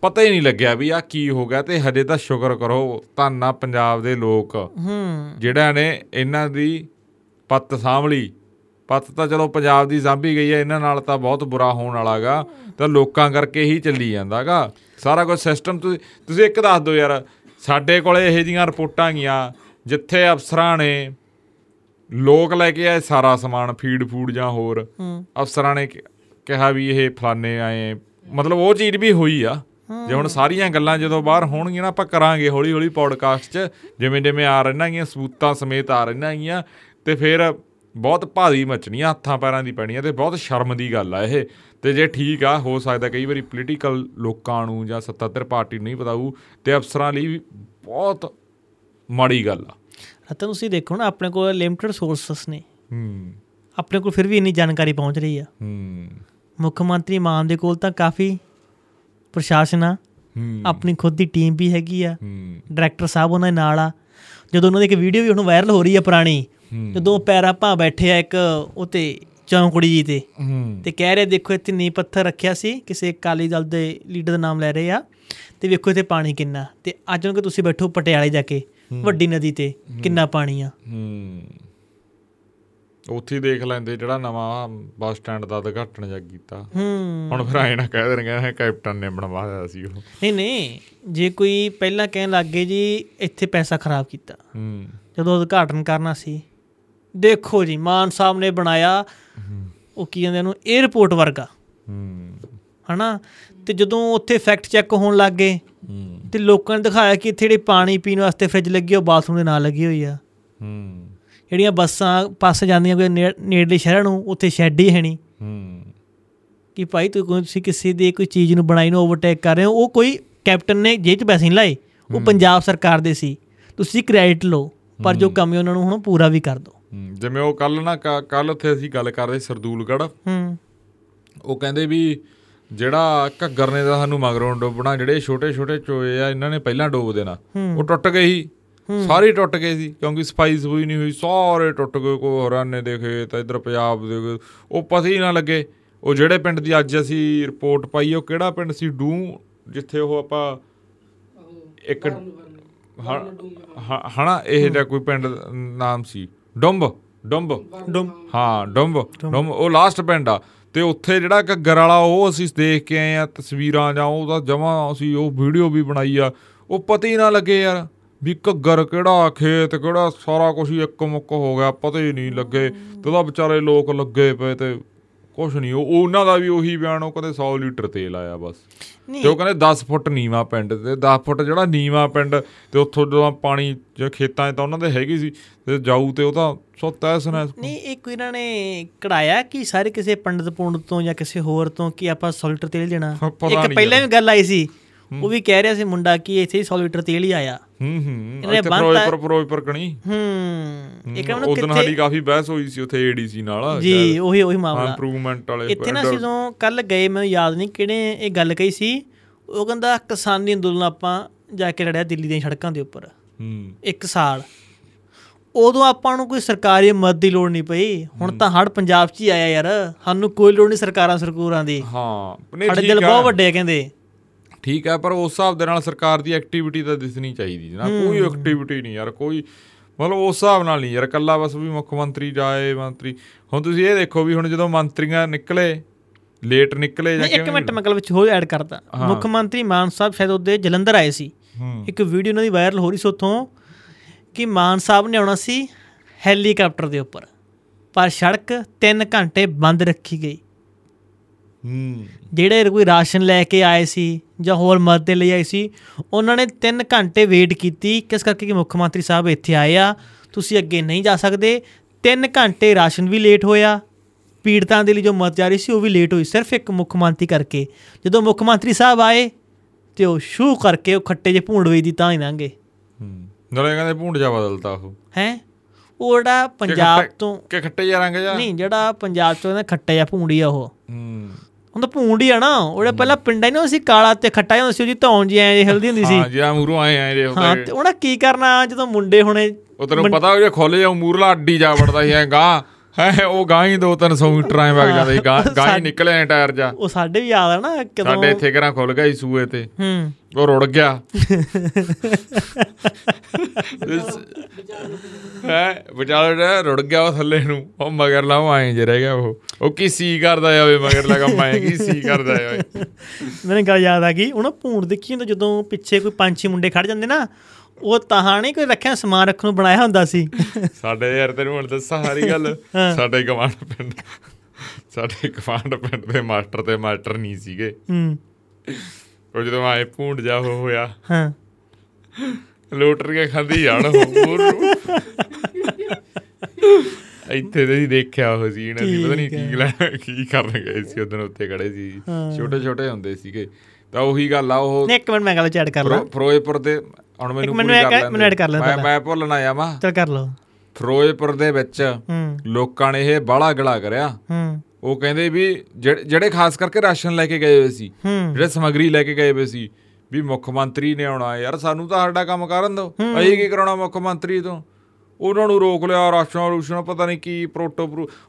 ਪਤਾ ਹੀ ਨਹੀਂ ਲੱਗਿਆ ਵੀ ਆ ਕੀ ਹੋ ਗਿਆ ਤੇ ਹਜੇ ਤਾਂ ਸ਼ੁਕਰ ਕਰੋ ਧੰਨਾ ਪੰਜਾਬ ਦੇ ਲੋਕ। ਹੂੰ। ਜਿਹੜਾ ਨੇ ਇਹਨਾਂ ਦੀ ਪੱਤ ਸਾਂਭਲੀ। ਪੱਤ ਤਾਂ ਚਲੋ ਪੰਜਾਬ ਦੀ ਸਾਂਭੀ ਗਈ ਹੈ ਇਹਨਾਂ ਨਾਲ ਤਾਂ ਬਹੁਤ ਬੁਰਾ ਹੋਣ ਵਾਲਾਗਾ ਤਾਂ ਲੋਕਾਂ ਕਰਕੇ ਹੀ ਚੱਲੀ ਜਾਂਦਾਗਾ ਸਾਰਾ ਕੁਝ ਸਿਸਟਮ ਤੁਸੀਂ ਤੁਸੀਂ ਇੱਕ ਦੱਸ ਦਿਓ ਯਾਰ ਸਾਡੇ ਕੋਲੇ ਇਹੋ ਜੀਆਂ ਰਿਪੋਰਟਾਂ ਗਈਆਂ ਜਿੱਥੇ ਅਫਸਰਾਂ ਨੇ ਲੋਕ ਲੈ ਕੇ ਆਏ ਸਾਰਾ ਸਮਾਨ ਫੀਡ ਫੂਡ ਜਾਂ ਹੋਰ। ਅਫਸਰਾਂ ਨੇ ਕਿਹਾ ਵੀ ਇਹ ਫਲਾਣੇ ਆਏ ਮਤਲਬ ਉਹ ਚੀਜ਼ ਵੀ ਹੋਈ ਆ। ਜੇ ਹੁਣ ਸਾਰੀਆਂ ਗੱਲਾਂ ਜਦੋਂ ਬਾਹਰ ਹੋਣਗੀਆਂ ਨਾ ਆਪਾਂ ਕਰਾਂਗੇ ਹੌਲੀ ਹੌਲੀ ਪੌਡਕਾਸਟ 'ਚ ਜਿਵੇਂ ਜਿਵੇਂ ਆ ਰਹਿਣਾ ਗੀਆਂ ਸਬੂਤਾਂ ਸਮੇਤ ਆ ਰਹਿਣਾ ਗੀਆਂ ਤੇ ਫਿਰ ਬਹੁਤ ਭਾਰੀ ਮਚਣੀਆਂ ਹੱਥਾਂ ਪੈਰਾਂ ਦੀ ਪੈਣੀਆਂ ਤੇ ਬਹੁਤ ਸ਼ਰਮ ਦੀ ਗੱਲ ਆ ਇਹ। ਤੇ ਜੇ ਠੀਕ ਆ ਹੋ ਸਕਦਾ ਕਈ ਵਾਰੀ ਪੋਲੀਟੀਕਲ ਲੋਕਾਂ ਨੂੰ ਜਾਂ ਸੱਤਾਧਰ ਪਾਰਟੀ ਨੂੰ ਨਹੀਂ ਪਤਾ ਹੋਊ ਤੇ ਅਫਸਰਾਂ ਲਈ ਬਹੁਤ ਮਾੜੀ ਗੱਲ ਆ। ਰਤਨ ਤੁਸੀਂ ਦੇਖੋ ਨਾ ਆਪਣੇ ਕੋਲ ਲਿਮਟਿਡ ਸੋਰਸਸ ਨੇ। ਹੂੰ। ਆਪਣੇ ਕੋਲ ਫਿਰ ਵੀ ਇੰਨੀ ਜਾਣਕਾਰੀ ਪਹੁੰਚ ਰਹੀ ਆ। ਹੂੰ। ਮੁੱਖ ਮੰਤਰੀ ਮਾਨ ਦੇ ਕੋਲ ਤਾਂ ਕਾਫੀ ਪ੍ਰਸ਼ਾਸਨ ਆ। ਹੂੰ। ਆਪਣੀ ਖੁਦ ਦੀ ਟੀਮ ਵੀ ਹੈਗੀ ਆ। ਹੂੰ। ਡਾਇਰੈਕਟਰ ਸਾਹਿਬ ਉਹਨਾਂ ਦੇ ਨਾਲ ਆ। ਜਦੋਂ ਉਹਨਾਂ ਦੀ ਇੱਕ ਵੀਡੀਓ ਵੀ ਹੁਣ ਵਾਇਰਲ ਹੋ ਰਹੀ ਆ ਪੁਰਾਣੀ ਜਦੋਂ ਪੈਰਾ ਭਾ ਬੈਠੇ ਆ ਇੱਕ ਉਤੇ ਚੌਂਕੜੀ ਜੀ ਤੇ। ਤੇ ਕਹਿ ਰਹੇ ਦੇਖੋ ਇੱਥੇ ਨੀ ਪੱਥਰ ਰੱਖਿਆ ਸੀ ਕਿਸੇ ਅਕਾਲੀ ਦਲ ਦੇ ਲੀਡਰ ਦਾ ਨਾਮ ਲੈ ਰਹੇ ਆ। ਤੇ ਵੇਖੋ ਇੱਥੇ ਪਾਣੀ ਕਿੰਨਾ। ਤੇ ਅੱਜ ਨੂੰ ਕਿ ਤੁਸੀਂ ਬੈਠੋ ਪਟਿਆਲੇ ਜਾ ਕੇ ਵੱਡੀ ਨਦੀ ਤੇ ਕਿੰਨਾ ਪਾਣੀ ਆ। ਹੂੰ। ਉੱਥੇ ਦੇਖ ਲੈਂਦੇ ਜਿਹੜਾ ਨਵਾਂ ਬੱਸ ਸਟੈਂਡ ਦਾ ਉਦਘਾਟਨ ਜਾ ਕੀਤਾ। ਹੂੰ। ਹੁਣ ਫਿਰ ਆਏ ਨਾ ਕਹਿ ਦੇਣਗੇ ਕੈਪਟਨ ਨੇ ਬਣਵਾਇਆ ਸੀ ਉਹ। ਨਹੀਂ ਨਹੀਂ ਜੇ ਕੋਈ ਪਹਿਲਾਂ ਕਹਿਣ ਲੱਗੇ ਜੀ ਇੱਥੇ ਪੈਸਾ ਖਰਾਬ ਕੀਤਾ। ਹੂੰ। ਜਦੋਂ ਉਦਘਾਟਨ ਕਰਨਾ ਸੀ ਦੇਖੋ ਜੀ ਮਾਨ ਸਾਹਿਬ ਨੇ ਬਣਾਇਆ ਉਹ ਕੀ ਕਹਿੰਦੇ ਉਹਨੂੰ 에어ਪੋਰਟ ਵਰਗਾ ਹਨਾ? ਤੇ ਜਦੋਂ ਉੱਥੇ ਫੈਕਟ ਚੈੱਕ ਹੋਣ ਲੱਗ ਗਏ ਤੇ ਲੋਕਾਂ ਨੇ ਦਿਖਾਇਆ ਕਿ ਇੱਥੇ ਜਿਹੜੀ ਪਾਣੀ ਪੀਣ ਵਾਸਤੇ ਫ੍ਰਿਜ ਲੱਗੀ ਉਹ ਬਾਥਰੂਮ ਦੇ ਨਾਲ ਲੱਗੀ ਹੋਈ ਆ। ਹੂੰ। ਜਿਹੜੀਆਂ ਬੱਸਾਂ ਪਾਸੇ ਜਾਂਦੀਆਂ ਕੋਈ ਨੇੜ- ਨੇੜਲੇ ਸ਼ਹਿਰਾਂ ਨੂੰ ਉੱਥੇ ਸ਼ੈੱਡ ਹੀ ਹੈ ਨਹੀਂ। ਹੂੰ। ਕਿ ਭਾਈ ਤੂੰ ਕੋਈ- ਤੁਸੀਂ ਕਿਸੇ ਦੀ ਕੋਈ ਚੀਜ਼ ਨੂੰ ਬਣਾਈ ਨੂੰ ਓਵਰਟੇਕ ਕਰ ਰਹੇ ਹੋ ਉਹ ਕੋਈ ਕੈਪਟਨ ਨੇ ਜੇਬ 'ਚ ਪੈਸੇ ਨਹੀਂ ਲਾਏ ਉਹ ਪੰਜਾਬ ਸਰਕਾਰ ਦੇ ਸੀ। ਤੁਸੀਂ ਕ੍ਰੈਡਿਟ ਲਓ ਪਰ ਜੋ ਕੰਮ ਉਹਨਾਂ ਨੂੰ ਹੁਣ ਪੂਰਾ ਵੀ ਕਰ ਦਿਓ। ਜਿਵੇਂ ਉਹ ਕੱਲ ਨਾ ਕੱਲ ਉੱਥੇ ਅਸੀਂ ਗੱਲ ਕਰਦੇ ਸੀ ਸਰਦੂਲਗੜ੍ਹ। ਹੂੰ। ਉਹ ਕਹਿੰਦੇ ਵੀ ਜਿਹੜਾ ਘੱਗਰ ਨੇ ਤਾਂ ਸਾਨੂੰ ਮਗਰੋਂ ਡੋਬਣਾ ਜਿਹੜੇ ਛੋਟੇ ਛੋਟੇ ਚੋਏ ਆ ਇਹਨਾਂ ਨੇ ਪਹਿਲਾਂ ਡੋਬ ਦੇਣਾ। ਉਹ ਟੁੱਟ ਗਏ ਸੀ। ਸਾਰੇ ਹੀ ਟੁੱਟ ਗਏ ਸੀ ਕਿਉਂਕਿ ਸਫ਼ਾਈ ਸਫੂਈ ਨਹੀਂ ਹੋਈ ਸਾਰੇ ਟੁੱਟ ਗਏ ਕੋ ਹਰਾਨੇ ਦੇ ਖੇਤ ਇਧਰ ਪੰਜਾਬ ਦੇ। ਉਹ ਪਤਾ ਹੀ ਨਾ ਲੱਗੇ। ਉਹ ਜਿਹੜੇ ਪਿੰਡ ਦੀ ਅੱਜ ਅਸੀਂ ਰਿਪੋਰਟ ਪਾਈ ਉਹ ਕਿਹੜਾ ਪਿੰਡ ਸੀ? ਡੂ ਜਿੱਥੇ ਉਹ ਆਪਾਂ ਇੱਕ ਹਾਂ- ਹਾਂ- ਹਨਾ ਇਹ ਜਿਹਾ ਕੋਈ ਪਿੰਡ ਦਾ ਨਾਮ ਸੀ। ਡੁੰਬ ਡੁੰਬ। ਡੁੰਬ। ਹਾਂ ਡੁੰਬ ਡੁੰਬ। ਉਹ ਲਾਸਟ ਪਿੰਡ ਆ। ਤੇ ਉੱਥੇ ਜਿਹੜਾ ਘੱਗਰ ਵਾਲਾ ਉਹ ਅਸੀਂ ਦੇਖ ਕੇ ਆਏ ਆ ਤਸਵੀਰਾਂ ਜਾਂ ਉਹਦਾ ਜਮਾ ਅਸੀਂ ਉਹ ਵੀਡੀਓ ਵੀ ਬਣਾਈ ਆ। ਉਹ ਪਤਾ ਹੀ ਨਾ ਲੱਗੇ ਯਾਰ ਵੀ ਘੱਗਰ ਕਿਹੜਾ ਖੇਤ ਕਿਹੜਾ ਸਾਰਾ ਕੁਝ ਇੱਕ ਮੁੱਕ ਹੋ ਗਿਆ ਪਤਾ ਹੀ ਨਹੀਂ ਲੱਗੇ। ਤੇ ਉਹਦਾ ਵਿਚਾਰੇ ਲੋਕ ਲੱਗੇ ਪਏ ਤੇ ਕੁਛ ਨਹੀਂ ਉਹ ਉਹਨਾਂ ਦਾ ਵੀ ਉਹੀ ਬਿਆਨ ਉਹ ਕਹਿੰਦੇ 100 ਲੀਟਰ ਤੇਲ ਆਇਆ ਬਸ। ਤੇ ਉਹ ਕਹਿੰਦੇ 10 ਫੁੱਟ ਨੀਵਾ ਪਿੰਡ ਤੇ 10 ਫੁੱਟ ਜਿਹੜਾ ਨੀਵਾ ਪਿੰਡ ਤੇ ਉੱਥੋਂ ਜਦੋਂ ਪਾਣੀ ਜੇ ਖੇਤਾਂ 'ਚ ਤਾਂ ਉਹਨਾਂ ਦੇ ਹੈਗੀ ਸੀ ਤੇ ਜਾਊ ਤੇ ਉਹ ਤਾਂ ਸੁੱਤਾ ਸਨੈਸ ਨਹੀਂ ਇਹ ਕੋਈ ਇਹਨਾਂ ਨੇ ਕਢਾਇਆ ਕਿ ਸਾਰੇ ਕਿਸੇ ਪੰਡਤ ਪੁੰਡਤ ਤੋਂ ਜਾਂ ਕਿਸੇ ਹੋਰ ਤੋਂ ਕਿ ਆਪਾਂ 100 ਲੀਟਰ ਤੇਲ ਦੇਣਾ। ਇੱਕ ਪਹਿਲਾਂ ਵੀ ਗੱਲ ਆਈ ਸੀ ਉਹ ਵੀ ਕਹਿ ਰਿਹਾ ਸੀ ਮੁੰਡਾ ਕਿ ਇੱਥੇ ਹੀ 100 ਲੀਟਰ ਤੇਲ ਹੀ ਆਇਆ। ਹੂੰ ਹੂੰ ਇਹਨੇ ਇੱਥੇ ਬੰਨ੍ਹਤਾ- ਫਿਰੋਜ਼ਪੁਰ ਫਿਰੋਜ਼ਪੁਰ ਕਣੀ? ਹੂੰ ਇੱਕ ਉਹਨਾਂ ਉਦੋਂ ਸਾਡੀ ਕਿੱਥੇ ਕਾਫੀ ਬਹਿਸ ਹੋਈ ਸੀ ਉੱਥੇ ਏਡੀਸੀ ਨਾਲ। ਜੀ ਉਹੀ ਉਹੀ ਮਾਮਲਾ। ਇੰਪਰੂਵਮੈਂਟ ਵਾਲੇ ਇੱਥੇ ਨਾ ਅਸੀਂ ਜਦੋਂ ਕੱਲ ਗਏ ਮੈਨੂੰ ਯਾਦ ਨਹੀਂ ਕਿਹੜੇ ਇਹ ਗੱਲ ਕਹੀ ਸੀ। ਉਹ ਕਹਿੰਦਾ ਕਿਸਾਨੀ ਅੰਦੋਲਨ ਆਪਾਂ ਜਾ ਕੇ ਲੜਿਆ ਦਿੱਲੀ ਦੀਆਂ ਸੜਕਾਂ ਦੇ ਉੱਪਰ। ਹੂੰ। ਇੱਕ ਸਾਲ। ਉਦੋਂ ਆਪਾਂ ਨੂੰ ਕੋਈ ਸਰਕਾਰੀ ਮਦਦ ਦੀ ਲੋੜ ਨਹੀਂ ਪਈ। ਹੁਣ ਤਾਂ ਹੜ ਪੰਜਾਬ 'ਚ ਹੀ ਆਇਆ ਯਾਰ। ਸਾਨੂੰ ਕੋਈ ਲੋੜ ਨਹੀਂ ਸਰਕਾਰਾਂ ਸਰਕੂਰਾਂ ਦੀ। ਹਾਂ ਠੀਕ ਦਿਲ ਬਹੁਤ ਵੱਡੇ ਕਹਿੰਦੇ। ਠੀਕ ਹੈ ਪਰ ਉਸ ਹਿਸਾਬ ਦੇ ਨਾਲ ਸਰਕਾਰ ਦੀ ਐਕਟੀਵਿਟੀ ਤਾਂ ਦਿਸਣੀ ਚਾਹੀਦੀ ਜਨਾ ਕੋਈ ਐਕਟੀਵਿਟੀ ਨਹੀਂ ਯਾਰ ਕੋਈ ਮਤਲਬ ਉਸ ਹਿਸਾਬ ਨਾਲ ਨਹੀਂ ਯਾਰ ਕੱਲਾ ਬਸ ਵੀ ਮੁੱਖ ਮੰਤਰੀ ਜਾਏ ਮੰਤਰੀ। ਹੁਣ ਤੁਸੀਂ ਇਹ ਦੇਖੋ ਵੀ ਹੁਣ ਜਦੋਂ ਮੰਤਰੀਆਂ ਨਿਕਲੇ ਲੇਟ ਨਿਕਲੇ ਜਾਂ ਨਹੀਂ ਇੱਕ ਮਿੰਟ ਮੈਂ ਗੱਲ ਵਿੱਚ ਹੋਰ ਐਡ ਕਰਦਾ। ਮੁੱਖ ਮੰਤਰੀ ਮਾਨ ਸਾਹਿਬ ਸ਼ਾਇਦ ਉਹਦੇ ਜਲੰਧਰ ਆਏ ਸੀ। ਇੱਕ ਵੀਡੀਓ ਉਹਨਾਂ ਦੀ ਵਾਇਰਲ ਹੋ ਰਹੀ ਸੀ ਉੱਥੋਂ ਕਿ ਮਾਨ ਸਾਹਿਬ ਨੇ ਆਉਣਾ ਸੀ ਹੈਲੀਕਾਪਟਰ ਦੇ ਉੱਪਰ। ਪਰ ਸੜਕ 3 ਘੰਟੇ ਬੰਦ ਰੱਖੀ ਗਈ। ਜਿਹੜੇ ਕੋਈ ਰਾਸ਼ਨ ਲੈ ਕੇ ਆਏ ਸੀ ਜਾਂ ਹੋਰ ਮਦਦ ਲਈ ਆਏ ਸੀ ਉਹਨਾਂ ਨੇ 3 ਘੰਟੇ ਵੇਟ ਕੀਤੀ। ਕਿਸ ਕਰਕੇ ਕਿ ਮੁੱਖ ਮੰਤਰੀ ਸਾਹਿਬ ਇੱਥੇ ਆਏ ਆ ਤੁਸੀਂ ਅੱਗੇ ਨਹੀਂ ਜਾ ਸਕਦੇ। 3 ਘੰਟੇ ਰਾਸ਼ਨ ਵੀ ਲੇਟ ਹੋਇਆ। ਪੀੜਤਾਂ ਦੇ ਲਈ ਜੋ ਮਦਦ ਜਾ ਰਹੀ ਸੀ ਉਹ ਵੀ ਲੇਟ ਹੋਈ। ਸਿਰਫ ਇੱਕ ਮੁੱਖ ਮੰਤਰੀ ਕਰਕੇ। ਜਦੋਂ ਮੁੱਖ ਮੰਤਰੀ ਸਾਹਿਬ ਆਏ ਤੇ ਉਹ ਸ਼ੂ ਕਰਕੇ ਉਹ ਖੱਟੇ ਜੇ ਭੂੰਡਵੇ ਦੀ ਤਾਂ ਹੀ ਲੰਘੇ। ਹੂੰ। ਨਾਲੇ ਕਹਿੰਦੇ ਭੂੰਡ ਜਾ ਬਦਲਤਾ ਉਹ। ਹੈ? ਉਹ ਜਿਹੜਾ ਪੰਜਾਬ ਤੋਂ ਕਿ ਖੱਟੇ ਜਾ ਰੰਗ ਜਾ ਨਹੀਂ ਜਿਹੜਾ ਪੰਜਾਬ ਤੋਂ ਇਹਦਾ ਖੱਟਾ ਜਾਂ ਭੂੰਡੀ ਆ ਉਹ। ਹੂੰ। ਹੁਣ ਤਾਂ ਭੂੰਡੀ ਆ ਨਾ। ਉਹਦੇ ਪਹਿਲਾਂ ਪਿੰਡਾਂ ਹੀ ਨਾ ਸੀ ਕਾਲਾ ਤੇ ਖੱਟਾ ਹੁੰਦਾ ਸੀ ਉਹਦੀ ਧੌਣ ਜੀ ਐਂ ਹਿਲਦੀ ਹੁੰਦੀ ਸੀ। ਹਾਂ ਜੀ ਆ ਮੂਰੋਂ ਆਏ ਆਏ ਜੇ ਹਾਂ ਤੇ ਉਹਨਾਂ ਕੀ ਕਰਨਾ ਜਦੋਂ ਮੁੰਡੇ ਹੁਣੇ ਉਹ ਤੈਨੂੰ ਪਤਾ ਉਹ ਜੇ ਖੋਲੇ ਜਾ ਮੂਰਲਾ ਅੱਡੀ ਜਾ ਵੜਦਾ ਸੀ ਐ ਗਾਂ ਹੈ ਉਹ ਗਾਂ ਹੀ 2-300 ਮੀਟਰ ਐ ਵਗ ਜਾਂਦਾ ਸੀ ਗਾਂ ਹੀ ਨਿਕਲੇ ਐ ਟਾਇਰ ਜਾ। ਉਹ ਸਾਡੇ ਵੀ ਯਾਦ ਆ ਨਾ ਕਦੋਂ ਸਾਡੇ ਇੱਥੇ ਘਰਾਂ ਖੁੱਲ ਗਿਆ ਸੀ ਸੂਏ ਤੇ। ਹੂੰ। ਉਹ ਰੁੜ ਗਿਆ। ਹੈ ਵਿਚਾਰਾ ਰੁੜ ਗਿਆ ਉਹ ਥੱਲੇ ਨੂੰ ਉਹ ਮਗਰ ਲਾ ਆਏ ਜੇ ਰਹਿ ਗਿਆ ਉਹ। ਉਹ ਕੀ ਸੀ ਕਰਦਾ ਆਵੇ ਮਗਰ ਲਾ ਕੰਮ ਆਏ ਕੀ ਸੀ ਕਰਦਾ ਆਵੇ ਮੈਨੂੰ ਗੱਲ ਯਾਦ ਆ ਗਈ ਉਹਨਾਂ ਭੂੰਡ ਦੇਖੀ ਜਦੋਂ ਪਿੱਛੇ ਕੋਈ ਪੰਜ ਛੇ ਮੁੰਡੇ ਖੜ ਜਾਂਦੇ ਨਾ ਉਹ ਤਾਂ ਨਹੀਂ ਕੋਈ ਰੱਖਿਆ ਸਮਾਨ ਰੱਖਣ ਨੂੰ ਬਣਾਇਆ ਹੁੰਦਾ ਸੀ। ਸਾਡੇ ਯਾਰ ਤੈਨੂੰ ਹੁਣ ਦੱਸਾਂ ਸਾਰੀ ਗੱਲ। ਸਾਡੇ ਗਵਾਂਡ ਪਿੰਡ ਸਾਡੇ ਗਵਾਂਡ ਪਿੰਡ ਦੇ ਮਾਸਟਰ ਤੇ ਮਾਸਟਰ ਨਹੀਂ ਸੀਗੇ। ਹੂੰ। ਉਹ ਜਦੋਂ ਆਏ ਭੂੰਡ ਜਾ ਹੋ ਹੋਇਆ। ਹਾਂ। ਲੋਟਰੀਆਂ ਖਾਂਦੀ ਜਾਣ ਨੂੰ। ਇੱਥੇ ਤੇ ਦੇਖਿਆ ਉਹ ਸੀ ਇਹਨਾਂ ਦੀ ਪਤਾ ਨਹੀਂ ਕੀ ਲੈਣ ਕੀ ਕਰਨ ਗਏ ਸੀ ਉਦੋਂ ਉੱਤੇ ਖੜੇ ਸੀ। ਛੋਟੇ ਛੋਟੇ ਹੁੰਦੇ ਸੀਗੇ। ਤਾਂ ਉਹੀ ਗੱਲ ਆ ਉਹ ਇੱਕ ਮਿੰਟ ਮੈਂ ਗੱਲ ਚੈਟ ਕਰ ਲਾਂ। ਫਿਰੋ- ਫਿਰੋਜ਼ਪੁਰ ਦੇ ਹੁਣ ਮੈਨੂੰ ਮੈਨੂੰ ਪੂਰੀ ਇਹ ਕਰ ਕਹਿ- ਮੈਨੂੰ add ਕਰ ਲੈਣ ਮੈਂ ਪਹਿਲਾਂ। ਮੈਂ ਭੁੱਲਣਾ ਆ ਮਾ ਚਲ ਕਰ ਲਓ ਫਿਰੋਜ਼ਪੁਰ ਦੇ ਵਿੱਚ ਹੂੰ ਲੋਕਾਂ ਨੇ ਇਹ ਬਾਹਲਾ ਗਲਾ ਕਰਿਆ ਹੂੰ ਉਹ ਕਹਿੰਦੇ ਵੀ ਜਿਹੜੇ ਜਿਹੜੇ ਖਾਸ ਕਰਕੇ ਰਾਸ਼ਨ ਲੈ ਕੇ ਗਏ ਹੋਏ ਸੀ ਹੂੰ ਜਿਹੜੇ ਸਮਗਰੀ ਲੈ ਕੇ ਗਏ ਹੋਏ ਸੀ ਵੀ ਮੁੱਖ ਮੰਤਰੀ ਨੇ ਆਉਣਾ ਯਾਰ ਸਾਨੂੰ ਤਾਂ ਸਾਡਾ ਕੰਮ ਕਰਨ ਦਿਓ ਅਸੀਂ ਕੀ ਕਰਾਉਣਾ ਮੁੱਖ ਮੰਤਰੀ ਤੋਂ ਉਹਨਾਂ ਨੂੰ ਰੋਕ ਲਿਆ ਰਾਸ਼ਨ ਰੂਸ਼ਨ ਪਤਾ ਨਹੀਂ ਕੀ ਪ੍ਰੋਟੋ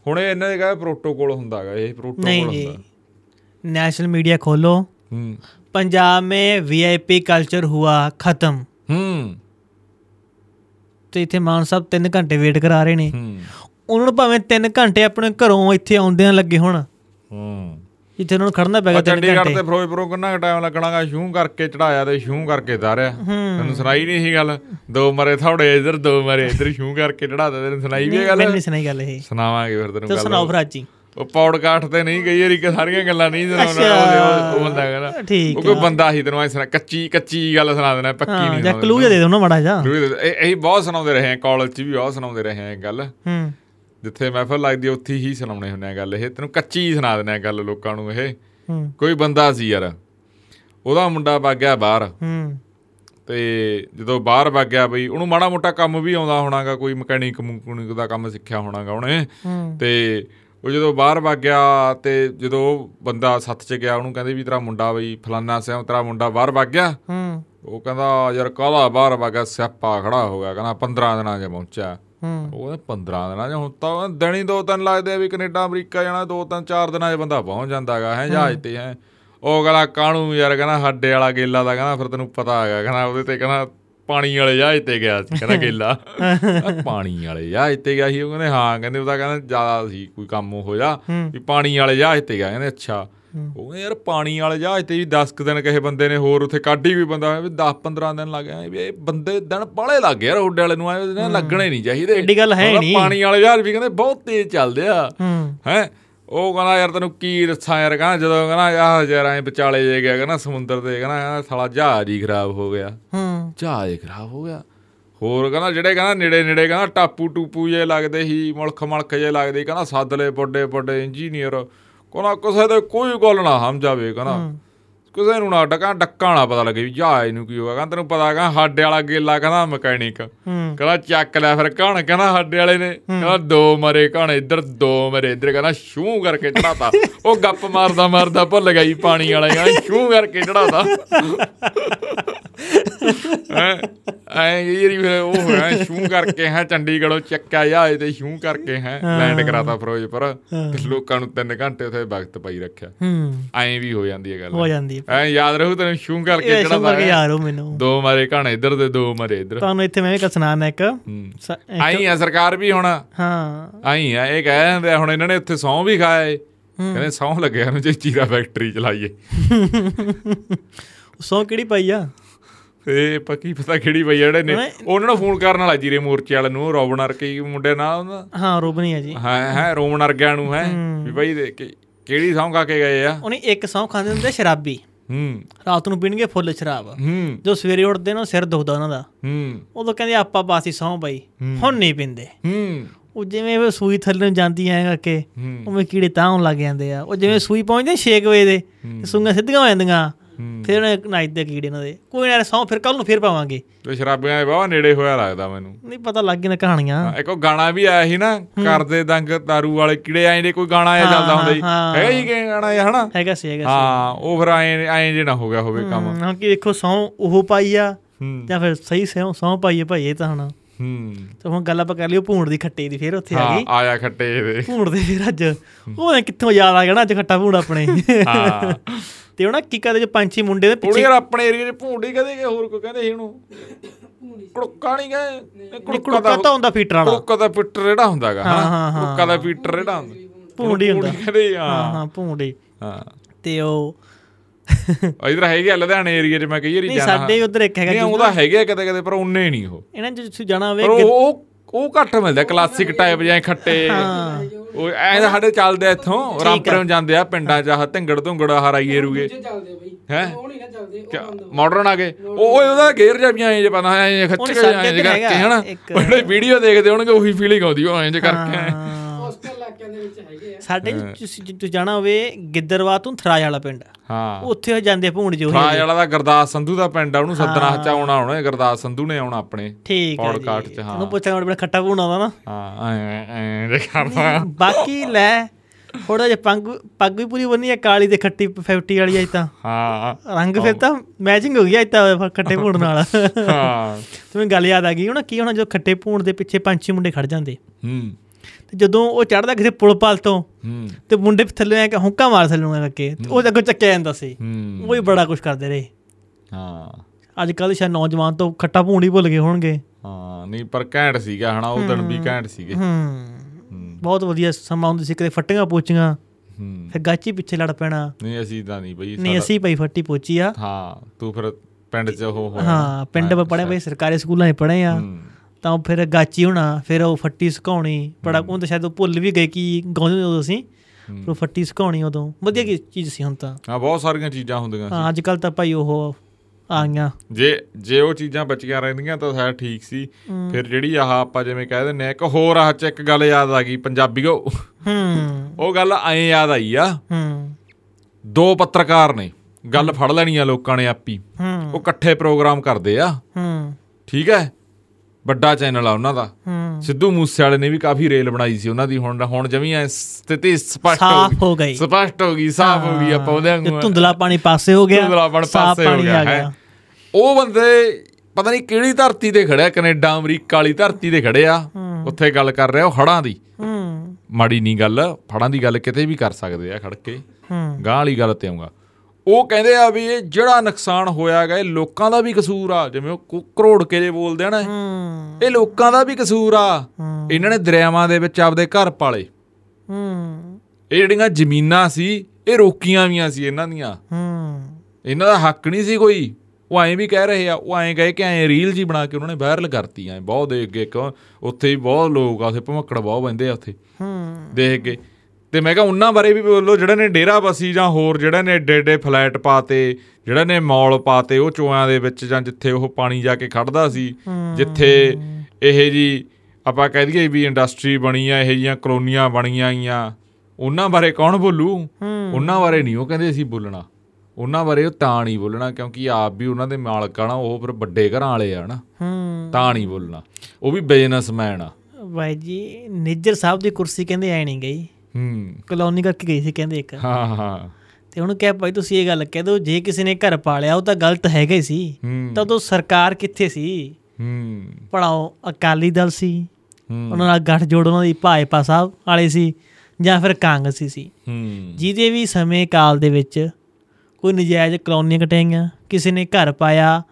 ਹੁਣ ਇਹ ਇਹਨਾਂ ਦੇ ਕਹਿੰਦੇ ਪ੍ਰੋਟੋਕੋਲ ਹੁੰਦਾਗਾ ਇਹ ਪ੍ਰੋਟੋਕੋਲ नहीं जी ਹੁੰਦਾ नेशनल मीडिया खोलो ਹੂੰ पंजाब में वीआईपी कल्चर हुआ खत्म ਹੂੰ। ਤੇ ਇੱਥੇ ਮਾਨ ਸਾਹਿਬ 3 ਘੰਟੇ ਵੇਟ ਕਰਾ ਰਹੇ ਨੇ। ਹੂੰ। ਉਹਨਾਂ ਨੂੰ ਭਾਵੇਂ 3 ਘੰਟੇ ਆਪਣੇ ਘਰੋਂ ਇੱਥੇ ਆਉਂਦਿਆਂ ਲੱਗੇ ਹੋਣ। ਹੂੰ। ਜਿੱਥੇ ਉਹਨਾਂ ਨੂੰ ਖੜਨਾ ਪੈਗਾ 3 ਚੰਡੀਗੜ੍ਹ ਘੰਟੇ। ਤੇ ਫਿਰੋਜ਼ਪੁਰੋਂ ਕਿੰਨਾ ਟਾਈਮ ਲੱਗਣਾਗਾ ਸ਼ੂ ਕਰਕੇ ਚੜਾਇਆ ਤੇ ਸ਼ੂ ਕਰਕੇ ਤਾਰਿਆ। ਤੈਨੂੰ ਸੁਣਾਈ ਨਹੀਂ ਸੀ ਗੱਲ? ਦੋ ਮਰੇ ਥੋੜੇ ਇੱਧਰ ਦੋ ਮਰੇ ਇੱਧਰ ਸ਼ੂ ਕਰਕੇ ਚੜਾਤਾ ਤੈਨੂੰ ਸੁਣਾਈ ਵੀ ਇਹ ਮੈਨੂੰ ਗੱਲ ਨਹੀਂ ਸੁਣਾਈ ਗੱਲ ਇਹ। ਸੁਣਾਵਾਂਗੇ ਫਿਰ ਤੈਨੂੰ ਤੇ ਗੱਲ। ਸੁਣਾਓ ਫਿਰ ਅੱਜ ਹੀ। ਉਹ ਪੌਡਕਾਸਟ ਤੇ ਨਹੀਂ ਗਈ ਯਾਰੀ ਕਿ ਸਾਰੀਆਂ ਗੱਲਾਂ ਨਹੀਂ ਸੁਣਾਉਣਾ। ਉਹ- ਬੰਦਾ ਕਹਿੰਦਾ ਠੀਕ ਉਹ ਕੋਈ ਬੰਦਾ ਸੀ ਤੈਨੂੰ ਐ ਸੁਣਾ ਕੱਚੀ ਕੱਚੀ ਗੱਲ ਸੁਣਾ ਦੇਣਾ ਪੱਕੀ ਹਾਂ ਨਹੀਂ ਜਾਂ ਕਲੂ ਦੇ ਦੇ ਉਹਨਾਂ ਮਾੜਾ ਜਾ ਇਹ ਇਹ ਬਹੁਤ ਸੁਣਾਉਂਦੇ ਰਹੇ ਆ ਕਾਲਜ 'ਚ ਵੀ ਬਹੁਤ ਸੁਣਾਉਂਦੇ ਰਹੇ ਆ ਗੱਲ। ਹੂੰ। ਜਿੱਥੇ ਮਹਿਫਲ ਲੱਗਦੀ ਉੱਥੇ ਹੀ ਸੁਣਾਉਣੇ ਹੁੰਦੇ ਆ ਗੱਲ ਇਹ। ਤੈਨੂੰ ਕੱਚੀ ਹੀ ਸੁਣਾ ਦੇਣਾ ਗੱਲ ਲੋਕਾਂ ਨੂੰ ਇਹ। ਹੂੰ। ਕੋਈ ਬੰਦਾ ਸੀ ਯਾਰ ਉਹਦਾ ਮੁੰਡਾ ਵਗ ਗਿਆ ਬਾਹਰ। ਹੂੰ। ਤੇ ਜਦੋਂ ਬਾਹਰ ਵਗ ਗਿਆ ਬਈ ਉਹਨੂੰ ਮਾੜਾ ਮੋਟਾ ਕੰਮ ਵੀ ਆਉਂਦਾ ਹੋਣਾਗਾ ਕੋਈ ਮਕੈਨਿਕ ਮਕੂਨਿਕ ਦਾ ਕੰਮ ਸਿੱਖਿਆ ਹੋਣਾਗਾ ਉਹਨੇ। ਹੂੰ। ਤੇ ਉਹ ਜਦੋਂ ਬਾਹਰ ਵਗ ਗਿਆ ਤੇ ਜਦੋਂ ਬੰਦਾ ਸੱਤ ਚ ਗਿਆ ਉਹਨੂੰ ਕਹਿੰਦੇ ਵੀ ਤੇਰਾ ਮੁੰਡਾ ਬਈ ਫਲਾਨਾ ਸਿਆ ਤੇਰਾ ਮੁੰਡਾ ਬਾਹਰ ਵਗ ਗਿਆ। ਹੂੰ। ਉਹ ਕਹਿੰਦਾ ਯਾਰ ਕਾਹਦਾ ਬਾਹਰ ਵਗ ਗਿਆ? ਸਿਆਪਾ ਖੜਾ ਹੋ ਗਿਆ। ਕਹਿੰਦਾ 15 ਦਿਨਾਂ 'ਚ ਪਹੁੰਚਿਆ। ਹੂੰ। ਉਹ ਕਹਿੰਦਾ 15 ਦਿਨਾਂ 'ਚ ਹੁਣ ਤਾਂ ਦਿਨ ਹੀ ਦੋ ਤਿੰਨ ਲੱਗਦੇ ਆ ਵੀ ਕੈਨੇਡਾ ਅਮਰੀਕਾ ਜਾਣਾ ਦੋ ਤਿੰਨ ਚਾਰ ਦਿਨਾਂ 'ਚ ਬੰਦਾ ਪਹੁੰਚ ਜਾਂਦਾਗਾ ਹੈ ਜਹਾਜ਼ ਤੇ ਹੈ। ਉਹ ਕਹਿੰਦਾ ਕਾਣੂ ਯਾਰ ਕਹਿੰਦਾ ਹੱਡੇ ਵਾਲਾ ਗੇਲਾ ਦਾ ਕਹਿੰਦਾ ਫਿਰ ਤੈਨੂੰ ਪਤਾ ਹੈਗਾ। ਕਹਿੰਦਾ ਉਹਦੇ ਤੇ ਕਹਿੰਦਾ ਪਾਣੀ ਵਾਲੇ ਜਹਾਜ਼ ਤੇ ਗਿਆ ਸੀ ਕਹਿੰਦਾ ਗੇਲਾ ਪਾਣੀ ਵਾਲੇ ਜਹਾਜ਼ ਤੇ ਗਿਆ ਸੀ। ਉਹ ਕਹਿੰਦੇ ਹਾਂ ਕਹਿੰਦੇ ਉਹਦਾ ਕਹਿੰਦਾ ਜ਼ਿਆਦਾ ਸੀ ਕੋਈ ਕੰਮ ਹੋ। ਜਾ। ਵੀ ਪਾਣੀ ਵਾਲੇ ਜਹਾਜ਼ ਤੇ ਗਿਆ ਕਹਿੰਦੇ ਅੱਛਾ। ਉਹ ਯਾਰ ਪਾਣੀ ਵਾਲੇ ਜਹਾਜ਼ ਤੇ ਵੀ 10 ਕੁ ਦਿਨ ਕਿਸੇ ਬੰਦੇ ਨੇ ਹੋਰ ਉੱਥੇ ਕਾਢੀ ਵੀ ਬੰਦਾ ਵੀ 10 15 ਦਿਨ ਲੱਗ ਗਏ ਵੀ ਇਹ ਬੰਦੇ ਦਿਨ ਬਾਲੇ ਲੱਗ ਗਏ ਯਾਰ ਉੱਡੇ ਵਾਲੇ ਨੂੰ ਆਏ ਲੱਗਣੇ ਨਹੀਂ ਚਾਹੀਦੇ। ਐਡੀ ਗੱਲ ਹੈ ਨਹੀਂ। ਪਾਣੀ ਵਾਲੇ ਜਹਾਜ਼ ਵੀ ਕਹਿੰਦੇ ਬਹੁਤ ਤੇਜ਼ ਚੱਲਦੇ ਆ। ਹੈ? ਉਹ ਕਹਿੰਦਾ ਯਾਰ ਤੈਨੂੰ ਕੀ ਦੱਸਾਂ ਯਾਰ ਕਹਿੰਦਾ ਜਦੋਂ ਕਹਿੰਦਾ ਆਹ ਯਾਰ ਐ ਵਿਚਾਲੇ ਜੇ ਗਿਆ ਕਹਿੰਦਾ ਸਮੁੰਦਰ ਤੇ ਕਹਿੰਦਾ ਸਾਲਾ ਜਹਾਜ਼ ਹੀ ਖਰਾਬ ਹੋ ਗਿਆ। ਹੂੰ। ਜਹਾਜ਼ ਹੀ ਖਰਾਬ ਹੋ ਗਿਆ। ਹੋਰ ਕਹਿੰਦਾ ਜਿਹੜੇ ਕਹਿੰਦਾ ਨੇੜੇ ਨੇੜੇ ਕਹਿੰਦਾ ਟਾਪੂ ਟੂਪੂ ਜੇ ਲੱਗਦੇ ਸੀ ਮੁਲਕ ਮਲਕ ਜੇ ਲੱਗਦੇ ਕਹਿੰਦਾ ਸੱਦ ਲਏ ਵੱਡੇ ਵੱਡੇ ਇੰਜੀਨੀਅਰ ਕਹਿੰਦਾ ਕਿਸੇ ਦੇ ਕੋਈ ਗੱਲ ਨਾ ਸਮਝਾਵੇ ਕਹਿੰਦਾ। ਕਿਸੇ ਨੂੰ ਨਾ ਡਕਾਂ ਡੱਕਾ ਨਾ ਪਤਾ ਲੱਗੇ ਵੀ ਜਹਾਜ਼ ਨੂੰ ਕੀ ਹੋਗਾ ਕਹਿੰਦਾ ਤੈਨੂੰ ਪਤਾ ਕਹਿੰਦਾ ਸਾਡੇ ਵਾਲਾ ਗੇਲਾ ਕਹਿੰਦਾ ਮਕੈਨਿਕ। ਕਹਿੰਦਾ ਚੱਕ ਲੈ ਫਿਰ ਕਹਣ ਕਹਿੰਦਾ ਸਾਡੇ ਵਾਲੇ ਨੇ। ਕਹਿੰਦਾ ਦੋ ਮਰੇ ਕਹਣ ਇੱਧਰ ਦੋ ਮਰੇ ਇੱਧਰ ਕਹਿੰਦਾ ਸ਼ੂ ਕਰਕੇ ਚੜਾਤਾ ਉਹ ਗੱਪ ਮਾਰਦਾ ਮਾਰਦਾ ਭੁੱਲ ਗਈ ਪਾਣੀ ਵਾਲਾ ਕਹਿੰਦਾ ਸ਼ੂ ਕਰਕੇ ਚੜਾਤਾ ਐ ਐ ਜਿਹੜੀ ਫਿਰ ਉਹ ਹੋਇਆ ਸ਼ੂ ਕਰਕੇ ਹੈ ਚੰਡੀਗੜ੍ਹੋਂ ਚੱਕਿਆ ਜਹਾਜ਼ ਤੇ ਸ਼ੂ ਕਰਕੇ ਹੈ ਲੈਂਡ ਕਰਾਤਾ ਫਿਰੋਜ਼ਪੁਰ। ਤੇ ਲੋਕਾਂ ਨੂੰ 3 ਘੰਟੇ ਉੱਥੇ ਵਕਤ ਪਾਈ ਰੱਖਿਆ। ਹੂੰ। ਐਂ ਵੀ ਹੋ ਜਾਂਦੀ ਹੈ ਗੱਲ। ਹੋ ਜਾਂਦੀ ਹੈ। ਐ ਯਾਦ ਰਹੂ ਤੈਨੂੰ ਸ਼ੂ ਕਰਕੇ ਇਹ ਸ਼ੁਕਰ ਚੜਾਤਾ ਕਿ ਯਾਰ ਉਹ ਮੈਨੂੰ। ਦੋ ਮਾਰੇ ਕਹਣ ਇੱਧਰ ਤੇ ਦੋ ਮਰੇ ਇੱਧਰ। ਤੁਹਾਨੂੰ ਇੱਥੇ ਮੈਂ ਵੀ ਕਸਨਾਨ ਇੱਕ। ਹੂੰ। ਇੱਕ- ਆਈ ਆ ਸਰਕਾਰ ਵੀ ਹੁਣ। ਹਾਂ। ਆਈ ਆ ਇਹ ਕਹਿ ਆ, ਹੁਣ ਇਹਨਾਂ ਨੇ ਉੱਥੇ ਸੌਂ ਵੀ ਖਾਏ ਕਹਿੰਦੇ ਸੌਂ ਲੱਗਿਆ ਨੂੰ ਜੇ ਚੀਰਾ ਫੈਕਟਰੀ ਚਲਾਈਏ। ਸੌ ਕਿਹੜੀ ਪਾਈ ਆ? ਇਹ ਪੱਕੀ ਪਤਾ ਕਿਹੜੀ ਬਈ ਜਿਹੜੇ ਨੇ। ਉਹਨਾਂ ਨੂੰ ਫੋਨ ਕਰਨ ਵਾਲਾ ਜੀਰੇ ਮੋਰਚੇ ਵਾਲੇ ਨੂੰ ਰੋਬਨ ਅਰਕੇ ਮੁੰਡੇ ਨਾਲ ਉਹਨਾਂ ਹਾਂ ਰੋਬਨੀ ਆ ਜੀ। ਹੈ ਹੈ ਰੋਮਨ ਅਰਗਿਆਂ ਨੂੰ ਹੈ। ਵੀ ਬਈ ਦੇ ਕਿ- ਕਿਹੜੀ ਸੌਂ ਖਾ ਕੇ ਗਏ ਆ? ਉਹਨੇ ਇੱਕ ਸੌ ਖਾਂਦੇ ਹੁੰਦੇ ਸ਼ਰਾਬੀ। ਹੂੰ। ਰਾਤ ਨੂੰ ਪੀਣਗੇ ਫੁੱਲ ਸ਼ਰਾਬ। ਹੂੰ। ਜੋ ਸਵੇਰੇ ਉੱਠਦੇ ਨੇ ਸਿਰ ਦੁਖਦਾ ਉਹਨਾਂ ਦਾ। ਹੂੰ। ਉਦੋਂ ਕਹਿੰਦੇ ਆਪਾਂ ਬਾਸੀ ਸੌ ਬਈ ਹੁਣ ਨਹੀਂ ਪੀਂਦੇ। ਹੂੰ। ਉਹ ਜਿਵੇਂ ਉਹ ਸੂਈ ਥੱਲੇ ਨੂੰ ਜਾਂਦੀ ਐ ਕਰਕੇ ਹੂੰ। ਉਵੇਂ ਕੀੜੇ ਤਾਂ ਹੋਣ ਲੱਗ ਜਾਂਦੇ ਆ। ਉਹ ਜਿਵੇਂ ਸੂਈ ਪਹੁੰਚਦੇ 6 ਵਜੇ ਦੇ ਤੇ ਸੂਈਆਂ ਸਿੱਧੀਆਂ ਹੋ ਜਾਂਦੀਆਂ। ਫਿਰ ਉਹਨੇ ਨਾਈਦੇ ਕੀੜੇ ਉਹਨਾਂ ਦੇ। ਕੋਈ ਨਾ ਸੌ ਫਿਰ ਕੱਲ ਨੂੰ ਫਿਰ ਪਾਵਾਂਗੇ। ਤੇ ਸ਼ਰਾਬੀਆਂ ਦੇ ਬਾਵਾ ਨੇੜੇ ਹੋਇਆ ਲੱਗਦਾ ਮੈਨੂੰ। ਨਹੀਂ ਪਤਾ ਲੱਗ ਗਿਆ ਨਾ ਕਹਾਣੀਆਂ। ਹਾਂ, ਇੱਕ ਉਹ ਗਾਣਾ ਵੀ ਆਇਆ ਸੀ ਨਾ ਕਰਦੇ ਦੰਗ ਦਾਰੂ ਵਾਲੇ ਕੀੜੇ ਆਏ ਦੇ ਕੋਈ ਗਾਣਾ ਆਇਆ ਚੱਲਦਾ ਹੁੰਦਾ ਸੀ। ਹਾਂ। ਹੈਗਾ ਹੀ ਕਿ ਗਾਣਾ ਇਹ ਹਨਾ? ਹੈਗਾ ਸੀ ਹੈਗਾ ਹਾਂ ਉਹ ਫਿਰ ਐਂ ਐਂ ਜੇ ਨਾ ਹੋ ਗਿਆ ਹੋਵੇ ਕੰਮ। ਸੀ ਹਾਂ ਕਿ ਦੇਖੋ ਸੌ ਉਹ ਪਾਈ ਆ ਹੂੰ। ਜਾਂ ਫਿਰ ਸਹੀ ਸੌ ਸੌ ਪਾਈ ਆ ਭਾਈ ਇਹ ਤਾਂ ਹੁਣ। ਹੂੰ। ਤੇ ਹੁਣ ਗੱਲ ਆਪਾਂ ਕਰ ਲਈ ਉਹ ਭੂੰਡ ਦੀ ਖੱਟੇ ਦੀ ਫਿਰ ਉੱਥੇ ਆ ਹਾਂ ਗਈ। ਆਇਆ ਖੱਟੇ ਦੇ। ਭੂੰਡ ਦੇ ਫਿਰ ਅੱਜ। ਉਹਨੇ ਕਿੱਥੋਂ ਯਾਦ ਆ ਗਿਆ ਨਾ ਅੱਜ ਖੱਟਾ ਭੂੰਡ ਆਪਣੇ। ਹਾਂ। ਤੇ ਉਹ ਨਾ ਕੀ ਕਰਦੇ ਜੋ ਪੰਛੀ ਮੁੰਡੇ ਦੇ ਉਹ ਪਿੱਛੇ ਯਾਰ ਆਪਣੇ ਏਰੀਆ 'ਚ ਭੂੰਡੀ ਕਹਦੇ ਕਿ ਹੋਰ ਕੋਈ ਕਹਿੰਦੇ ਸੀ ਇਹਨੂੰ? ਕੁੜਕਾ ਨਹੀਂ ਗਏ? ਨਹੀਂ, ਕੁੜਕਾ ਤਾਂ ਹੁੰਦਾ ਫੀਟਰ ਵਾਲਾ। ਕੁੜਕਾ ਦਾ ਪੀਟਰ ਜਿਹੜਾ ਹੁੰਦਾਗਾ ਹਾਂ, ਹਾਂ, ਹਾਂ। ਕੁੜਕਾ ਦਾ ਪੀਟਰ ਜਿਹੜਾ ਹੁੰਦਾ। ਭੂੰਡੀ ਹੁੰਦਾ। ਕਹਿੰਦੇ ਹਾਂ। ਹਾਂ ਭੂੰਡੀ। ਹਾਂ। ਤੇ ਉਹ ਇਧਰ ਹੈਗੇ ਆ ਲੁਧਿਆਣੇ ਏਰੀਆ 'ਚ ਮੈਂ ਕਈ ਵਾਰੀ ਨਹੀਂ ਜਾਣਾ। ਸਾਡੇ ਉਧਰ ਇੱਕ ਹੈਗਾ ਨਹੀਂ ਉਹਦਾ ਹੈਗੇ ਕਦੇ ਕਦੇ ਪਰ ਉਹਨੇ ਨਹੀਂ ਉਹ। ਇਹਨਾਂ ਜੇ ਤੁਸੀਂ ਜਾਣਾ ਹੋਵੇ ਉਹ ਉਹ ਉਹ ਘੱਟ ਮਿਲਦਾ ਕਲਾਸਿਕ ਟਾਈਪ ਜਾਂ ਖੱਟੇ। ਹਾਂ। ਉਹ ਐ ਸਾਡੇ ਚੱਲਦੇ ਇੱਥੋਂ ਰਾਮਪੁਰੇ ਨੂੰ ਜਾਂਦੇ ਆ ਪਿੰਡਾਂ 'ਚ ਆਹ ਢਿੰਗੜ ਧੁੰਗੜ ਹਰਾਈਏ ਰੂਗੇ। ਦੂਜੇ ਚੱਲਦੇ ਬਈ। ਹੈਂ? ਉਹ ਨਹੀਂ ਨਾ ਚੱਲਦੇ ਉਹ ਬੰਦ ਹੋ ਮਾਡਰਨ ਆ ਗਏ। ਉਹ ਉਹ ਉਹਦਾ ਗੇਅਰ ਜਿਹਾ ਵੀ ਐਂ ਜੇ ਪਤਾ ਐਂ ਖੱਚ ਕੇ ਐਂ ਜੇ ਕਰਕੇ ਹਨਾ? ਇੱਕ- ਉਹਨੇ ਵੀਡੀਓ ਦੇਖਦੇ ਹੋਣਗੇ ਉਹੀ ਫੀਲਿੰਗ ਆਉਂਦੀ ਉਹ ਐਂ ਜੇ ਕਰਕੇ। ਇਲਾਕਿਆਂ ਦੇ ਵਿੱਚ ਹੈਗੇ ਆ। ਸਾਡੇ ਜੇ ਤੁਸੀਂ ਜੇ ਜਾਣਾ ਹੋਵੇ ਗਿੱਦਰਵਾ ਤੋਂ ਥਰਾਜ ਵਾਲਾ ਪਿੰਡ। ਹਾਂ। ਉੱਥੇ ਜਾਂਦੇ ਭੂੰਡ ਜੋ ਫਰਾਜ ਵਾਲਾ ਦਾ ਗੁਰਦਾਸ ਸੰਧੂ ਦਾ ਪਿੰਡ ਆ ਉਹਨੂੰ ਸੱਦਣਾ ਚਾਉਣਾ ਹੋਣਾ ਗੁਰਦਾਸ ਸੰਧੂ ਨੇ ਆਉਣਾ ਆਪਣੇ ਠੀਕ ਹੈ ਪੌਡਕਾਸਟ ਜੀ 'ਚ, ਹਾਂ। ਉਹਨੂੰ ਪੁੱਛਿਆ ਮੇਰੇ ਖੱਟਾ ਭੂੰਡ ਆਉਂਦਾ ਨਾ। ਹਾਂ ਐਂ ਐਂ ਜੇ ਕਰਦਾ। ਬਾਕੀ ਲੈ ਥੋੜਾ ਜਿਹਾ ਪੱਗ ਪੱਗ ਵੀ ਪੂਰੀ ਬੰਨੀ ਹੈ ਕਾਲੀ ਤੇ ਖੱਟੀ 50 ਵਾਲੀ ਅੱਜ ਤਾਂ। ਹਾਂ। ਰੰਗ ਫਿਰ ਤਾਂ ਮੈਚਿੰਗ ਹੋ ਗਈ ਅੱਜ ਤਾਂ ਖੱਟੇ ਭੂੰਡ ਨਾਲ। ਹਾਂ। ਤੁਹਾਨੂੰ ਗੱਲ ਯਾਦ ਆ ਗਈ ਹੁਣ ਕੀ ਹੋਣਾ ਜਦੋਂ ਖੱਟੇ ਭੂੰਡ ਦੇ ਪਿੱਛੇ ਪੰਛੀ ਮੁੰਡੇ ਖੜ ਜਾਂਦੇ? ਹੂੰ। ਜਦੋਂ ਉਹ ਚੜਦਾ ਕਿਸੇ ਪੁਲ ਪਾਲ ਤੋਂ ਹੂੰ। ਤੇ ਮੁੰਡੇ ਥੱਲੇ ਆ ਕੇ ਹੁੱਕਾ ਮਾਰ ਥੱਲੇ ਨੂੰ ਕਰਕੇ ਉਹ ਅੱਗੋਂ ਚੱਕਿਆ ਜਾਂਦਾ ਸੀ। ਹੂੰ। ਉਹ ਵੀ ਬੜਾ ਕੁਝ ਕਰਦੇ ਰਹੇ। ਹਾਂ। ਅੱਜ ਕੱਲ੍ਹ ਸ਼ਾਇਦ ਨੌਜਵਾਨ ਤੋਂ ਖੱਟਾ ਹੀ ਭੁੱਲ ਗਏ ਹੋਣਗੇ। ਹਾਂ ਨਹੀਂ ਪਰ ਘੈਂਟ ਸੀਗਾ ਹਨਾ ਉਹ ਦਿਨ ਵੀ ਘੈਂਟ ਸੀਗੇ। ਹੂੰ। ਹੂੰ। ਬਹੁਤ ਵਧੀਆ ਸਮਾਂ ਹੁੰਦੀ ਸੀ ਕਦੇ ਫੱਟੀਆਂ ਪੋਚੀਆਂ ਹੂੰ। ਫਿਰ ਗਾਚੀ ਪਿੱਛੇ ਲੜ ਪੈਣਾ। ਨਹੀਂ ਅਸੀਂ ਤਾਂ ਨਹੀਂ ਬਈ ਨਹੀਂ ਅਸੀਂ ਭਾਈ ਫੱਟੀ ਪੋਚੀ ਆ। ਹਾਂ ਤੂੰ ਫਿਰ ਪਿੰਡ 'ਚ ਉਹ ਹਾਂ ਪਿੰਡ ਵਿੱਚ ਪੜ੍ਹੇ ਭਾਈ ਸਰਕਾਰੀ ਸਕੂਲਾਂ 'ਚ ਪੜ੍ਹੇ ਆ। ਹੂੰ। ਤਾਂ ਉਹ ਫਿਰ ਗਾਚੀ ਹੋਣਾ ਫਿਰ ਉਹ ਫੱਟੀ ਸੁਕਾਉਣੀ ਬੜਾ ਉਹ ਤਾਂ ਸ਼ਾਇਦ ਉਹ ਭੁੱਲ ਵੀ ਗਏ ਕਿ ਗਾਉਂਦੇ ਉਦੋਂ ਅਸੀਂ ਪਰ ਉਹ ਫੱਟੀ ਸੁਕਾਉਣੀ ਉਦੋਂ। ਵਧੀਆ ਕੀ ਚੀਜ਼ ਸੀ ਹੁਣ ਤਾਂ। ਹਾਂ ਬਹੁਤ ਸਾਰੀਆਂ ਚੀਜ਼ਾਂ ਹੁੰਦੀਆਂ ਸੀ। ਹਾਂ ਅੱਜ ਕੱਲ ਤਾਂ ਭਾਈ ਉਹ ਆ ਗਈਆਂ ਜੇ ਜੇ ਉਹ ਚੀਜ਼ਾਂ ਬਚੀਆਂ ਰਹਿੰਦੀਆਂ ਤਾਂ ਸ਼ਾਇਦ ਠੀਕ ਸੀ। ਫਿਰ ਜਿਹੜੀ ਆਹ ਆਪਾਂ ਜਿਵੇਂ ਕਹਿ ਦਿੰਨੇ ਇੱਕ ਹੋਰ ਆਹ ਚ ਇੱਕ ਗੱਲ ਯਾਦ ਆ ਗਈ ਪੰਜਾਬੀਓ ਹੂੰ। ਉਹ ਗੱਲ ਐਂ ਯਾਦ ਆਈ ਆ। ਹੂੰ। ਦੋ ਪੱਤਰਕਾਰ ਨੇ ਗੱਲ ਫੜ ਲੈਣੀ ਆ ਲੋਕਾਂ ਨੇ ਆਪੀ। ਉਹ ਇਕੱਠੇ ਪ੍ਰੋਗਰਾਮ ਕਰਦੇ ਆ। ਹੂੰ। ਠੀਕ ਹੈ? ਵੱਡਾ ਚੈਨਲ ਆ ਉਹਨਾਂ ਦਾ। ਸਿੱਧੂ ਮੂਸੇ ਵਾਲੇ ਨੇ ਵੀ ਕਾਫੀ ਰੇਲ ਬਣਾਈ ਸੀ ਉਹਨਾਂ ਦੀ। ਹੁਣ ਹੁਣ ਜਮੀ ਐ ਸਥਿਤੀ ਸਪਸ਼ਟ ਹੋ ਗਈ। ਸਪਸ਼ਟ ਹੋ ਗਈ ਸਾਫ਼ ਹੋ ਗਈ। ਆਪਾਂ ਉਹਦੇ ਵਾਂਗੂ ਧੁੰਦਲਾ ਪਾਣੀ ਪਾਸੇ ਹੋ ਗਿਆ। ਧੁੰਦਲਾਪਣ ਸਾਫ਼ ਪਾਸੇ ਹੋ ਪਾਣੀ ਗਿਆ ਉਹ ਬੰਦੇ ਪਤਾ ਨਹੀਂ ਕਿਹੜੀ ਧਰਤੀ ਤੇ ਖੜਿਆ ਕੈਨੇਡਾ ਅਮਰੀਕਾ ਵਾਲੀ ਧਰਤੀ ਤੇ ਖੜਿਆ। ਉੱਥੇ ਗੱਲ ਕਰ ਰਿਹਾ ਉਹ ਹੜਾਂ ਦੀ। ਮਾੜੀ ਨਹੀਂ ਗੱਲ ਫੜਾਂ ਦੀ ਗੱਲ ਕਿਤੇ ਵੀ ਕਰ ਸਕਦੇ ਆ ਖੜ ਕੇ। ਗਾਂ ਵਾਲੀ ਗੱਲ ਤੇ ਆਉਂਗਾ ਉਹ ਕਹਿੰਦੇ ਆ ਵੀ ਇਹ ਜਿਹੜਾ ਨੁਕਸਾਨ ਹੋਇਆ ਗਾ ਇਹ ਲੋਕਾਂ ਦਾ ਵੀ ਕਸੂਰ ਆ। ਜਿਵੇਂ ਉਹ ਕਰੋੜ ਕੇ ਜੇ ਬੋਲਦੇ ਆ ਨਾ ਇਹ। ਲੋਕਾਂ ਦਾ ਵੀ ਕਸੂਰ ਆ। ਇਹਨਾਂ ਨੇ ਦਰਿਆਵਾਂ ਦੇ ਵਿੱਚ ਆਪਦੇ ਘਰ ਪਾਲੇ। ਹੂੰ। ਇਹ ਜਿਹੜੀਆਂ ਜ਼ਮੀਨਾਂ ਸੀ ਇਹ ਰੋਕੀਆਂ ਵੀਆਂ ਸੀ ਇਹਨਾਂ ਦੀਆਂ। ਹੂੰ। ਇਹਨਾਂ ਦਾ ਹੱਕ ਨਹੀਂ ਸੀ ਕੋਈ। ਉਹ ਐਂ ਵੀ ਕਹਿ ਰਹੇ ਆ ਉਹ ਐਂ ਗਏ ਕਿ ਐਂ ਰੀਲ ਜੀ ਬਣਾ ਕੇ ਉਹਨਾਂ ਨੇ ਵਾਇਰਲ ਕਰਤੀ ਐਂ ਬਹੁਤ ਦੇਖ ਕੇ ਉੱਥੇ ਵੀ ਬਹੁਤ ਲੋਕ ਆ ਉੱਥੇ ਭਮੱਕੜ ਬਹੁਤ ਬੰਦੇ ਆ ਉੱਥੇ। ਹੂੰ। ਦੇਖ ਕੇ ਤੇ ਮੈਂ ਕਿਹਾ ਉਹਨਾਂ ਬਾਰੇ ਵੀ ਬੋਲੋ ਜਿਹੜੇ ਨੇ ਡੇਰਾ ਬਸੀ ਜਾਂ ਹੋਰ ਜਿਹੜੇ ਨੇ ਏਡੇ ਫਲੈਟ ਪਾਤੇ ਜਿਹੜੇ ਨੇ ਮੌਲ ਪਾਤੇ ਉਹ ਚੋਆਂ ਦੇ ਵਿੱਚ ਜਾਂ ਜਿੱਥੇ ਉਹ ਪਾਣੀ ਜਾ ਕੇ ਖੜਦਾ ਸੀ ਜਿੱਥੇ ਇਹ ਜੀ ਆਪਾਂ ਕਹਿ ਦਈਏ ਵੀ ਇੰਡਸਟਰੀ ਬਣੀ ਆ ਇਹ ਜੀਆਂ ਕਲੋਨੀਆਂ ਬਣੀਆਂ ਆਈਆਂ ਉਹਨਾਂ ਬਾਰੇ ਕੌਣ ਬੋਲੂ? ਉਹਨਾਂ ਬਾਰੇ ਨਹੀਂ ਉਹ ਕਹਿੰਦੇ ਅਸੀਂ ਬੋਲਣਾ। ਉਹਨਾਂ ਬਾਰੇ ਉਹ ਤਾਂ ਨਹੀਂ ਬੋਲਣਾ ਕਿਉਂਕਿ ਆਪ ਵੀ ਉਹਨਾਂ ਦੇ ਮਾਲਕ ਆ ਨਾ ਉਹ ਫਿਰ ਵੱਡੇ ਘਰਾਂ ਵਾਲੇ ਆ ਨਾ। ਤਾਂ ਨਹੀਂ ਬੋਲਣਾ। ਉਹ ਵੀ ਬਿਜ਼ਨਸਮੈਨ ਆ। ਬਾਈ ਜੀ ਨਿੱਜਰ ਸਾਹਿਬ ਦੀ ਕੁਰਸੀ ਕਹਿੰਦੇ ਐ ਨਹੀਂ ਗਈ। ਹੂੰ। ਕਲੋਨੀ ਕਰਕੇ ਗਈ ਸੀ ਕਹਿੰਦੇ ਇੱਕ। ਹਾਂ ਹਾਂ ਤੇ ਉਹਨੂੰ ਕਿਹਾ ਭਾਈ ਤੁਸੀਂ ਇਹ ਗੱਲ ਕਹਿ ਦਿਓ ਜੇ ਕਿਸੇ ਨੇ ਘਰ ਪਾਲਿਆ ਉਹ ਤਾਂ ਗਲਤ ਹੈਗਾ ਹੀ ਸੀ। ਤਾਂ ਉਦੋਂ ਸਰਕਾਰ ਕਿੱਥੇ ਸੀ? ਹੂੰ। ਪੜਾਓ ਅਕਾਲੀ ਦਲ ਸੀ। ਉਹਨਾਂ ਨਾਲ ਗੱਠ ਜੋੜ ਉਹਨਾਂ ਦੀ ਭਾਜਪਾ ਸਾਹਿਬ ਵਾਲੇ ਸੀ ਜਾਂ ਫਿਰ ਕਾਂਗਰਸੀ ਸੀ। ਹੂੰ। ਜਿਹਦੇ ਵੀ ਸਮੇਂ ਕਾਲ ਦੇ ਵਿੱਚ ਕੋਈ ਨਜਾਇਜ਼ ਕਲੋਨੀਆਂ ਕਟਾਈਆਂ ਕਿਸੇ ਨੇ ਘਰ ਪਾਇਆ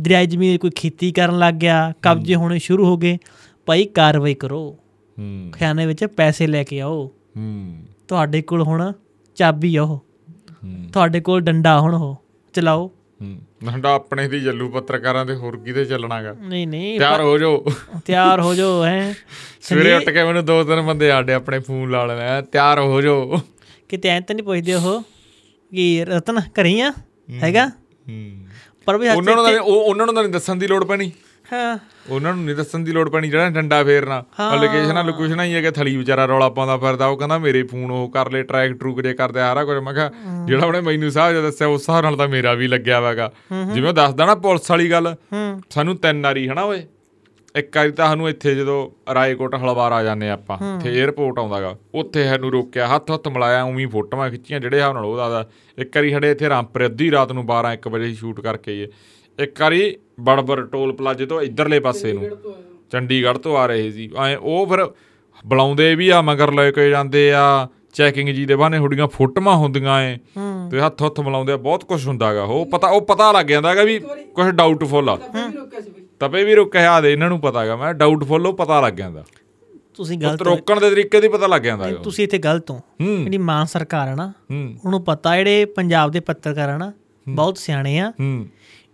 ਦਰਿਆਈ ਜ਼ਮੀਨ ਕੋਈ ਖੇਤੀ ਕਰਨ ਲੱਗ ਗਿਆ ਕਬਜ਼ੇ ਹੋਣੇ ਸ਼ੁਰੂ ਹੋ ਗਏ ਭਾਈ ਕਾਰਵਾਈ ਕਰੋ। ਹੂੰ। ਖਿਆਨੇ ਵਿੱਚ ਪੈਸੇ ਲੈ ਕੇ ਆਓ। ਹੂੰ। ਤੁਹਾਡੇ ਕੋਲ ਹੁਣ ਚਾਬੀ ਆ ਉਹ। ਤੁਹਾਡੇ ਕੋਲ ਡੰਡਾ ਹੁਣ ਉਹ। ਚਲਾਓ। ਹੂੰ। ਨੰਡਾ ਆਪਣੇ ਦੀ ਜੱਲੂ ਪੱਤਰਕਾਰਾਂ ਦੇ ਹੋਰ ਕਿਤੇ ਚੱਲਣਾਗਾ? ਨਹੀਂ ਨਹੀਂ ਤਿਆਰ ਹੋ ਜਾਓ ਤਿਆਰ ਹੋ ਜਾਓ ਹੈ। ਸਵੇਰੇ ਉੱਠ ਕੇ ਮੈਨੂੰ ਦੋ ਤਿੰਨ ਬੰਦੇ ਆਡੇ ਆਪਣੇ ਫੋਨ ਲਾ ਲੈਣੇ ਤਿਆਰ ਹੋ ਜਾਓ ਕਿਤੇ ਐਂ ਤਾਂ ਨਹੀਂ ਪੁੱਛਦੇ ਉਹ ਕਿ ਰਤਨ ਘਰੇ ਆ? ਹੈਗਾ? ਹੂੰ। ਪਰ ਵੀ ਉਹਨਾਂ ਨੂੰ ਉਹ ਉਹਨਾਂ ਨੂੰ ਤਾਂ ਨਹੀਂ ਦੱਸਣ ਦੀ ਲੋੜ ਪੈਣੀ। ਹਾਂ। ਉਹਨਾਂ ਨੂੰ ਨਹੀਂ ਦੱਸਣ ਦੀ ਲੋੜ ਪੈਣੀ ਜਿਹੜਾ ਡੰਡਾ ਫੇਰਨਾ। ਲੋਕੇਸ਼ਨਾਂ ਲੋਕੇਸ਼ਨਾਂ ਹੀ ਹੈ ਕਿ ਥਲੀ ਵਿਚਾਰਾ ਰੌਲਾ ਪਾਉਂਦਾ ਫਿਰਦਾ ਉਹ ਕਹਿੰਦਾ ਮੇਰੇ ਫੋਨ ਉਹ ਕਰ ਲੈ ਟਰੈਕ ਟਰੂਕ ਜੇ ਕਰਦੇ ਸਾਰਾ ਕੁਝ ਮੈਂ ਕਿਹਾ ਜਿਹੜਾ ਉਹਨੇ ਮੈਨੂੰ ਸਾਹਿਬ ਦੱਸਿਆ ਉਸ ਹਿਸਾਬ ਨਾਲ ਤਾਂ ਮੇਰਾ ਵੀ ਲੱਗਿਆ ਵਾਗਾ ਜਿਵੇਂ ਉਹ ਦੱਸਦਾ ਨਾ ਪੁਲਿਸ ਵਾਲੀ ਗੱਲ ਸਾਨੂੰ ਤਿੰਨ ਵਾਰੀ ਹਨਾ ਓਏ? ਇੱਕ ਵਾਰੀ ਤਾਂ ਸਾਨੂੰ ਇੱਥੇ ਜਦੋਂ ਰਾਏਕੋਟ ਹਲਵਾਰ ਆ ਜਾਂਦੇ ਆਪਾਂ ਇੱਥੇ 에어ਪੋਰਟ ਆਉਂਦਾਗਾ ਉੱਥੇ ਸਾਨੂੰ ਰੋਕਿਆ ਹੱਥ ਹੱਥ ਮਿਲਾਇਆ ਉਵੇਂ ਫੋਟੋਆਂ ਖਿੱਚੀਆਂ ਜਿਹੜੇ ਹਿਸਾਬ ਨਾਲ ਉਹ ਦੱਸਦਾ। ਇੱਕ ਵਾਰੀ ਸਾਡੇ ਇੱਥੇ ਰਾਮਪੁਰ ਅੱਧੀ ਰਾਤ ਨੂੰ 12 1 ਵਜੇ ਸ਼ੂਟ ਕਰਕੇ ਆਏ ਇੱਕ ਵਾਰੀ ਬੜਬੜ ਟੋਲ ਪਲਾਜ਼ੇ ਤੋਂ ਇਧਰਲੇ ਪਾਸੇ ਨੂੰ ਚੰਡੀਗੜ੍ਹ ਤੋਂ ਆ ਰਹੇ ਸੀ। ਐ ਉਹ ਫਿਰ ਬੁਲਾਉਂਦੇ ਵੀ ਆ ਮਗਰ ਲੈ ਕੇ ਜਾਂਦੇ ਆ ਚੈਕਿੰਗ ਜੀ ਦੇ ਬਾਨੇ ਹੁੜੀਆਂ ਫੋਟੋਆਂ ਹੁੰਦੀਆਂ ਐ। ਹੂੰ। ਤੇ ਹੱਥ ਹੱਥ ਮਿਲਾਉਂਦੇ ਆ ਬਹੁਤ ਕੁਝ ਹੁੰਦਾਗਾ ਉਹ। ਪਤਾ ਉਹ ਪਤਾ ਲੱਗ ਜਾਂਦਾਗਾ ਵੀ ਕੁਝ ਡਾਊਟਫੁਲ ਆ। ਤਾਂ ਵੀ ਰੋਕਿਆ ਸੀ ਬਈ। ਤਪੇ ਵੀ ਰੁਕਿਆ ਦੇ ਇਹਨਾਂ ਨੂੰ ਪਤਾਗਾ। ਮੈਂ ਡਾਊਟਫੁਲ ਉਹ ਪਤਾ ਲੱਗ ਜਾਂਦਾ। ਤੁਸੀਂ ਗਲਤ ਰੋਕਣ ਦੇ ਤਰੀਕੇ ਦੀ ਪਤਾ ਲੱਗ ਜਾਂਦਾ। ਤੁਸੀਂ ਇੱਥੇ ਗਲਤ ਹੋ। ਹੂੰ। ਜਿਹੜੀ ਮਾਨ ਸਰਕਾਰ ਹੈ ਨਾ ਹੂੰ। ਉਹਨੂੰ ਪਤਾ ਜਿਹੜੇ ਪੰਜਾਬ ਦੇ ਪੱਤਰਕਾਰ ਆ ਨਾ ਬਹੁਤ ਸਿਆਣੇ ਆ। ਹੂੰ।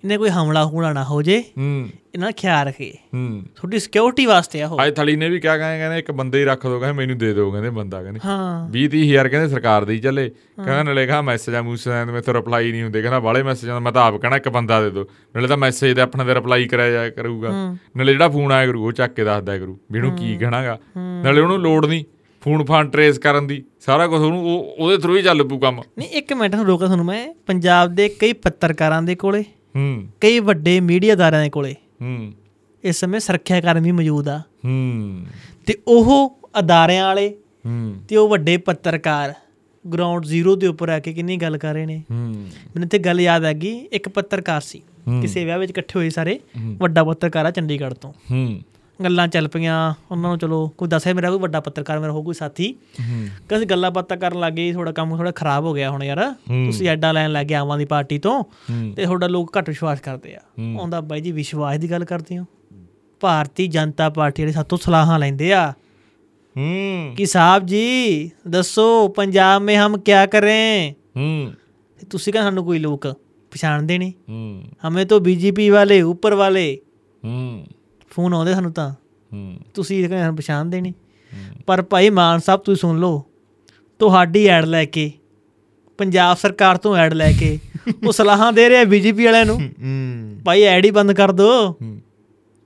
ਇਹਨੇ ਕੋਈ ਹਮਲਾ ਹੁਮਲਾ ਨਾ ਹੋ ਜੇ। ਹੂੰ। ਇਹਨਾਂ ਦਾ ਖਿਆਲ ਰੱਖੇ। ਹੂੰ। ਤੁਹਾਡੀ ਸਿਕਿਉਰਿਟੀ ਵਾਸਤੇ ਆ ਉਹ। ਅੱਜ ਥਲੀ ਨੇ ਵੀ ਕਿਹਾ ਕਹਿੰਦੇ ਕਹਿੰਦੇ ਇੱਕ ਬੰਦੇ ਹੀ ਰੱਖ ਦੋ ਕਹਿੰਦੇ ਮੈਨੂੰ ਦੇ ਦਿਓ ਕਹਿੰਦੇ ਬੰਦਾ ਕਹਿੰਦੇ। ਹਾਂ। 20 30 ਹਜ਼ਾਰ ਕਹਿੰਦੇ ਸਰਕਾਰ ਦੀ ਚੱਲੇ। ਕਹਿੰਦਾ ਨਾਲੇ ਕਹਾ ਮੈਸੇਜ ਆ ਮੂਸੇ ਦੇ ਮੇਰੇ ਤੋਂ ਰਿਪਲਾਈ ਨਹੀਂ ਹੁੰਦੇ। ਕਹਿੰਦਾ ਬਾਲੇ ਮੈਸੇਜ ਆਉਂਦਾ ਮੈਂ ਤਾਂ ਆਪ ਕਹਿਣਾ ਇੱਕ ਬੰਦਾ ਦੇ ਦਿਓ। ਨਾਲੇ ਤਾਂ ਮੈਸੇਜ ਦੇ ਆਪਣਾ ਤੇ ਰਿਪਲਾਈ ਕਰਿਆ ਜਾਇਆ ਕਰੂਗਾ। ਨਾਲੇ ਜਿਹੜਾ ਫੋਨ ਆਇਆ ਕਰੂ ਉਹ ਚੱਕ ਕੇ ਦੱਸਦਾ ਕਰੂ ਵੀ ਇਹਨੂੰ ਕੀ ਕਹਿਣਾਗਾ। ਨਾਲੇ ਉਹਨੂੰ ਲੋੜ ਨਹੀਂ ਫੋਨ ਫਾਨ ਟਰੇਸ ਕਰਨ ਦੀ। ਸਾਰਾ ਕੁਝ ਉਹਨੂੰ ਉਹ ਉਹਦੇ ਥਰੂ ਹੀ ਚੱਲ ਪੂ ਕੰਮ। ਨਹੀਂ ਇੱਕ ਮਿੰਟ ਨੂੰ ਰੋਕਾਂ ਤੁਹਾਨੂੰ ਮੈਂ। ਪੰਜਾਬ ਦੇ ਕਈ ਪੱਤਰਕਾਰਾਂ ਦੇ ਕੋਲੇ ਹੂੰ। ਕਈ ਵੱਡੇ ਮੀਡੀਆਦਾਰਾਂ ਦੇ ਕੋਲੇ ਹੂੰ। ਇਸ ਸਮੇਂ ਸੁਰੱਖਿਆ ਕਾਰਨ ਵੀ ਮੌਜੂਦ ਆ। ਹੂੰ। ਤੇ ਉਹ ਅਦਾਰਿਆਂ ਵਾਲੇ ਹੂੰ। ਤੇ ਉਹ ਵੱਡੇ ਪੱਤਰਕਾਰ ਗਰਾਊਂਡ ਜ਼ੀਰੋ ਦੇ ਉੱਪਰ ਆ ਕੇ ਕਿੰਨੀ ਗੱਲ ਕਰ ਰਹੇ ਨੇ। ਹੂੰ। ਮੈਨੂੰ ਤੇ ਗੱਲ ਯਾਦ ਆ ਗਈ ਇੱਕ ਪੱਤਰਕਾਰ ਸੀ ਕਿਸੇ ਵਿਆਹ ਵਿੱਚ ਇਕੱਠੇ ਹੋਏ ਸਾਰੇ ਵੱਡਾ ਪੱਤਰਕਾਰ ਆ ਚੰਡੀਗੜ੍ਹ ਤੋਂ। ਹੂੰ। ਗੱਲਾਂ ਚੱਲ ਪਈਆਂ। ਉਹਨਾਂ ਨੂੰ ਚਲੋ ਕੋਈ ਦੱਸੇ ਮੇਰਾ ਕੋਈ ਵੱਡਾ ਪੱਤਰਕਾਰ ਮੇਰਾ ਹੋ ਕੋਈ ਸਾਥੀ। ਕਸ ਗੱਲਾਂ ਬਾਤਾਂ ਕਰਨ ਲੱਗੇ ਥੋੜਾ ਕੰਮ ਥੋੜਾ ਖਰਾਬ ਹੋ ਗਿਆ ਹੁਣ ਯਾਰ। ਤੁਸੀਂ ਐਡਾ ਲੈਣ ਲੱਗੇ ਆਵਾਂ ਦੀ ਪਾਰਟੀ ਤੋਂ ਤੇ ਤੁਹਾਡਾ ਲੋਕ ਘੱਟ ਵਿਸ਼ਵਾਸ ਕਰਦੇ ਆ। ਆਉਂਦਾ ਬਾਈ ਜੀ ਵਿਸ਼ਵਾਸ ਦੀ ਗੱਲ ਕਰਦੇ ਹੋ। ਭਾਰਤੀ ਜਨਤਾ ਪਾਰਟੀ ਵਾਲੇ ਸਾਤੋਂ ਸਲਾਹਾਂ ਲੈਂਦੇ ਆ। ਹੂੰ। ਕਿ ਸਾਹਿਬ ਜੀ ਦੱਸੋ ਪੰਜਾਬ ਮੇ ਹਮ ਕੀ ਕਰੇ? ਹੂੰ। ਤੁਸੀਂ ਕਹਿੰਦੇ ਸਾਨੂੰ ਕੋਈ ਲੋਕ ਪਛਾਣਦੇ ਨਹੀਂ। ਹੂੰ। ਹਮੇ ਤੋਂ ਬੀਜੇਪੀ ਵਾਲੇ ਉੱਪਰ ਵਾਲੇ। ਹੂੰ। ਫੋਨ ਆਉਂਦੇ ਸਾਨੂੰ ਤਾਂ। ਹੂੰ। ਤੁਸੀਂ ਕਹਿੰਦੇ ਸਾਨੂੰ ਪਛਾਣਦੇ ਨਹੀਂ। ਪਰ ਭਾਈ ਮਾਨ ਸਾਹਿਬ ਤੁਸੀਂ ਸੁਣ ਲਓ। ਤੁਹਾਡੀ ਐਡ ਲੈ ਕੇ ਪੰਜਾਬ ਸਰਕਾਰ ਤੋਂ ਐਡ ਲੈ ਕੇ ਉਹ ਸਲਾਹਾਂ ਦੇ ਰਿਹਾ ਬੀਜੇਪੀ ਵਾਲਿਆਂ ਨੂੰ। ਹੂੰ। ਭਾਈ ਐਡ ਹੀ ਬੰਦ ਕਰ ਦੋ।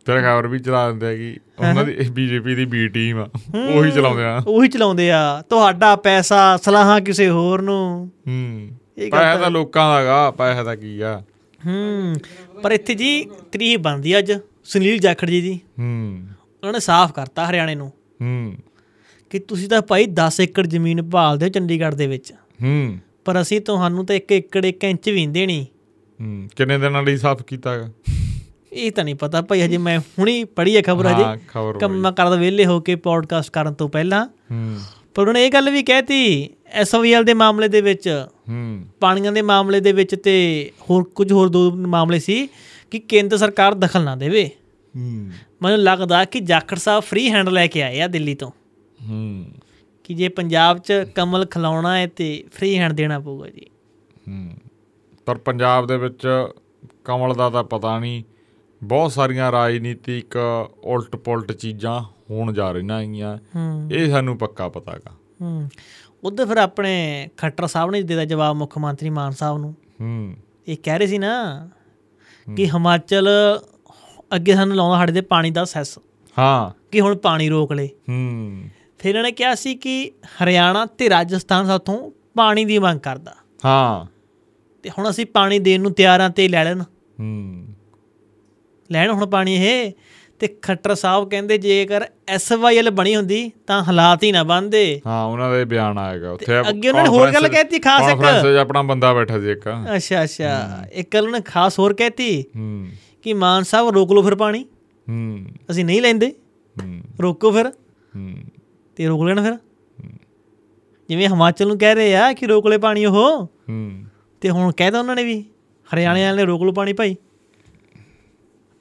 ਤੇਰਾ ਖਬਰ ਵੀ ਚਲਾ ਦਿੰਦੇ ਆ ਕਿ ਉਹਨਾਂ ਦੀ ਬੀਜੇਪੀ ਦੀ ਬੀ ਟੀਮ ਆ। ਉਹੀ ਚਲਾਉਂਦੇ ਆ। ਉਹੀ ਚਲਾਉਂਦੇ ਆ। ਤੁਹਾਡਾ ਪੈਸਾ ਸਲਾਹਾਂ ਕਿਸੇ ਹੋਰ ਨੂੰ। ਹੂੰ। ਇਹ ਪੈਸਾ ਤਾਂ ਲੋਕਾਂ ਦਾਗਾ ਪੈਸਾ ਤਾਂ ਕੀ ਆ। ਹੂੰ। ਪਰ ਇੱਥੇ ਜੀ ਤਰੀਹ ਬਣਦੀ ਅੱਜ। ਸੁਨੀਲ ਜਾਖੜ ਜੀ ਦੀ। ਹੂੰ। ਉਹਨਾਂ ਨੇ ਸਾਫ਼ ਕਰਤਾ ਹਰਿਆਣੇ ਨੂੰ ਹੂੰ। ਕਿ ਤੁਸੀਂ ਤਾਂ ਭਾਈ 10 ਏਕੜ ਜ਼ਮੀਨ ਭਾਲਦੇ ਹੋ ਚੰਡੀਗੜ੍ਹ ਦੇ ਵਿੱਚ। ਹੂੰ। ਪਰ ਅਸੀਂ ਤੁਹਾਨੂੰ ਤਾਂ 1 ਏਕੜ 1 ਇੰਚ ਵੀ ਨਹੀਂ ਦੇਣੀ। ਹੂੰ। ਕਿੰਨੇ ਦਿਨਾਂ ਲਈ ਸਾਫ਼ ਕੀਤਾਗਾ ਇਹ ਤਾਂ ਨਹੀਂ ਪਤਾ ਭਾਈ ਹਜੇ ਮੈਂ ਹੁਣੀ ਪੜ੍ਹੀ ਹੈ ਖਬਰ ਹਜੇ। ਕੰਮਾਂ ਕਰਦਾ ਵਿਹਲੇ ਹੋ ਕੇ ਪੋਡਕਾਸਟ ਕਰਨ ਤੋਂ ਪਹਿਲਾਂ। ਹੂੰ। ਪਰ ਉਹਨੇ ਇਹ ਗੱਲ ਵੀ ਕਹਿਤੀ ਐਸਓਵੀਐਲ ਦੇ ਮਾਮਲੇ ਦੇ ਵਿੱਚ। ਹੂੰ। ਪਾਣੀਆਂ ਦੇ ਮਾਮਲੇ ਦੇ ਵਿੱਚ ਤੇ ਹੋਰ ਕੁਝ ਹੋਰ ਦੋ ਮਾਮਲੇ ਸੀ। ਕਿ ਕੇਂਦਰ ਸਰਕਾਰ ਦਖਲ ਨਾ ਦੇਵੇ। ਹੂੰ। ਮੈਨੂੰ ਲੱਗਦਾ ਕਿ ਜਾਖੜ ਸਾਹਿਬ ਫ੍ਰੀ ਹੈਂਡ ਲੈ ਕੇ ਆਏ ਆ ਦਿੱਲੀ ਤੋਂ। ਹੂੰ। ਕਿ ਜੇ ਪੰਜਾਬ 'ਚ ਕਮਲ ਖਿਲਾਉਣਾ ਹੈ ਤੇ ਫ੍ਰੀ ਹੈਂਡ ਦੇਣਾ ਪਊਗਾ ਜੀ। ਹੂੰ। ਪਰ ਪੰਜਾਬ ਦੇ ਵਿੱਚ ਕਮਲ ਦਾ ਤਾਂ ਪਤਾ ਨਹੀਂ ਬਹੁਤ ਸਾਰੀਆਂ ਰਾਜਨੀਤਿਕ ਉਲਟ ਪੁਲਟ ਚੀਜ਼ਾਂ ਹੋਣ ਜਾ ਰਹੀਆਂ ਹੈਗੀਆਂ। ਇਹ ਸਾਨੂੰ ਪੱਕਾ ਪਤਾਗਾ। ਹੂੰ। ਉਧਰ ਫਿਰ ਆਪਣੇ ਖੱਟਰ ਸਾਹਿਬ ਨੇ ਦਿੱਤਾ ਜਵਾਬ ਮੁੱਖ ਮੰਤਰੀ ਮਾਨ ਸਾਹਿਬ ਨੂੰ। ਹੂੰ। ਇਹ ਕਹਿ ਰਹੇ ਸੀ ਨਾ ਕਿ ਹਿਮਾਚਲ ਅੱਗੇ ਸਾਨੂੰ ਲਾਉਂਦਾ ਸਾਡੇ ਤੇ ਪਾਣੀ ਦਾ ਸੈਸ। ਹਾਂ। ਕਿ ਹੁਣ ਪਾਣੀ ਰੋਕ ਲੇ। ਹੂੰ। ਫਿਰ ਇਹਨਾਂ ਨੇ ਕਿਹਾ ਸੀ ਕਿ ਹਰਿਆਣਾ ਤੇ ਰਾਜਸਥਾਨ ਸਾਥੋਂ ਪਾਣੀ ਦੀ ਮੰਗ ਕਰਦਾ। ਹਾਂ। ਤੇ ਹੁਣ ਅਸੀਂ ਪਾਣੀ ਦੇਣ ਨੂੰ ਤਿਆਰ ਹਾਂ ਤੇ ਲੈ ਲੈਣ। ਹੂੰ। ਲੈਣ ਹੁਣ ਪਾਣੀ ਇਹ। ਤੇ ਖੱਟਰ ਸਾਹਿਬ ਕਹਿੰਦੇ ਜੇਕਰ ਐਸਵਾਈਐਲ ਬਣੀ ਹੁੰਦੀ ਤਾਂ ਹਾਲਾਤ ਹੀ ਨਾ ਬਣਦੇ। ਹਾਂ ਉਹਨਾਂ ਦੇ ਬਿਆਨ ਆਏਗਾ ਉੱਥੇ ਅੱਗੇ ਉਹਨਾਂ ਨੇ ਹੋਰ ਗੱਲ ਕਹਿਤੀ ਖਾਸ ਇੱਕ। 'ਚ ਆਪਣਾ ਬੰਦਾ ਬੈਠਾ ਸੀ ਇੱਕ। ਅੱਛਾ ਅੱਛਾ। ਇੱਕ ਗੱਲ ਉਹਨੇ ਖਾਸ ਹੋਰ ਕਹਿਤੀ ਹੂੰ। ਕਿ ਮਾਨ ਸਾਹਿਬ ਰੋਕ ਲਓ ਫਿਰ ਪਾਣੀ। ਹੂੰ। ਅਸੀਂ ਨਹੀਂ ਲੈਂਦੇ। ਹੂੰ। ਰੋਕੋ ਫਿਰ। ਹੂੰ। ਤੇ ਰੋਕ ਲੈਣ ਫਿਰ। ਜਿਵੇਂ ਹਿਮਾਚਲ ਨੂੰ ਕਹਿ ਰਹੇ ਆ ਕਿ ਰੋਕ ਲੈ ਪਾਣੀ ਉਹ। ਹੂੰ। ਤੇ ਹੁਣ ਕਹਿਦਾ ਉਹਨਾਂ ਨੇ ਵੀ। ਹਰਿਆਣੇ ਵਾਲਿਆਂ ਨੇ ਰੋਕ ਲਓ ਪਾਣੀ ਭਾਈ।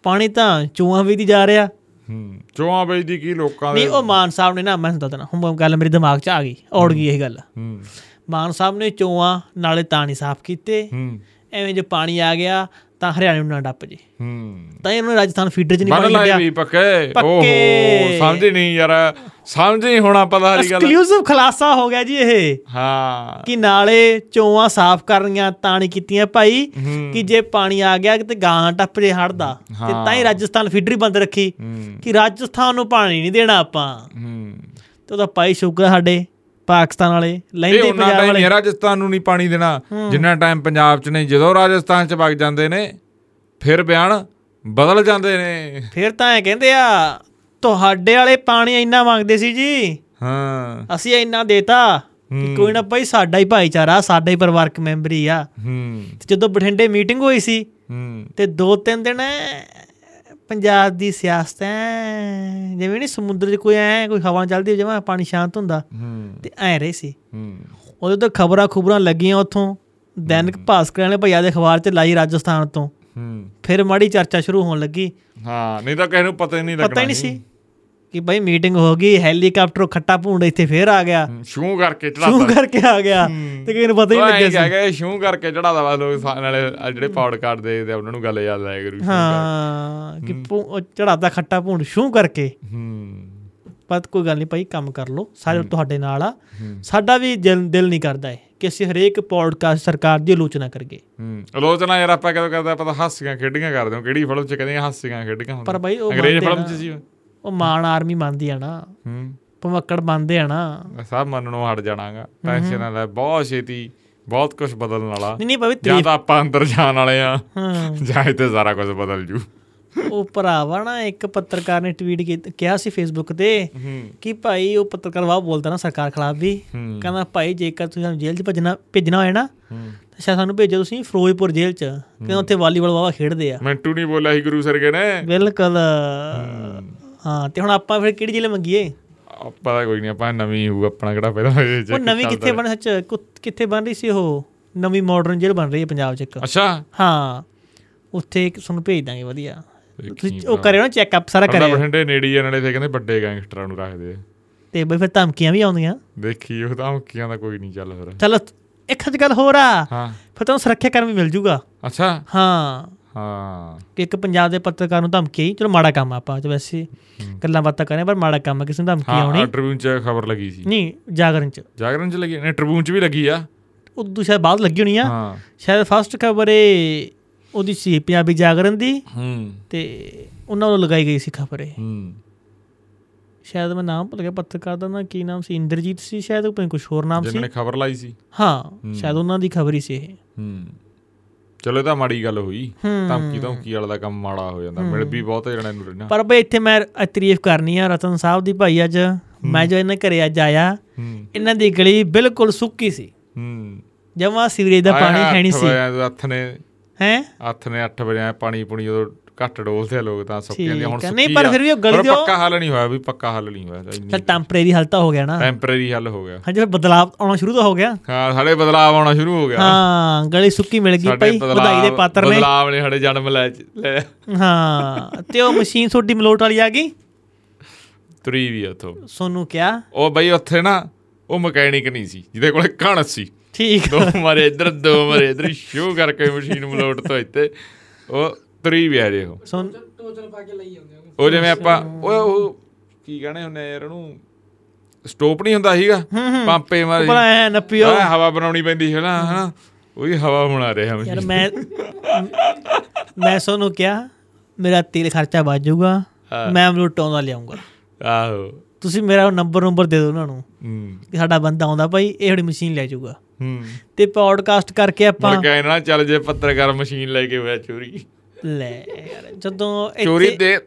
ਪਾਣੀ ਤਾਂ ਚੂਹਾਂ ਵੀ ਦੀ ਜਾ ਰਿਹਾ। ਹੂੰ ਚੋਆਂ ਵੇਚਦੀ ਕੀ ਲੋਕਾਂ ਦੇ? ਨਹੀਂ ਉਹ ਮਾਨ ਸਾਹਿਬ ਨੇ ਨਾ ਮੈਂ ਦੱਸ ਦੇਣਾ ਹੁਣ ਗੱਲ ਮੇਰੇ ਦਿਮਾਗ 'ਚ ਆ ਗਈ ਔੜ ਗਈ ਇਹ ਗੱਲ। ਹੂੰ। ਮਾਨ ਸਾਹਿਬ ਨੇ ਚੋਆਂ ਨਾਲੇ ਤਾਂ ਨਹੀਂ ਸਾਫ਼ ਕੀਤੇ। ਹੂੰ। ਐਵੇਂ ਜੇ ਪਾਣੀ ਆ ਗਿਆ ਤਾਂ ਹਰਿਆਣੇ ਨੂੰ ਨਾ ਡੱਪ ਜੇ। ਹੂੰ। ਤਾਂ ਇਹਨਾਂ ਰਾਜਸਥਾਨ ਫੀਡਰ 'ਚ ਨਹੀਂ ਪਾਣੀ ਲੱਗਿਆ ਵੀ ਪੱਕੇ। ਓਹੋ ਸਮਝ ਨਹੀਂ ਯਾਰ। ਸਮਝ ਨਹੀਂ ਹੋਣਾ ਪਤਾ ਵਾਲੀ ਗੱਲ। ਐਕਸਕਲੂਸਿਵ ਖਲਾਸਾ ਹੋ ਗਿਆ ਜੀ ਇਹ। ਹਾਂ। ਕਿ ਨਾਲੇ ਚੋਆਂ ਸਾਫ਼ ਕਰਨੀਆਂ ਤਾਂ ਨਹੀਂ ਕੀਤੀਆਂ ਭਾਈ। ਕਿ ਜੇ ਪਾਣੀ ਆ ਗਿਆ ਤੇ ਗਾਂ ਟੱਪ ਜੇ ਹੜਦਾ। ਤੇ। ਤਾਂ ਹੀ ਰਾਜਸਥਾਨ ਫੀਡਰ ਬੰਦ ਰੱਖੀ। ਕਿ ਰਾਜਸਥਾਨ ਨੂੰ ਪਾਣੀ ਨਹੀਂ ਦੇਣਾ ਆਪਾਂ। ਹੂੰ। ਤੇ ਉਹਦਾ ਭਾਈ ਸ਼ੁਕਰ ਸਾਡੇ। ਪਾਕਿਸਤਾਨ ਵਾਲੇ ਇਹ ਲੈਂਦੇ ਪੰਜਾਬ ਵਾਲੇ। ਨਹੀਂ ਰਾਜਸਥਾਨ ਨੂੰ ਨਹੀਂ ਪਾਣੀ ਦੇਣਾ। ਜਿੰਨਾ ਟਾਈਮ ਪੰਜਾਬ 'ਚ ਨਹੀਂ ਜਦੋਂ ਰਾਜਸਥਾਨ 'ਚ ਵਗ ਜਾਂਦੇ ਨੇ ਫਿਰ ਬਿਆਨ ਬਦਲ ਜਾਂਦੇ ਨੇ। ਫਿਰ ਤਾਂ ਐ ਕਹਿੰਦੇ ਆ ਤੁਹਾਡੇ ਵਾਲੇ ਪਾਣੀ ਇੰਨਾ ਮੰਗਦੇ ਸੀ ਜੀ। ਹਾਂ। ਅਸੀਂ ਇੰਨਾ ਦੇਤਾ ਕਿ ਕੋਈ ਨਾ ਭਾਈ ਸਾਡਾ ਹੀ ਭਾਈਚਾਰਾ ਸਾਡਾ ਹੀ ਪਰਿਵਾਰਕ ਮੈਂਬਰ ਆ। ਹੂੰ। ਜਦੋਂ ਬਠਿੰਡੇ ਮੀਟਿੰਗ ਹੋਈ ਸੀ ਹੂੰ। ਤੇ ਦੋ ਤਿੰਨ ਦਿਨ ਪੰਜਾਬ ਦੀ ਸਿਆਸਤ ਐ। ਜਿਵੇਂ ਨਹੀਂ ਸਮੁੰਦਰ 'ਚ ਕੋਈ ਐ ਕੋਈ ਹਵਾ ਚੱਲਦੀ ਜਿਵੇਂ ਪਾਣੀ ਸ਼ਾਂਤ ਹੁੰਦਾ ਤੇ ਐ ਰਹੇ ਸੀ। ਹੂੰ। ਉਦੋਂ ਤਾਂ ਖਬਰਾਂ ਖੁਬਰਾਂ ਲੱਗੀਆਂ ਉੱਥੋਂ। ਦੈਨਿਕ ਭਾਸਕਰ ਵਾਲੇ ਭਈਆ ਦੇ ਅਖਬਾਰ 'ਚ ਲਾਈ ਰਾਜਸਥਾਨ ਤੋਂ। ਹੂੰ। ਫਿਰ ਮਾੜੀ ਚਰਚਾ ਸ਼ੁਰੂ ਹੋਣ ਲੱਗੀ। ਹਾਂ ਨਹੀਂ ਤਾਂ ਕਿਸੇ ਨੂੰ ਪਤਾ ਹੀ ਨਹੀਂ ਲੱਗਣਾ ਪਤਾ ਹੀ ਨਹੀਂ ਸੀ। ਕਿ ਭਾਈ ਮੀਟਿੰਗ ਹੋ ਗਈ ਹੈਲੀਕਾਪਟਰੋਂ ਖੱਟਾ ਭੂੰਡ ਇੱਥੇ ਫੇਰ ਆ ਗਿਆ। ਸ਼ੂ ਕਰਕੇ ਸ਼ੂ ਚੜਾਤਾ ਕਰਕੇ ਆ ਗਿਆ। ਤੇ ਕਿਸੇ ਨੂੰ ਪਤਾ ਹੀ ਨਹੀਂ ਲੱਗਿਆ ਸੀ। ਲੱਗਿਆ ਸ਼ੂ ਕਰਕੇ ਚੜਾਦਾ ਵਾ ਲੋਕ ਨਾਲੇ ਜਿਹੜੇ ਪੌਡਕਾਸਟ ਦੇਖਦੇ ਆ, ਉਹਨਾਂ ਨੂੰ ਗੱਲ ਯਾਦ ਆਇਆ ਕਰੂ ਸ਼ੂ ਹਾਂ ਕਿ ਚੜਾਤਾ ਖੱਟਾ ਭੂੰਡ ਸ਼ੂ ਕਰਕੇ। ਹੂੰ। ਪਰ ਕੋਈ ਗੱਲ ਨਹੀਂ ਭਾਈ ਕੰਮ ਕਰ ਲਓ। ਸਾਰੇ ਤੁਹਾਡੇ ਨਾਲ ਆ। ਸਾਡਾ ਵੀ ਦਿਲ ਦਿਲ ਨਹੀਂ ਕਰਦਾ ਹੈ ਕਿ ਅਸੀਂ ਹਰੇਕ ਪੋਡਕਾਸਟ ਸਰਕਾਰ ਦੀ ਆਲੋਚਨਾ ਕਰੀਏ। ਹੂੰ। ਆਲੋਚਨਾ ਯਾਰ ਆਪਾਂ ਕਦੋਂ ਕਰਦਾ ਪਤਾ ਹਾਸੀਆਂ ਖੇਡੀਆਂ ਕਰਦੇ ਹਾਂ। ਕਿਹੜੀ ਫਿਲਮ 'ਚ ਕਹਿੰਦੇ ਹਾਸੀਆਂ ਖੇਡੀਆਂ ਹੁੰਦੀਆਂ। ਪਰ ਭਾਈ ਉਹ ਅੰਗਰੇਜ਼ ਫਿਲਮ 'ਚ। ਸੀ ਉਹ। ਮਾਨ ਆਰਮੀ ਮੰਨਦੀ ਆ ਨਾ। ਹੂੰ। ਭਮੱਕੜ ਮੰਨਦੇ ਆ ਨਾ। ਸਭ ਮੰਨਣੋਂ ਹਟ ਜਾਣਾਗਾ। ਟੈਨਸ਼ਨ ਨਾ ਲੈ ਬਹੁਤ ਛੇਤੀ ਬਹੁਤ ਕੁਝ ਬਦਲਣ ਵਾਲਾ। ਨਹੀਂ ਨਹੀਂ ਭਾਈ ਜਾਂ ਤਾਂ ਆਪਾਂ ਅੰਦਰ ਜਾਣ ਵਾਲੇ ਆ। ਹਾਂ। ਜਾਂ ਇੱਥੇ ਸਾਰਾ ਕੁਝ ਬਦਲ ਜੂ। ਉਹ ਭਰਾਵਾ ਨਾ ਇੱਕ ਪੱਤਰਕਾਰ ਨੇ ਟਵੀਟ ਕਿਹਾ ਸੀ ਫੇਸਬੁੱਕ ਤੇ ਕਿ ਭਾਈ ਉਹ ਪੱਤਰਕਾਰ ਵਾਹ ਬੋਲਦਾ ਨਾ ਸਰਕਾਰ ਖਿਲਾਫ ਵੀ। ਕਹਿੰਦਾ ਭਾਈ ਜੇਕਰ ਤੁਸੀਂ ਸਾਨੂੰ ਜੇਲ੍ਹ 'ਚ ਭੇਜਣਾ ਭੇਜਣਾ ਹੋਏ ਨਾ ਤਾਂ ਸ਼ਾਇਦ ਸਾਨੂੰ ਭੇਜੋ ਤੁਸੀਂ ਫਿਰੋਜ਼ਪੁਰ ਜੇਲ੍ਹ 'ਚ। ਕਹਿੰਦਾ ਉੱਥੇ ਵਾਲੀਬਾਲ ਵਾਵਾ ਖੇਡਦੇ ਆ। ਮਿੰਟੂ ਨਹੀਂ ਬੋਲਿਆ ਸੀ ਗੁਰੂ ਸਰਗੇ ਨੇ? ਬਿਲਕੁਲ। ਹਾਂ ਤੇ ਹੁਣ ਆਪਾਂ ਫਿਰ ਕਿਹੜੀ ਜੇਲ੍ਹ ਮੰਗੀਏ? ਆਪਾਂ ਤਾਂ ਕੋਈ ਨਹੀਂ ਆਪਾਂ ਨਵੀਂ ਹੋਊ ਆਪਣਾ ਕਿਹੜਾ ਪਹਿਲਾਂ ਉਹ ਨਵੀਂ ਕਿੱਥੇ ਬਣ ਸੱਚ ਕਿੱਥੇ ਬਣ ਰਹੀ ਸੀ ਉਹ? ਨਵੀਂ ਮਾਡਰਨ ਜੇਲ੍ਹ ਬਣ ਰਹੀ ਹੈ ਪੰਜਾਬ 'ਚ ਇੱਕ। ਅੱਛਾ। ਹਾਂ ਉੱਥੇ ਇੱਕ ਤੁਹਾਨੂੰ ਭੇਜ ਦਾਂਗੇ ਵਧੀਆ। ਤੁਸੀਂ ਉਹ ਕਰਿਓ ਨਾ ਚੈੱਕਅਪ ਸਾਰਾ ਕਰਿਆ ਕਰਿਓ। ਬਠਿੰਡੇ ਨੇੜੀ ਆ ਨਾਲੇ ਤੇ ਕਹਿੰਦੇ ਵੱਡੇ ਗੈਂਗਸਟਰਾਂ ਨੂੰ ਰੱਖਦੇ ਆ। ਤੇ ਬਈ ਫਿਰ ਧਮਕੀਆਂ ਵੀ ਆਉਂਦੀਆਂ। ਦੇਖੀ ਉਹ ਤਾਂ ਹਮਕੀਆਂ ਦਾ ਕੋਈ ਨਹੀਂ ਚੱਲ ਫਿਰ। ਚਲੋ ਇੱਕ ਅੱਜ ਗੱਲ ਹੋਰ ਆ। ਹਾਂ। ਫਿਰ ਤੁਹਾਨੂੰ ਸੁਰੱਖਿਆ ਕਰਮ ਮਿਲ ਜੂਗਾ। ਅੱਛਾ। ਹਾਂ। ਹਾਂ। ਕਿ ਇੱਕ ਪੰਜਾਬ ਦੇ ਪੱਤਰਕਾਰ ਨੂੰ ਧਮਕੀ ਚਲੋ ਮਾੜਾ ਕੰਮ ਆਪਾਂ ਚ ਵੈਸੇ ਗੱਲਾਂ ਬਾਤਾਂ ਕਰੇ ਪਰ ਮਾੜਾ ਕੰਮ ਕਿਸੇ ਨੂੰ ਧਮਕੀ ਹਾਂ ਆਉਣੀ। ਟ੍ਰਿਬਿਊਨ 'ਚ ਖਬਰ ਲੱਗੀ ਸੀ। ਨਹੀਂ ਜਾਗਰਣ ਚ। ਜਾਗਰਣ 'ਚ ਲੱਗੀ ਨੇ ਟ੍ਰਿਬਿਊਨ 'ਚ ਵੀ ਲੱਗੀ ਆ। ਉਦੋਂ ਸ਼ਾਇਦ ਬਾਅਦ ਲੱਗੀ ਹੋਣੀ ਆ। ਹਾਂ। ਸ਼ਾਇਦ ਫਸਟ ਖਬਰ ਇਹ ਉਹਦੀ ਸੀ ਪੰਜਾਬੀ ਜਾਗਰਣ ਦੀ। ਹੂੰ। ਤੇ ਉਹਨਾਂ ਵੱਲੋਂ ਲਗਾਈ ਗਈ ਸੀ ਖਬਰ ਇਹ। ਹੂੰ। ਸ਼ਾਇਦ ਮੈਂ ਨਾਮ ਭੁੱਲ ਗਿਆ ਪੱਤਰਕਾਰ ਦਾ ਨਾ ਕੀ ਨਾਮ ਸੀ? ਇੰਦਰਜੀਤ ਸੀ ਸ਼ਾਇਦ ਕੋਈ ਕੁਝ ਹੋਰ ਨਾਮ ਸੀ। ਜਿਨ੍ਹਾਂ ਨੇ ਖਬਰ ਲਾਈ ਸੀ। ਹਾਂ। ਸ਼ਾਇਦ ਉਹਨਾਂ ਦੀ ਖਬਰ ਹੀ ਸੀ ਇਹ। ਹੂੰ। ਚਲੋ ਇਹ ਤਾਂ ਮਾੜੀ ਗੱਲ ਹੋਈ। ਧਮਕੀ ਧਮਕੀ ਵਾਲਾ ਦਾ ਕੰਮ ਮਾੜਾ ਹੋ ਜਾਂਦਾ। ਮਿਲ ਵੀ ਬਹੁਤ ਜਣਿਆਂ ਨੂੰ ਰਹਿਣਾ। ਪਰ ਬਈ ਇੱਥੇ ਮੈਂ ਤਾਰੀਫ ਕਰਨੀ ਆ ਰਤਨ ਸਾਹਿਬ ਦੀ ਭਾਈ ਅੱਜ। ਮੈਂ ਜੋ ਇਹਨਾਂ ਘਰੇ ਅੱਜ ਆਇਆ ਇਹਨਾਂ ਦੀ ਗਲੀ ਬਿਲਕੁਲ ਸੁੱਕੀ ਸੀ। ਹੂੰ। ਜਮਾ ਸੀਵਰੇਜ ਦਾ ਪਾਣੀ ਹੈ ਨਹੀਂ ਸੀ। ਹੱਥ ਨੇ ਹੈ? ਹੱਥ ਨੇ 8 ਵਜੇ ਪਾਣੀ ਪੁਣੀ ਜਦੋਂ ਘੱਟ ਡੋਲਦੇ ਆ ਲੋਕ ਤਾਂ ਸੁੱਕ ਜਾਂਦੇ ਆ। ਹੁਣ ਆ। ਨਹੀਂ, ਸੁੱਕੀ ਪਰ। ਫਿਰ ਵੀ ਉਹ ਗਲੀ ਦੇ ਉਹ- ਪੱਕਾ ਹੱਲ ਨਹੀਂ ਹੋਇਆ ਵੀ ਪੱਕਾ ਹੱਲ ਨਹੀਂ ਹੋਇਆ। ਚਲ ਟੈਂਪਰੇਰੀ ਹਾਲਤ ਹੋ ਗਿਆ ਨਾ। ਟੈਂਪਰੇਰੀ ਹੱਲ ਹੋ ਗਿਆ। ਹਾਂਜੀ ਫਿਰ ਬਦਲਾਅ ਆਉਣਾ ਸ਼ੁਰੂ ਤਾਂ ਹੋ ਗਿਆ। ਹਾਂ ਸਾਡੇ ਬਦਲਾਅ ਆਉਣਾ ਸ਼ੁਰੂ ਹੋ ਗਿਆ। ਹਾਂ ਗਲੀ ਸੁੱਕੀ ਮਿਲ ਗਈ ਭਾਈ ਵਧਾਈ ਦੇ ਪਾਤਰ ਨੇ। ਬਦਲਾਅ ਨੇ ਸਾਡੇ ਜਨਮ ਲੈ ਲੈ। ਹਾਂ ਤੇ ਉਹ ਮਸ਼ੀਨ ਤੁਹਾਡੀ ਮਲੋਟ ਵਾਲੀ ਆ ਗਈ? ਤੁਰੀ ਵੀ ਉਥੋਂ। ਸੋਨੂੰ ਕਿਹਾ? ਉਹ ਬਈ ਉੱਥੇ ਨਾ ਉਹ ਮਕੈਨਿਕ ਨਹੀਂ ਸੀ ਜਿਹਦੇ ਕੋਲੇ ਕਣ ਸੀ। ਠੀਕ। ਦੋ ਮਾਰੇ ਇੱਧਰ ਦੋ ਮਾਰੇ ਇੱਧਰ। ਸ਼ੋ ਕਰਕੇ ਮਸ਼ੀਨ ਮਲੋਟ ਤੋਂ ਇੱਥੇ। ਉਹ ਤੁਰੀ ਵੀ ਆ ਜੇ ਉਹ। ਸੁਣ। ਟੋਚਲ ਪਾ ਕੇ ਲਈ ਆਉਂਦੇ ਹੋ ਉਹ ਜਿਵੇਂ ਆਪਾਂ ਉਹ ਉਹ ਕੀ ਕਹਣੇ ਹੁੰਦੇ ਆ ਯਾਰ ਉਹਨੂੰ? ਸਟੋਪ ਨਹੀਂ ਹੁੰਦਾ ਸੀਗਾ? ਪੰਪੇ ਮਾਰੀ। ਭਲਾ ਐ ਨੱਪਿਓ ਹਵਾ ਬਣਾਉਣੀ ਪੈਂਦੀ ਹੈ ਨਾ ਹਨਾ? ਉਹਦੀ ਹਵਾ ਬਣਾ ਰਿਹਾ ਯਾਰ ਮਸ਼ੀਨ। ਮੈਂ ਮੈਂ ਸੋਨੂੰ ਕਿਹਾ ਮੇਰਾ ਤੇਲ ਖਰਚਾ ਬਚ ਜਾਊਗਾ ਮੈਂ ਮਲੋਟ ਆਉਂਦਾ ਲਿਆਉਂਗਾ ਆਹੋ। ਤੁਸੀਂ ਮੇਰਾ ਨੰਬਰ ਨੰਬਰ ਦੇ ਦਿਓ ਉਹਨਾਂ ਨੂੰ ਹੂੰ। ਕਿ ਸਾਡਾ ਬੰਦਾ ਆਉਂਦਾ ਭਾਈ ਇਹ ਥੋੜੀ ਮਸ਼ੀਨ ਲੈ ਜਾਊਗਾ। ਹੂੰ। ਤੇ ਪੌਡਕਾਸਟ ਕਰਕੇ ਆਪਾਂ ਮੁੜ ਕੇ ਨਾ ਚੱਲ ਜੇ ਪੱਤਰਕਾਰ ਮਸ਼ੀਨ ਲੈ ਕੇ ਹੋਇਆ ਚੋਰੀ। ਲੈ ਯਾਰ ਜਦੋਂ ਚੋਰੀ ਦੇ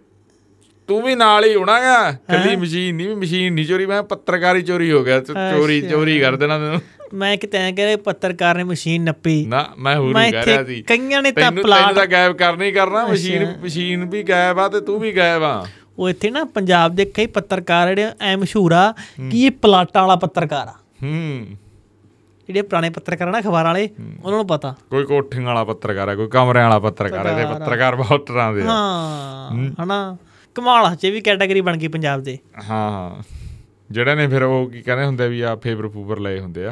ਤੂੰ ਵੀ ਨਾਲ ਹੀ ਹੋਣਾਗਾ ਕੱਲੀ ਮਸ਼ੀਨ ਨਹੀਂ ਮਸ਼ੀਨ ਨਹੀਂ ਚੋਰੀ ਮੈਂ ਪੱਤਰਕਾਰੀ ਚੋਰੀ ਹੋ ਗਿਆ। ਚੋਰੀ ਚੋਰੀ ਕਰ ਦੇਣਾ ਤੈਨੂੰ। ਮੈਂ ਕਿਤੇ ਕਹ ਪੱਤਰਕਾਰ ਨੇ ਮਸ਼ੀਨ ਨੱਪੀ। ਨਾ ਮੈਂ ਹੋਰ ਹੀ ਕਹਿ ਰਿਹਾ ਸੀ। ਕਈਆਂ ਨੇ ਤਾਂ ਪਲਾਟ ਤੈਨੂੰ ਤਾਂ ਗਾਇਬ ਕਰਨਾ ਹੀ ਕਰਨਾ। ਮਸ਼ੀਨ ਮਸ਼ੀਨ ਵੀ ਗਾਇਬ ਆ ਤੇ ਤੂੰ ਵੀ ਗਾਇਬ ਆ। ਉਹ ਇੱਥੇ ਨਾ ਪੰਜਾਬ ਦੇ ਕਈ ਪੱਤਰਕਾਰ ਜਿਹੜੇ ਐ ਮਸ਼ਹੂਰ ਆ ਕਿ ਇਹ ਪਲਾਟਾਂ ਵਾਲਾ ਪੱਤਰਕਾਰ ਆ। ਹੂੰ। ਜਿਹੜੇ ਪੁਰਾਣੇ ਪੱਤਰਕਾਰ ਆ ਨਾ ਅਖਬਾਰਾਂ ਵਾਲੇ ਉਹਨਾਂ ਨੂੰ ਪਤਾ। ਕੋਈ ਕੋਠੀਆਂ ਵਾਲਾ ਪੱਤਰਕਾਰ ਆ ਕੋਈ ਕਮਰਿਆਂ ਵਾਲਾ ਪੱਤਰਕਾਰ ਆ ਇਹਦੇ ਪੱਤਰਕਾਰ ਬਹੁਤ ਤਰ੍ਹਾਂ ਦੇ ਹਾਂ ਹਨਾ? ਕਮਾਲ ਚ ਵੀ ਕੈਟਾਗਰੀ ਬਣ ਗਈ ਪੰਜਾਬ ਦੇ। ਹਾਂ ਹਾਂ। ਜਿਹੜੇ ਨੇ ਫਿਰ ਉਹ ਕੀ ਕਹਿੰਦੇ ਹੁੰਦੇ ਵੀ ਆ ਫੇਵਰ ਫੂਵਰ ਲਏ ਹੁੰਦੇ ਆ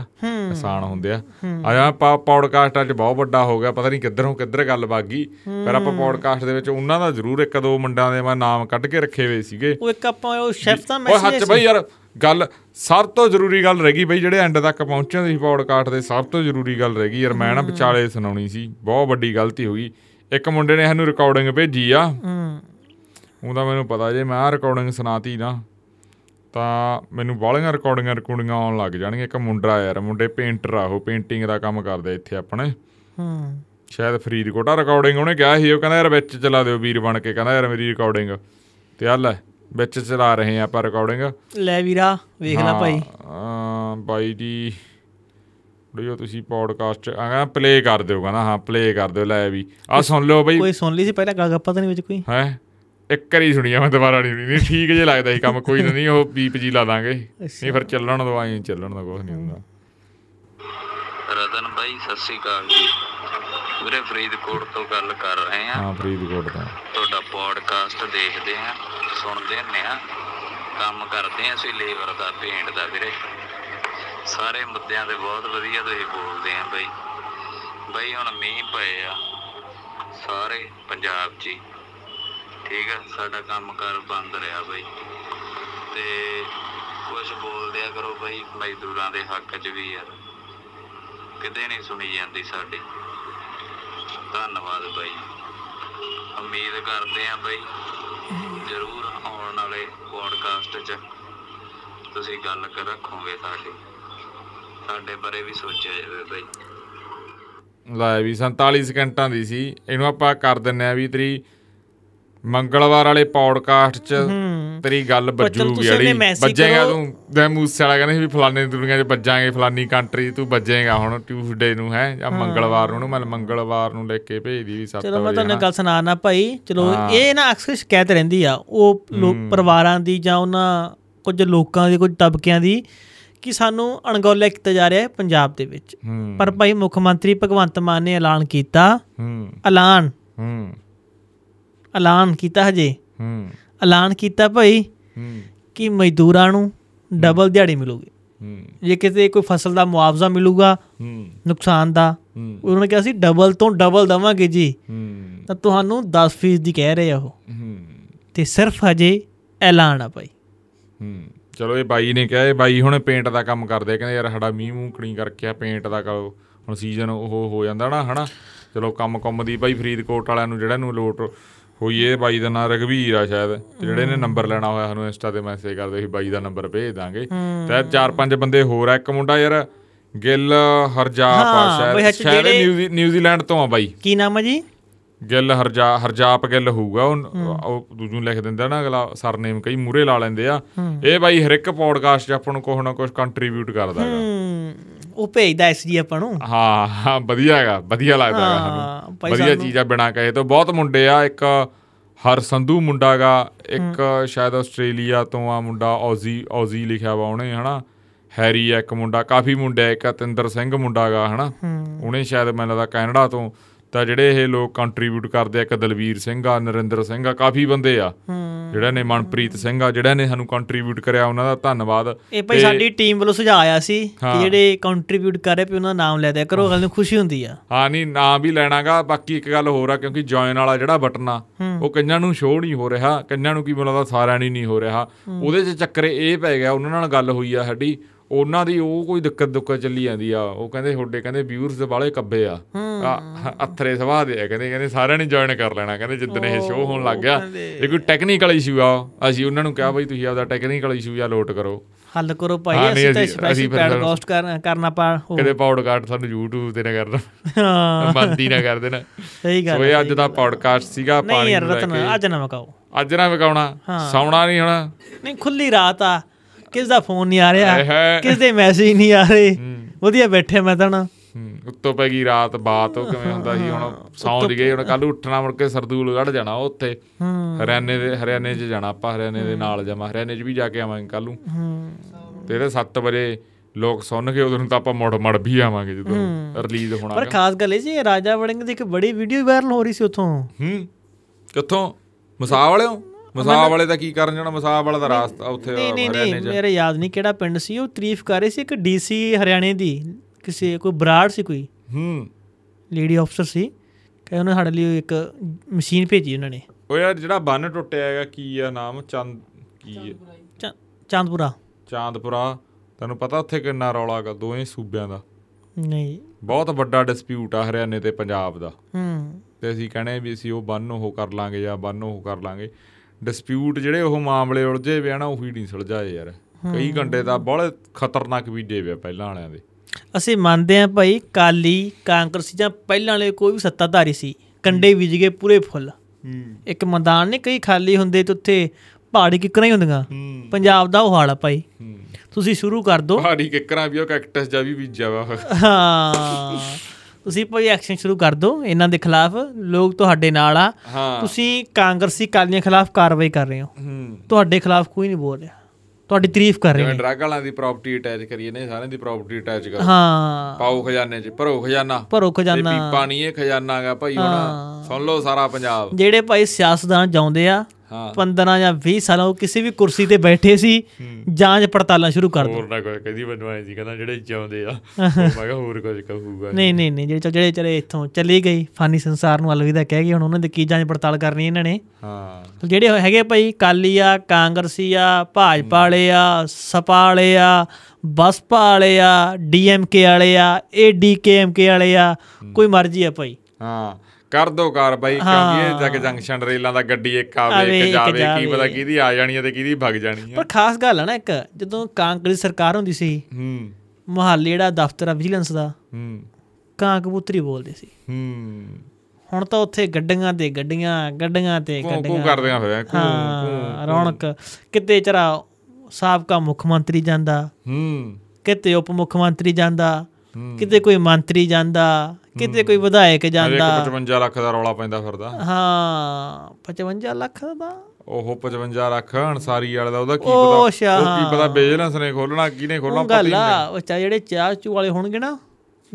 ਆਸਾਨ ਹੁੰਦੇ ਆ। ਆ ਪੌਡਕਾਸਟ ਅੱਜ ਬਹੁਤ ਵੱਡਾ ਹੋ ਗਿਆ ਪਤਾ ਨਹੀਂ ਕਿੱਧਰੋਂ ਕਿੱਧਰ ਗੱਲ ਵਗ ਗਈ। ਪਰ ਆਪਾਂ ਪੌਡਕਾਸਟ ਦੇ ਵਿੱਚ ਉਹਨਾਂ ਦਾ ਜ਼ਰੂਰ ਇੱਕ ਦੋ ਮੁੰਡਿਆਂ ਦੇ ਮੈਂ ਨਾਮ ਕੱਢ ਕੇ ਰੱਖੇ ਹੋਏ ਸੀਗੇ। ਉਹ ਇੱਕ ਆਪਾਂ ਉਹ ਸ਼ੈਫ ਦਾ ਓਏ ਹੱਥ ਮੈਸੇਜ ਬਈ ਯਾਰ ਗੱਲ ਸਭ ਤੋਂ ਜ਼ਰੂਰੀ ਗੱਲ ਰਹਿ ਗਈ ਬਈ ਜਿਹੜੇ ਐਂਡ ਤੱਕ ਪਹੁੰਚੇ ਸੀ ਪੌਡਕਾਸਟ ਦੇ ਸਭ ਤੋਂ ਜ਼ਰੂਰੀ ਗੱਲ ਰਹਿ ਗਈ। ਯਾਰ ਮੈਂ ਨਾ ਵਿਚਾਲੇ ਸੁਣਾਉਣੀ ਸੀ ਬਹੁਤ ਵੱਡੀ ਗਲਤੀ ਹੋ ਗਈ। ਇੱਕ ਮੁੰਡੇ ਨੇ ਸਾਨੂੰ ਰਿਕਾਰਡਿੰਗ ਭੇਜੀ ਆ। ਹੂੰ। ਉਹਦਾ ਮੈਨੂੰ ਪਤਾ ਜੇ ਮੈਂ ਆ ਰਿਕਾਰਡਿੰਗ ਸੁਣਾਤੀ ਨਾ ਤਾਂ ਮੈਨੂੰ ਬਾਹਲੀਆਂ ਰਿਕਾਰਡਿੰਗਾਂ ਰਿਕਾਰਡਿੰਗਾਂ ਆਉਣ ਲੱਗ ਜਾਣਗੀਆਂ। ਇੱਕ ਮੁੰਡਾ ਯਾਰ ਮੁੰਡੇ ਪੇਂਟਰ ਆ ਉਹ ਪੇਂਟਿੰਗ ਦਾ ਕੰਮ ਕਰਦੇ ਇੱਥੇ ਆਪਣੇ। ਹੂੰ। ਸ਼ਾਇਦ ਫਰੀਦਕੋਟ ਰਿਕਾਰਡਿੰਗ ਉਹਨੇ ਕਿਹਾ ਸੀ ਉਹ ਕਹਿੰਦਾ ਯਾਰ ਵਿੱਚ ਚਲਾ ਦਿਓ ਵੀਰ ਬਣ ਕੇ ਕਹਿੰਦਾ ਯਾਰ ਮੇਰੀ ਰਿਕਾਰਡਿੰਗ ਤੇ ਆ ਲੈ ਵਿੱਚ ਚਲਾ ਰਹੇ ਆ ਆਪਾਂ ਰਿਕਾਰਡਿੰਗ ਲੈ ਵੀਰਾ ਵੇਖ ਲੈ ਭਾਈ। ਹਾਂ ਬਾਈ ਜੀ ਵੀਡੀਓ ਤੁਸੀਂ ਪੌਡਕਾਸਟ ਆ ਕਹਿੰਦਾ ਪਲੇ ਕਰ ਦਿਓ ਕਹਿੰਦਾ ਹਾਂ ਪਲੇ ਕਰ ਦਿਓ ਲੈ ਵੀ। ਆ ਸੁਣ ਲਓ ਬਈ। ਕੋਈ ਸੁਣ ਲਈ ਸੀ ਪਹਿਲਾਂ ਗੱਲ ਗੱਪਾਂ ਤਾਂ ਨਹੀਂ ਵਿੱਚ ਕੋਈ? ਹੈ? ਇੱਕ ਵਾਰੀ ਸੁਣੀ ਆ ਮੈਂ ਦੁਬਾਰਾ ਨਹੀਂ ਸੁਣੀ। ਨਹੀਂ ਠੀਕ ਜੇ ਲੱਗਦਾ ਸੀ ਕੰਮ ਕੋਈ ਨਹੀਂ ਉਹ ਬੀਪ ਜੀ ਲਾ ਦਾਂਗੇ। ਨਹੀਂ ਫਿਰ ਚੱਲਣ ਦੋ ਆਈ ਚੱਲਣ ਦਾ ਕੁਝ ਨਹੀਂ ਹੁੰਦਾ। ਰਤਨ ਬਾਈ ਸਤਿ ਸ੍ਰੀ ਅਕਾਲ ਜੀ। ਵੀਰੇ ਫਰੀਦਕੋਟ ਤੋਂ ਗੱਲ ਕਰ ਰਹੇ ਆ ਹਾਂ ਫਰੀਦਕੋਟ ਦਾ ਤੁਹਾਡਾ ਪੋਡਕਾਸਟ ਦੇਖਦੇ ਆ ਸੁਣਦੇ ਹੁੰਦੇ ਆ ਕੰਮ ਕਰਦੇ ਆ ਅਸੀਂ ਲੇਬਰ ਦਾ ਪੇਂਟ ਦਾ ਵੀਰੇ। ਸਾਰੇ ਮੁੱਦਿਆਂ ਤੇ ਬਹੁਤ ਵਧੀਆ ਤੁਸੀਂ ਬੋਲਦੇ ਆ ਬਾਈ। ਬਾਈ ਹੁਣ ਮੀਂਹ ਪਏ ਆ ਸਾਰੇ ਪੰਜਾਬ 'ਚ ਠੀਕ ਆ ਸਾਡਾ ਕੰਮਕਾਰ ਬੰਦ ਰਿਹਾ ਬਾਈ। ਤੇ ਕੁਝ ਬੋਲਦੇ ਆ ਕਰੋ ਬਾਈ ਮਜ਼ਦੂਰਾਂ ਦੇ ਹੱਕ 'ਚ ਵੀ ਯਾਰ ਕਿਤੇ ਨਹੀਂ ਸੁਣੀ ਜਾਂਦੀ ਸਾਡੀ। ਧੰਨਵਾਦ ਬਾਈ। ਉਮੀਦ ਕਰਦੇ ਆ ਬਾਈ, ਜ਼ਰੂਰ ਆਉਣ ਵਾਲੇ ਪੋਡਕਾਸਟ 'ਚ ਤੁਸੀਂ ਗੱਲ ਕਰ ਰੱਖੋਗੇ ਸਾਡੀ, ਸਾਡੇ ਬਾਰੇ ਵੀ ਸੋਚਿਆ ਜਾਵੇ ਬਾਈ। ਲੈ ਵੀ 47 ਸਕਿੰਟਾਂ ਦੀ ਸੀ, ਇਹਨੂੰ ਆਪਾਂ ਕਰ ਦਿੰਨੇ ਆ ਵੀ ਤੇਰੀ ਮੰਗਲਵਾਰ ਵਾਲੇ ਪੌਡਕਾਸਟ 'ਚ ਤੇਰੀ ਗੱਲ ਜਿਹੜੀ। message ਵੱਜੇਗਾ। ਤੂੰ। ਦੇ ਮੂਸੇ ਵਾਲਾ ਕਹਿੰਦੇ ਵੀ ਫਲਾਣੇ ਦੁਨੀਆ 'ਚ ਵੱਜਾਂਗੇ ਫਲਾਨੀ ਕੰਟਰੀ ਤੂੰ ਵੱਜੇਗਾ ਹੁਣ ਟਿਊਸਡੇ ਨੂੰ ਹੈ ਜਾਂ ਮੰਗਲਵਾਰ ਨੂੰ ਮੈਂ ਮੰਗਲਵਾਰ ਨੂੰ ਲੈ ਕੇ ਭੇਜਦੀ ਵੀ 7 ਚਲੋ ਮੈਂ ਵਜੇ ਤੁਹਾਨੂੰ ਹਨਾ। ਗੱਲ ਸੁਣਾਣਾ ਭਾਈ। ਚਲੋ। ਇਹ ਨਾ ਅਕਸਰ ਸ਼ਿਕਾਇਤ ਰਹਿੰਦੀ ਆ ਉਹ ਲੋਕ ਪਰਿਵਾਰਾਂ ਦੀ ਜਾਂ ਉਹਨਾਂ ਕੁਝ ਲੋਕਾਂ ਦੀ ਕੁਝ ਤਬਕਿਆਂ ਦੀ ਕਿ ਸਾਨੂੰ ਅਣਗੌਲਿਆ ਕੀਤਾ ਜਾ ਰਿਹਾ ਹੈ ਪੰਜਾਬ ਦੇ ਵਿੱਚ। ਪਰ ਭਾਈ ਮੁੱਖ ਮੰਤਰੀ ਭਗਵੰਤ ਮਾਨ ਨੇ ਐਲਾਨ ਕੀਤਾ। ਹੂੰ। ਐਲਾਨ। ਹੂੰ। ਐਲਾਨ ਕੀਤਾ ਹਜੇ। ਹੂੰ। ਐਲਾਨ ਕੀਤਾ ਭਾਈ ਹੂੰ। ਕਿ ਮਜ਼ਦੂਰਾਂ ਨੂੰ ਡਬਲ ਦਿਹਾੜੀ ਮਿਲੂਗੀ। ਹੂੰ। ਜੇ ਕਿਤੇ ਕੋਈ ਫਸਲ ਦਾ ਮੁਆਵਜ਼ਾ ਮਿਲੂਗਾ ਹੂੰ। ਨੁਕਸਾਨ ਦਾ ਹੂੰ। ਉਹਨਾਂ ਨੇ ਕਿਹਾ ਸੀ ਡਬਲ ਤੋਂ ਡਬਲ ਦਵਾਂਗੇ ਜੀ। ਹੂੰ। ਤਾਂ ਤੁਹਾਨੂੰ 10% ਦੀ ਕਹਿ ਰਹੇ ਆ ਉਹ। ਹੂੰ। ਤੇ ਸਿਰਫ ਹਜੇ ਐਲਾਨ ਆ ਭਾਈ। ਹੂੰ। ਚਲੋ ਇਹ ਬਾਈ ਨੇ ਕਿਹਾ ਇਹ ਬਾਈ ਹੁਣ ਪੇਂਟ ਦਾ ਕੰਮ ਕਰਦੇ ਕਹਿੰਦੇ ਯਾਰ ਸਾਡਾ ਮੀਂਹ ਕਣੀ ਕਰਕੇ ਆ ਪੇਂਟ ਦਾ ਕਰੋ। ਹੁਣ ਸੀਜ਼ਨ ਉਹ ਹੋ ਜਾਂਦਾ ਨਾ ਹਨਾ? ਚਲੋ ਕੰਮ ਕੰਮ ਦੀ ਬਾਈ ਫਰੀਦਕੋਟ ਵਾਲਿਆਂ ਨੂੰ ਜਿਹੜਾ ਨੂੰ ਲੋਟ ਹੋਈ ਇਹ ਬਾਈ ਦਾ ਨਾਂ ਰਗਵੀਰ ਆ ਸ਼ਾਇਦ ਜਿਹੜੇ ਨੇ ਨੰਬਰ ਲੈਣਾ ਹੋਇਆ ਸਾਨੂੰ ਇੰਸਟਾ ਤੇ ਮੈਸੇਜ ਕਰਦੇ ਸੀ ਬਾਈ ਦਾ ਨੰਬਰ ਭੇਜ ਦਾਂਗੇ। ਤੇ ਚਾਰ ਪੰਜ ਬੰਦੇ ਹੋਰ ਆ ਇੱਕ ਮੁੰਡਾ ਯਾਰ ਗਿੱਲ ਹਰਜਾਪ ਆ ਸ਼ਾਇਦ ਸ਼ਾਇਦ ਨਿਊਜ਼ੀਲੈਂਡ ਤੋਂ ਆ ਬਾਈ। ਕੀ ਨਾਮ ਹੈ ਜੀ? ਗਿੱਲ ਹਰਜਾ ਹਰਜਾਪ ਗਿੱਲ ਹੋਊਗਾ ਉਹ ਦੂਜੂ ਲਿਖ ਦਿੰਦਾ ਨਾ ਅਗਲਾ ਸਰਨੇਮ ਕਈ ਮੂਰੇ ਲਾ ਲੈਂਦੇ ਆ। ਇਹ ਬਾਈ ਹਰ ਇੱਕ ਪੋਡਕਾਸਟ 'ਚ ਆਪਾਂ ਨੂੰ ਕੁਛ ਨਾ ਕੁਛ ਕੰਟਰੀਬਿਊਟ ਕਰਦਾ ਹੈਗਾ ਉਹ ਭੇਜਦਾ ਇਸ ਜੀ ਆਪਾਂ ਨੂੰ। ਹਾਂ ਹਾਂ ਵਧੀਆ ਹੈਗਾ ਵਧੀਆ ਲੱਗਦਾ ਹੈਗਾ ਵਧੀਆ ਚੀਜ਼ ਆ ਬਿਨਾ ਕਹੇ ਤੋਂ। ਬਹੁਤ ਮੁੰਡੇ ਆ ਇੱਕ ਹਰ ਸੰਧੂ ਮੁੰਡਾ ਗਾ ਇੱਕ ਸ਼ਾਇਦ ਆਸਟ੍ਰੇਲੀਆ ਤੋਂ ਆ ਮੁੰਡਾ ਔਜ਼ੀ ਔਜ਼ੀ ਲਿਖਿਆ ਵਾ ਉਹਨੇ ਹਨਾ? ਹੈਰੀ ਆ ਇੱਕ ਮੁੰਡਾ ਕਾਫੀ ਮੁੰਡੇ ਆ ਇੱਕ ਤਿੰਦਰ ਸਿੰਘ ਮੁੰਡਾ ਗਾ ਹਨਾ? ਉਹਨੇ ਸ਼ਾਇਦ ਮੈਨੂੰ ਲੱਗਦਾ ਕੈਨੇਡਾ ਤੋਂ ਤਾਂ ਜਿਹੜੇ ਇਹ ਲੋਕ ਕੰਟਰੀਬਿਊਟ ਕਰਦੇ ਆ ਇੱਕ ਦਲਵੀਰ ਸਿੰਘ ਆ ਨਰਿੰਦਰ ਸਿੰਘ ਆ ਕਾਫੀ ਬੰਦੇ ਆ। ਜਿਹੜਾ ਨੇ ਮਨਪ੍ਰੀਤ ਸਿੰਘ ਆ ਜਿਹੜਾ ਨੇ ਸਾਨੂੰ ਕੰਟਰੀਬਿਊਟ ਕਰਿਆ ਉਹਨਾਂ ਦਾ ਧੰਨਵਾਦ। ਇਹ ਭਾਈ ਸਾਡੀ ਟੀਮ ਵੱਲੋਂ ਸੁਝਾਅ ਆਇਆ ਸੀ ਕਿ। ਜਿਹੜੇ ਕੰਟਰੀਬਿਊਟ ਕਰ ਰਹੇ ਪਏ ਉਹਨਾਂ ਦਾ ਨਾਮ ਲੈ ਦਿਆ ਕਰੋ ਗੱਲ ਨੂੰ ਖੁਸ਼ੀ ਹੁੰਦੀ ਆ। ਹਾਂ ਨਹੀਂ ਨਾਂ ਵੀ ਲੈਣਾਗਾ ਬਾਕੀ ਇੱਕ ਗੱਲ ਹੋਰ ਆ ਕਿਉਂਕਿ ਜੁਆਇਨ ਵਾਲਾ ਜਿਹੜਾ ਬਟਨ ਆ ਉਹ ਕਈਆਂ ਨੂੰ ਸ਼ੋਅ ਨਹੀਂ ਹੋ ਰਿਹਾ ਕਈਆਂ ਨੂੰ ਕੀ ਮਿਲਦਾ ਸਾਰਿਆਂ ਨੂੰ ਹੀ ਨਹੀਂ ਹੋ ਰਿਹਾ। ਉਹਦੇ 'ਚ ਚੱਕਰੇ ਇਹ ਪੈ ਗਿਆ ਉਹਨਾਂ ਨਾਲ ਗੱਲ ਹੋਈ ਆ ਸਾਡੀ ਉਹਨਾਂ ਦੀ ਉਹ ਕੋਈ ਦਿੱਕਤ ਦੁੱਕਤ ਚੱਲੀ ਜਾਂਦੀ ਆ। ਉਹ ਕਹਿੰਦੇ ਤੁਹਾਡੇ ਕਹਿੰਦੇ ਵਿਊਅਰਸ ਵਾਲੇ ਕੱਬੇ ਆ। ਅਥਰੇ ਸੁਭਾਅ ਦੇ ਆ। ਕਹਿੰਦੇ ਕਹਿੰਦੇ ਸਾਰਿਆਂ ਨੇ ਜੁਆਇਨ ਕਰ ਲੈਣਾ। ਕਹਿੰਦੇ ਜਿੱਦਣ ਇਹ ਸ਼ੋਅ ਹੋਣ ਲੱਗ ਗਿਆ ਇਹ ਕੋਈ ਟੈਕਨੀਕਲ ਇਸ਼ੂ ਆ। ਅਸੀਂ ਉਹਨਾਂ ਨੂੰ ਕਿਹਾ ਬਈ ਤੁਸੀਂ ਆਪਦਾ ਟੈਕਨੀਕਲ ਇਸ਼ੂ ਆ ਲੋਟ ਕਰੋ। ਹੱਲ ਕਰੋ ਭਾਈ ਨਹੀਂ, ਅਸੀਂ ਤਾਂ ਸਪੈਸ਼ਲ ਪੈਡਕਾਸਟ ਕਰਨਾ ਪਾ ਕਦੇ ਪੌਡਕਾਸਟ ਸਾਨੂੰ YouTube ਤੇ ਨਾ ਕਰਨਾ ਹਾਂ। ਬੰਦੀ ਨਾ ਕਰ ਦੇਣਾ। ਸਹੀ ਗੱਲ ਸੋ ਇਹ ਅੱਜ ਦਾ ਪੌਡਕਾਸਟ ਸੀਗਾ ਨਹੀਂ ਪਾਣੀ ਯਾਰ ਨੂੰ ਲੈ ਰਤਨ ਅੱਜ ਨਾ ਮਕਾਓ ਅੱਜ ਨਾ ਵਿਕਾਉਣਾ। ਸੌਣਾ ਨਹੀਂ ਹੋਣਾ। ਨਹੀਂ ਖੁੱਲੀ ਰਾਤ ਆ। ਕਿਸ ਦਾ ਫੋਨ ਨਹੀਂ ਆ ਰਿਹਾ। ਕਿਸ ਦੇ ਮੈਸੇਜ ਨਹੀਂ ਆ ਰਹੇ? ਵਧੀਆ ਬੈਠੇ ਮੈਂ ਤਾਂ ਨਾ। ਉੱਤੋਂ ਪੈ ਗਈ ਰਾਤ ਬਾਤ ਉਹ ਕਿਵੇਂ ਹੁੰਦਾ ਸੀ? ਹੁਣ ਸੌਂ ਗਏ ਹੁਣ ਕੱਲ ਉੱਠਣਾ ਮੁੜ ਕੇ ਸਰਦੂਲਗੜ੍ਹ ਜਾਣਾ ਉੱਥੇ। ਹਰਿਆਣੇ ਦੇ ਹਰਿਆਣੇ 'ਚ ਜਾਣਾ ਆਪਾਂ ਹਰਿਆਣੇ ਦੇ ਨਾਲ ਜਾਵਾਂ। ਹਰਿਆਣੇ 'ਚ ਵੀ ਜਾ ਕੇ ਆਵਾਂਗੇ ਕੱਲ ਨੂੰ। ਤੇ ਇਹਦੇ 7 ਵਜੇ ਲੋਕ ਸੁਣ ਕੇ ਉਦੋਂ ਤਾਂ ਆਪਾਂ ਮੁੜ ਮੜ ਵੀ ਆਵਾਂਗੇ ਜਦੋਂ ਰਿਲੀਜ਼ ਹੋਣਾ ਪਰ ਖਾਸ ਗੱਲ ਇਹ ਜੀ ਰਾਜਾ ਵੜਿੰਗ ਦੀ ਇੱਕ ਬੜੀ ਵੀਡੀਓ ਵਾਇਰਲ ਹੋ ਰਹੀ ਸੀ ਉੱਥੋਂ। ਹੂੰ। ਕਿੱਥੋਂ? ਮਸਾਹ ਵਾਲਿਓ? ਮਸਾਹ ਵਾਲੇ ਤਾਂ ਕੀ ਕਰਨ ਜਾਣਾ? ਮਸਾਹ ਵਾਲਾ ਦਾ ਰਾਸਤਾ ਉੱਥੇ ਨਹੀਂ ਨਹੀਂ ਹਰਿਆਣੇ ਨਹੀਂ 'ਚ। ਮੇਰੇ ਯਾਦ ਨਹੀਂ ਕਿਹੜਾ ਪਿੰਡ ਸੀ ਉਹ ਤਾਰੀਫ ਕਰ ਰਹੀ ਸੀ ਇੱਕ ਡੀਸੀ ਹਰਿਆਣੇ ਦੀ ਕਿਸੇ ਕੋਈ ਬਰਾੜ ਸੀ ਕੋਈ। ਹੂੰ। ਲੇਡੀ ਅਫਸਰ ਸੀ ਕਿ ਉਹਨੇ ਸਾਡੇ ਲਈ ਇੱਕ ਮਸ਼ੀਨ ਭੇਜੀ ਉਹਨਾਂ ਨੇ। ਉਹ ਯਾਰ ਜਿਹੜਾ ਬੰਨ ਟੁੱਟਿਆ ਹੈਗਾ ਕੀ ਆ ਨਾਮ? ਚੰਦ ਕੀ ਹੈ? ਚਾਂਦਪੁਰਾ। ਚਾਂਦਪੁਰਾ। ਤੈਨੂੰ ਪਤਾ ਉੱਥੇ ਕਿੰਨਾ ਰੌਲਾ ਹੈਗਾ ਦੋਵੇਂ ਸੂਬਿਆਂ ਦਾ। ਨਹੀਂ। ਬਹੁਤ ਵੱਡਾ ਡਿਸਪਿਊਟ ਆ ਹਰਿਆਣੇ ਤੇ ਪੰਜਾਬ ਦਾ। ਹੂੰ। ਤੇ ਅਸੀਂ ਕਹਿੰਦੇ ਵੀ ਅਸੀਂ ਉਹ ਬੰਨ ਉਹ ਕਰ ਲਾਂਗੇ ਜਾਂ ਬੰਨ ਉਹ ਕਰ ਲਾਂਗੇ। ਡਿਸਪਿਊਟ ਜਿਹੜੇ ਉਹ ਮਾਮਲੇ ਉਲਝੇ ਵੇ ਆ ਨਾ ਉਹੀ ਨਹੀਂ ਸੁਲਝਾਏ ਯਾਰ। ਕਈ ਘੰਟੇ ਦਾ ਬਹੁਤ ਖਤਰਨਾਕ ਵੀਜੇ ਵੇ ਪਹਿਲਾਂ ਵਾਲਿਆਂ ਦੇ। ਅਸੀਂ ਮੰਨਦੇ ਹਾਂ ਭਾਈ ਕਾਲੀ ਕਾਂਗਰਸੀ ਜਾਂ ਪਹਿਲਾਂ ਵਾਲੇ ਕੋਈ ਵੀ ਸੱਤਾਧਾਰੀ ਸੀ ਕੰਡੇ ਵਿਜ ਗਏ ਪੂਰੇ ਫੁੱਲ। ਇੱਕ ਮੈਦਾਨ ਨਹੀਂ ਕਈ ਖਾਲੀ ਹੁੰਦੇ ਤੇ ਉੱਥੇ ਪਹਾੜੀ ਕਿੱਕਰਾਂ ਹੀ ਹੁੰਦੀਆਂ। ਪੰਜਾਬ ਦਾ ਉਹ ਹਾਲ ਆ ਭਾਈ। ਤੁਸੀਂ ਸ਼ੁਰੂ ਕਰ ਦਿਓ। ਪਹਾੜੀ ਕਿੱਕਰਾਂ ਵੀ ਉਹ ਕੈਕਟਸ ਜਾ ਵੀ ਬੀਜਿਆ ਵਾ। ਹਾਂ। ਤੁਸੀਂ ਭਾਈ ਐਕਸ਼ਨ ਸ਼ੁਰੂ ਕਰ ਦਿਓ ਇਹਨਾਂ ਦੇ ਖਿਲਾਫ ਲੋਕ ਤੁਹਾਡੇ ਨਾਲ ਆ। ਤੁਸੀਂ ਕਾਂਗਰਸੀ ਕਾਲੀਆਂ ਖਿਲਾਫ ਕਾਰਵਾਈ ਕਰ ਰਹੇ ਹੋ। ਤੁਹਾਡੇ ਖਿਲਾਫ ਕੋਈ ਨਹੀਂ ਬੋਲ ਰਿਹਾ। ਤੁਹਾਡੀ ਤਾਰੀਫ ਕਰ ਰਹੇ ਨੇ। ਡਰੱਗ ਵਾਲਿਆਂ ਦੀ ਪ੍ਰਾਪਰਟੀ ਅਟੈਚ ਕਰੀਏ ਨੇ ਸਾਰਿਆਂ ਦੀ ਪ੍ਰਾਪਰਟੀ ਅਟੈਚ ਕਰੋ। ਹਾਂ। ਪਾਓ ਖਜ਼ਾਨੇ 'ਚ ਭਰੋ ਖਜ਼ਾਨਾ। ਭਰੋ ਤੇ ਖਜ਼ਾਨਾ ਪੀਪਾ ਨਹੀਂ ਇਹ ਖਜ਼ਾਨਾ ਹੈਗਾ ਭਾਈ ਹੁਣ ਸੁਣ ਲਓ ਸਾਰਾ ਪੰਜਾਬ। ਜਿਹੜੇ ਭਾਈ ਸਿਆਸਤਦਾਨ ਜਾਉਂਦੇ ਆ 15 ਜਾਂ 20 ਸਾਲਾਂ ਉਹ ਕਿਸੇ ਵੀ ਕੁਰਸੀ ਤੇ ਬੈਠੇ ਸੀ ਜਾਂਚ ਪੜਤਾਲਾਂ ਸ਼ੁਰੂ ਕਰ ਦੋ ਹੋਰ ਨਾ ਕੋਈ ਕਦੀ ਬਣਵਾਏ ਸੀ ਕਹਿੰਦਾ ਜਿਹੜੇ ਚਾਹੁੰਦੇ ਆ ਮੈਂ ਕਿਹਾ ਹੋਰ ਕੁਝ ਕਹੂਗਾ ਨਹੀਂ ਨਹੀਂ। ਨਹੀਂ ਜਿਹੜੇ ਜਿਹੜੇ ਚਲੇ ਇੱਥੋਂ ਚਲੀ ਗਈ ਫਾਨੀ ਸੰਸਾਰ ਨੂੰ ਅਲਵਿਦਾ ਕਹਿ ਗਏ ਹੁਣ ਉਹਨਾਂ ਦੇ ਕੀ ਜਾਂਚ ਪੜਤਾਲ ਕਰਨੀ ਇਹਨਾਂ ਨੇ? ਹਾਂ। ਜਿਹੜੇ ਹੈਗੇ ਭਾਈ ਕਾਲੀ ਆ ਕਾਂਗਰਸੀ ਆ ਭਾਜਪਾ ਵਾਲੇ ਆ ਸਪਾ ਵਾਲੇ ਆ ਬਸਪਾ ਵਾਲੇ ਆ ਡੀਐਮਕੇ ਵਾਲੇ ਆ ਏਡੀਕੇਐਮਕੇ ਵਾਲੇ ਆ ਕੋਈ ਮਰਜ਼ੀ ਆ ਭਾਈ। ਹਾਂ। ਕਰ ਦੋ ਕਾਰ ਬਾਈ ਕਿਉਂਕਿ ਇਹ ਜਗ ਜੰਕਸ਼ਨ ਰੇਲਾਂ ਦਾ ਗੱਡੀ ਇੱਕ ਆਵੇ ਇੱਕ ਜਾਵੇ ਕੀ। ਪਤਾ ਕਿਹਦੀ ਆ ਜਾਣੀ ਹੈ ਤੇ ਕਿਹਦੀ ਭੱਗ ਜਾਣੀ ਹੈ। ਪਰ ਖਾਸ ਗੱਲ ਆ ਨਾ ਇੱਕ ਜਦੋਂ ਕਾਂਗਰਸ ਸਰਕਾਰ ਹੁੰਦੀ ਸੀ ਹੂੰ। ਮੁਹਾਲੀ ਜਿਹੜਾ ਦਫ਼ਤਰ ਆ ਵਿਜੀਲੈਂਸ ਦਾ ਹੂੰ। ਕਾਂ ਕਬੂਤਰੀ ਬੋਲਦੇ ਸੀ। ਹੂੰ। ਹੁਣ ਤਾਂ ਉੱਥੇ ਗੱਡੀਆਂ ਤੇ ਗੱਡੀਆਂ ਗੱਡੀਆਂ ਤੇ ਕੂ ਕੂ ਗੱਡੀਆਂ। ਕਰਦਿਆਂ ਹੋਇਆ ਕੂ ਹਾਂ ਰੌਣਕ। ਕਿਤੇ ਚਰਾ ਸਾਬਕਾ ਮੁੱਖ ਮੰਤਰੀ ਜਾਂਦਾ ਹੂੰ। ਕਿਤੇ ਉਪ ਮੁੱਖ ਮੰਤਰੀ ਜਾਂਦਾ ਹੂੰ। ਕਿਤੇ ਕੋਈ ਮੰਤਰੀ ਜਾਂਦਾ ਕਿਤੇ ਕੋਈ ਵਿਧਾਇਕ ਜਾਂਦਾ। 55 ਲੱਖ ਦਾ ਰੌਲਾ ਪੈਂਦਾ ਫਿਰਦਾ। ਹਾਂ 55 ਲੱਖ ਦਾ ਉਹ 55 ਲੱਖ ਅਨਸਾਰੀ ਵਾਲੇ ਦਾ ਉਹਦਾ ਕੀ ਪਤਾ ਉਹ ਕੀ ਪਤਾ ਬਿਜ਼ਨਸ ਨੇ ਖੋਲਣਾ ਕਿਹਨੇ ਖੋਲਣਾ ਉਹ ਗੱਲ ਆ ਜਿਹੜੇ ਚਾਹ ਚੂ ਵਾਲੇ ਹੋਣਗੇ ਨਾ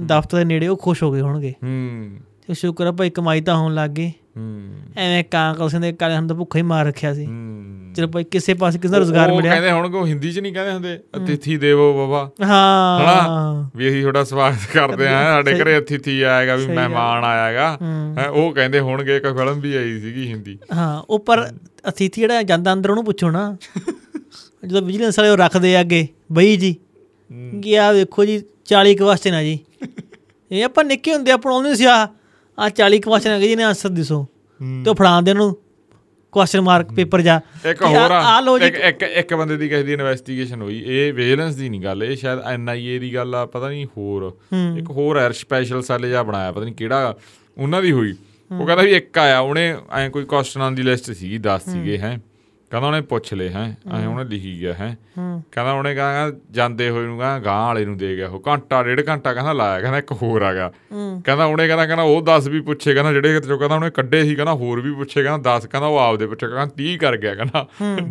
ਦਫ਼ਤਰ ਦੇ ਨੇੜੇ ਉਹ ਖੁਸ਼ ਹੋ ਗਏ ਹੋਣਗੇ। ਹੂੰ। ਤੇ ਸ਼ੁਕਰ ਆ ਭਾਈ ਕਮਾਈ ਤਾਂ ਹੋਣ ਲੱਗ ਗਈ। ਐਵੇਂ ਕਾਂਗਰਸ ਦੇ ਕਾਲੇ ਹਮ ਤਾਂ ਭੁੱਖਾ ਹੀ ਮਾਰ ਰੱਖਿਆ ਸੀ। ਚਲੋ ਭਾਈ ਕਿਸੇ ਪਾਸੇ ਕਿਸੇ ਦਾ ਰੋਜ਼ਗਾਰ ਉਹ ਮਿਲਿਆ। ਕਹਿੰਦੇ ਹੁਣ ਕੋ ਹਿੰਦੀ ਚ ਨਹੀਂ ਕਹਿੰਦੇ ਹੁੰਦੇ ਅਤਿਥੀ ਦੇਵੋ ਬਾਬਾ। ਹਾਂ। ਹਨਾ? ਵੀ ਅਸੀਂ ਤੁਹਾਡਾ ਸਵਾਗਤ ਕਰਦੇ ਆਂ ਸਾਡੇ ਘਰੇ ਅਤਿਥੀ ਆਏਗਾ ਵੀ ਮਹਿਮਾਨ ਆਇਆਗਾ ਹੈਂ, ਉਹ ਕਹਿੰਦੇ ਹੋਣਗੇ ਇੱਕ ਫਿਲਮ ਵੀ ਆਈ ਸੀਗੀ ਹਿੰਦੀ। ਹਾਂ ਉੱਪਰ ਅਤੀਥੀ ਜਿਹੜਾ ਜਾਂਦਾ ਅੰਦਰ ਉਹਨੂੰ ਪੁੱਛੋ ਨਾ। ਜਦੋਂ ਵਿਜੀਲੈਂਸ ਵਾਲੇ ਉਹ ਰੱਖਦੇ ਆ ਅੱਗੇ ਬਈ ਜੀ ਕਿ ਆ ਵੇਖੋ ਜੀ 40 ਕੁਐਸਚਨ ਆ ਜੀ। ਇਹ ਆਪਾਂ ਨਿੱਕੇ ਹੁੰਦੇ ਆਪਾਂ ਆਉਂਦੇ ਸੀ ਆ ਆ 40 ਕੁਐਸਚਨ ਆ ਜੀ ਨੇ ਆਨਸਰ ਦਿਸੋ ਤੇ ਉਹ ਫੜਾਉਂਦੇ ਉਹਨੂੰ ਕੁਐਸਚਨ ਮਾਰਕ ਪੇਪਰ ਜਾ। ਇੱਕ ਹੋਰ ਆ ਆ ਲੋ ਜੀ। ਇੱਕ ਇੱਕ ਇੱਕ ਬੰਦੇ ਦੀ ਕਿਸੇ ਦੀ ਇਨਵੈਸਟੀਗੇਸ਼ਨ ਹੋਈ ਇਹ ਵਿਜੀਲੈਂਸ ਦੀ ਨਹੀਂ ਗੱਲ ਇਹ ਸ਼ਾਇਦ ਐਨਆਈਏ ਦੀ ਗੱਲ ਆ ਪਤਾ ਨਹੀਂ ਹੋਰ। ਇੱਕ ਹੋਰ ਐਰ ਸਪੈਸ਼ਲ ਸੈੱਲ ਜਿਹਾ ਬਣਾਇਆ ਪਤਾ ਨਹੀਂ ਕਿਹੜਾ ਉਹਨਾਂ ਦੀ ਹੋਈ। ਉਹ ਕਹਿੰਦਾ ਵੀ ਇੱਕ ਆਇਆ ਉਹਨੇ ਐ ਕੋਈ ਕੁਐਸਚਨਾਂ ਦੀ ਲਿਸਟ ਸੀਗੀ 10 ਸੀਗੇ ਹੈ। ਕਹਿੰਦਾ ਉਹਨੇ ਪੁੱਛ ਲਏ ਹੈ ਐ ਉਹਨੇ ਲਿਖੀ ਗਿਆ ਹੈ। ਕਹਿੰਦਾ ਉਹਨੇ ਕਹਿੰਦਾ ਜਾਂਦੇ ਹੋਏ ਨੂੰ ਕਹਿੰਦਾ ਗਾਂ ਵਾਲੇ ਨੂੰ ਦੇ ਗਿਆ ਉਹ ਘੰਟਾ ਡੇਢ ਘੰਟਾ ਕਹਿੰਦਾ ਲਾਇਆ ਕਹਿੰਦਾ ਇੱਕ ਹੋਰ ਆ ਗਿਆ। ਕਹਿੰਦਾ ਉਹਨੇ ਕਹਿੰਦਾ ਕਹਿੰਦਾ ਉਹ 10 ਵੀ ਪੁੱਛੇ ਕਹਿੰਦਾ ਜਿਹੜੇ ਚੋਂ ਕਹਿੰਦਾ ਉਹਨੇ ਕੱਢੇ ਸੀ ਕਹਿੰਦਾ ਹੋਰ ਵੀ ਪੁੱਛੇ ਕਹਿੰਦਾ 10 ਕਹਿੰਦਾ ਉਹ ਆਪਦੇ ਪੁੱਛੇ ਕਹਿੰਦਾ 30 ਕਰ ਗਿਆ ਕਹਿੰਦਾ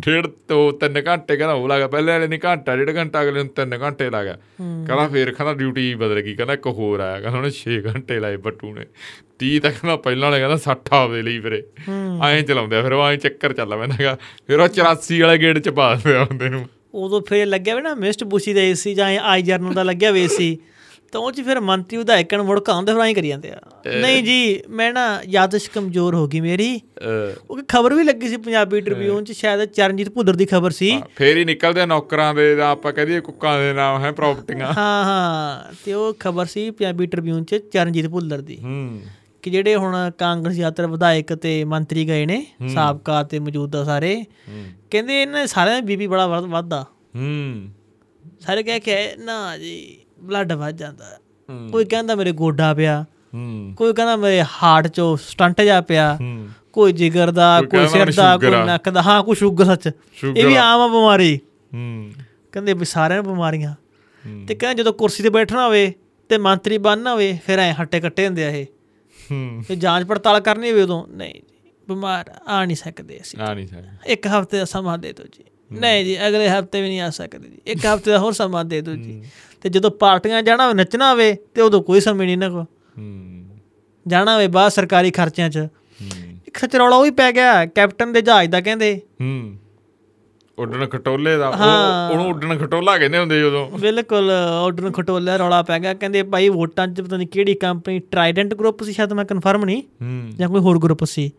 ਡੇਢ ਤੋਂ 3 ਘੰਟੇ ਕਹਿੰਦਾ ਉਹ ਲੱਗਾ ਪਹਿਲੇ ਵਾਲੇ ਨੇ ਘੰਟਾ ਡੇਢ ਘੰਟਾ ਅਗਲੇ ਨੂੰ 3 ਘੰਟੇ ਲੱਗਾ ਕਹਿੰਦਾ ਫੇਰ ਕਹਿੰਦਾ ਡਿਊਟੀ ਬਦਲ ਗਈ ਕਹਿੰਦਾ ਇੱਕ ਹੋਰ ਆਇਆ ਕਹਿੰਦਾ ਉਹਨੇ 6 ਘੰਟੇ ਲਾਏ ਬੱਟੂ ਨੇ। 30 ਤੱਕ ਕਹਿੰਦਾ ਪਹਿਲਾਂ ਵਾਲੇ ਕਹਿੰਦਾ 60 ਆਪਦੇ ਲਈ ਫਿਰੇ ਐਂ ਚਲਾਉਂਦੇ ਫਿਰ ਉਹ ਐਂ ਚੱਕਰ ਚੱਲ ਪੈਂਦਾਗਾ ਫਿਰ ਉਹ 84 ਵਾਲੇ ਗੇੜ ਚ ਪਾ ਦਿੰਦੇ ਹੁੰਦੇ ਨੂੰ। ਉਦੋਂ ਫਿਰ ਲੱਗਿਆ ਵੀ ਨਾ ਮਿਸਟ ਬੁਸ਼ੀ ਦਾ ਏਸੀ ਜਾਂ ਆਈ ਜਰਨਲ ਦਾ ਲੱਗਿਆ ਵੇ ਸੀ ਤਾਂ ਉਹ ਚ ਫਿਰ ਮੰਤਰੀ ਵਿਧਾਇਕਾਂ ਮੁੜ ਕਾਉਂਦੇ ਫਿਰ ਐਂ ਕਰੀ ਜਾਂਦੇ ਆ। ਨਹੀਂ ਜੀ ਮੈਂ ਨਾ ਯਾਦਸ਼ ਕਮਜ਼ੋਰ ਹੋ ਗਈ ਮੇਰੀ। ਉਹ ਖਬਰ ਵੀ ਲੱਗੀ ਸੀ ਪੰਜਾਬੀ ਟ੍ਰਿਬਿਊਨ ਚ ਸ਼ਾਇਦ ਚਰਨਜੀਤ ਭੁੱਲਰ ਦੀ ਖਬਰ ਸੀ। ਫੇਰ ਹੀ ਨਿਕਲਦੇ ਨੌਕਰਾਂ ਦੇ ਜਾਂ ਆਪਾਂ ਕਹਦੇ ਕੁੱਕਾਂ ਦੇ ਨਾਮ ਹੈ ਪ੍ਰਾਪਰਟੀਆਂ ਹਾਂ ਹਾਂ ਤੇ ਉਹ ਖਬਰ ਸੀ ਪੰਜਾਬੀ ਟ੍ਰਿਬਿਊਨ ਚ ਚਰਨਜੀਤ ਭੁੱਲਰ ਦੀ। ਹੂੰ। ਕਿ ਜਿਹੜੇ ਹੁਣ ਕਾਂਗਰਸ ਯਾਤਰਾ ਵਿਧਾਇਕ ਤੇ ਮੰਤਰੀ ਗਏ ਨੇ ਸਾਬਕਾ ਤੇ ਮੌਜੂਦਾ ਸਾਰੇ ਕਹਿੰਦੇ ਇਹਨਾਂ ਸਾਰਿਆਂ ਦਾ ਬੀਬੀ ਬੜਾ ਵੱਧ- ਵੱਧਦਾ। ਹੂੰ। ਸਾਰੇ ਕਹਿ ਕੇ ਨਾ ਜੀ ਬਲੱਡ ਵੱਧ ਜਾਂਦਾ। ਕੋਈ ਕਹਿੰਦਾ ਮੇਰੇ ਗੋਡਾ ਪਿਆ ਹੂੰ। ਕੋਈ ਕਹਿੰਦਾ ਮੇਰੇ ਹਾਰਟ ਚੋਂ ਸਟੰਟ ਜਾ ਪਿਆ। ਹੂੰ। ਕੋਈ ਜਿਗਰ ਦਾ ਕੋਈ ਸਿਰ ਦਾ ਕੋਈ। ਨੱਕ ਦਾ। ਹਾਂ ਕੋਈ ਸ਼ੂਗਰ ਸੱਚ। ਇਹ ਵੀ। ਆਮ ਆ ਬਿਮਾਰੀ। ਹੂੰ। ਕਹਿੰਦੇ ਵੀ ਸਾਰਿਆਂ ਨੂੰ ਬਿਮਾਰੀਆਂ। ਤੇ ਕਹਿੰਦੇ ਜਦੋਂ ਕੁਰਸੀ ਤੇ ਬੈਠਣਾ ਹੋਵੇ ਤੇ ਮੰਤਰੀ ਬਣਨਾ ਹੋਵੇ ਫਿਰ ਐ ਹੱਟੇ ਕੱਟੇ ਹੁੰਦੇ ਆ ਇਹ। ਹੂੰ ਤੇ ਜਾਂਚ ਪੜਤਾਲ ਕਰਨੀ ਹੋਵੇ ਉਦੋਂ ਨਹੀਂ ਜੀ ਬਿਮਾਰ ਆ ਨਹੀਂ ਸਕਦੇ ਅਸੀਂ। ਆ ਨਹੀਂ ਸਕਦਾ। ਇੱਕ ਹਫ਼ਤੇ ਦਾ ਸਮਾਂ ਦੇ ਦਿਓ ਜੀ। ਨਹੀਂ ਜੀ ਅਗਲੇ ਹਫ਼ਤੇ ਵੀ ਨਹੀਂ ਆ ਸਕਦੇ ਜੀ। ਇੱਕ ਹਫ਼ਤੇ ਦਾ ਹੋਰ ਸਮਾਂ ਦੇ ਦਿਓ ਜੀ। ਤੇ ਜਦੋਂ ਪਾਰਟੀਆਂ ਜਾਣਾ ਹੋਵੇ ਨੱਚਣਾ ਹੋਵੇ ਤੇ ਉਦੋਂ ਕੋਈ ਸਮੇਂ ਨਹੀਂ ਨਾ ਕੋ ਹੂੰ। ਜਾਣਾ ਹੋਵੇ ਬਾਹਰ ਸਰਕਾਰੀ ਖਰਚਿਆਂ 'ਚ। ਹੂੰ। ਇੱਕ ਸੱਚ ਰੌਲਾ ਉਹ ਵੀ ਪੈ ਗਿਆ ਕੈਪਟਨ ਦੇ ਜਹਾਜ਼ ਦਾ ਕਹਿੰਦੇ। ਹੂੰ। ਉੱਡਣ ਖਟੋਲੇ ਦਾ ਉਹ ਉਹਨੂੰ ਉੱਡਣ ਖਟੋਲਾ ਕਹਿੰਦੇ ਹੁੰਦੇ ਜਦੋਂ ਬਿਲਕੁਲ ਆਰਡਰ ਖਟੋਲਾ ਰੌਲਾ ਪੈ ਗਿਆ। ਕਹਿੰਦੇ ਭਾਈ ਵੋਟਾਂ 'ਚ ਪਤਾ ਨਹੀਂ ਕਿਹੜੀ ਕੰਪਨੀ ਟ੍ਰਾਈਡੈਂਟ ਗਰੁੱਪ ਸੀ ਸ਼ਾਇਦ ਮੈਂ ਕਨਫਰਮ ਨਹੀਂ ਜਾਂ ਕੋਈ ਹੋਰ ਗਰੁੱਪ ਸੀ।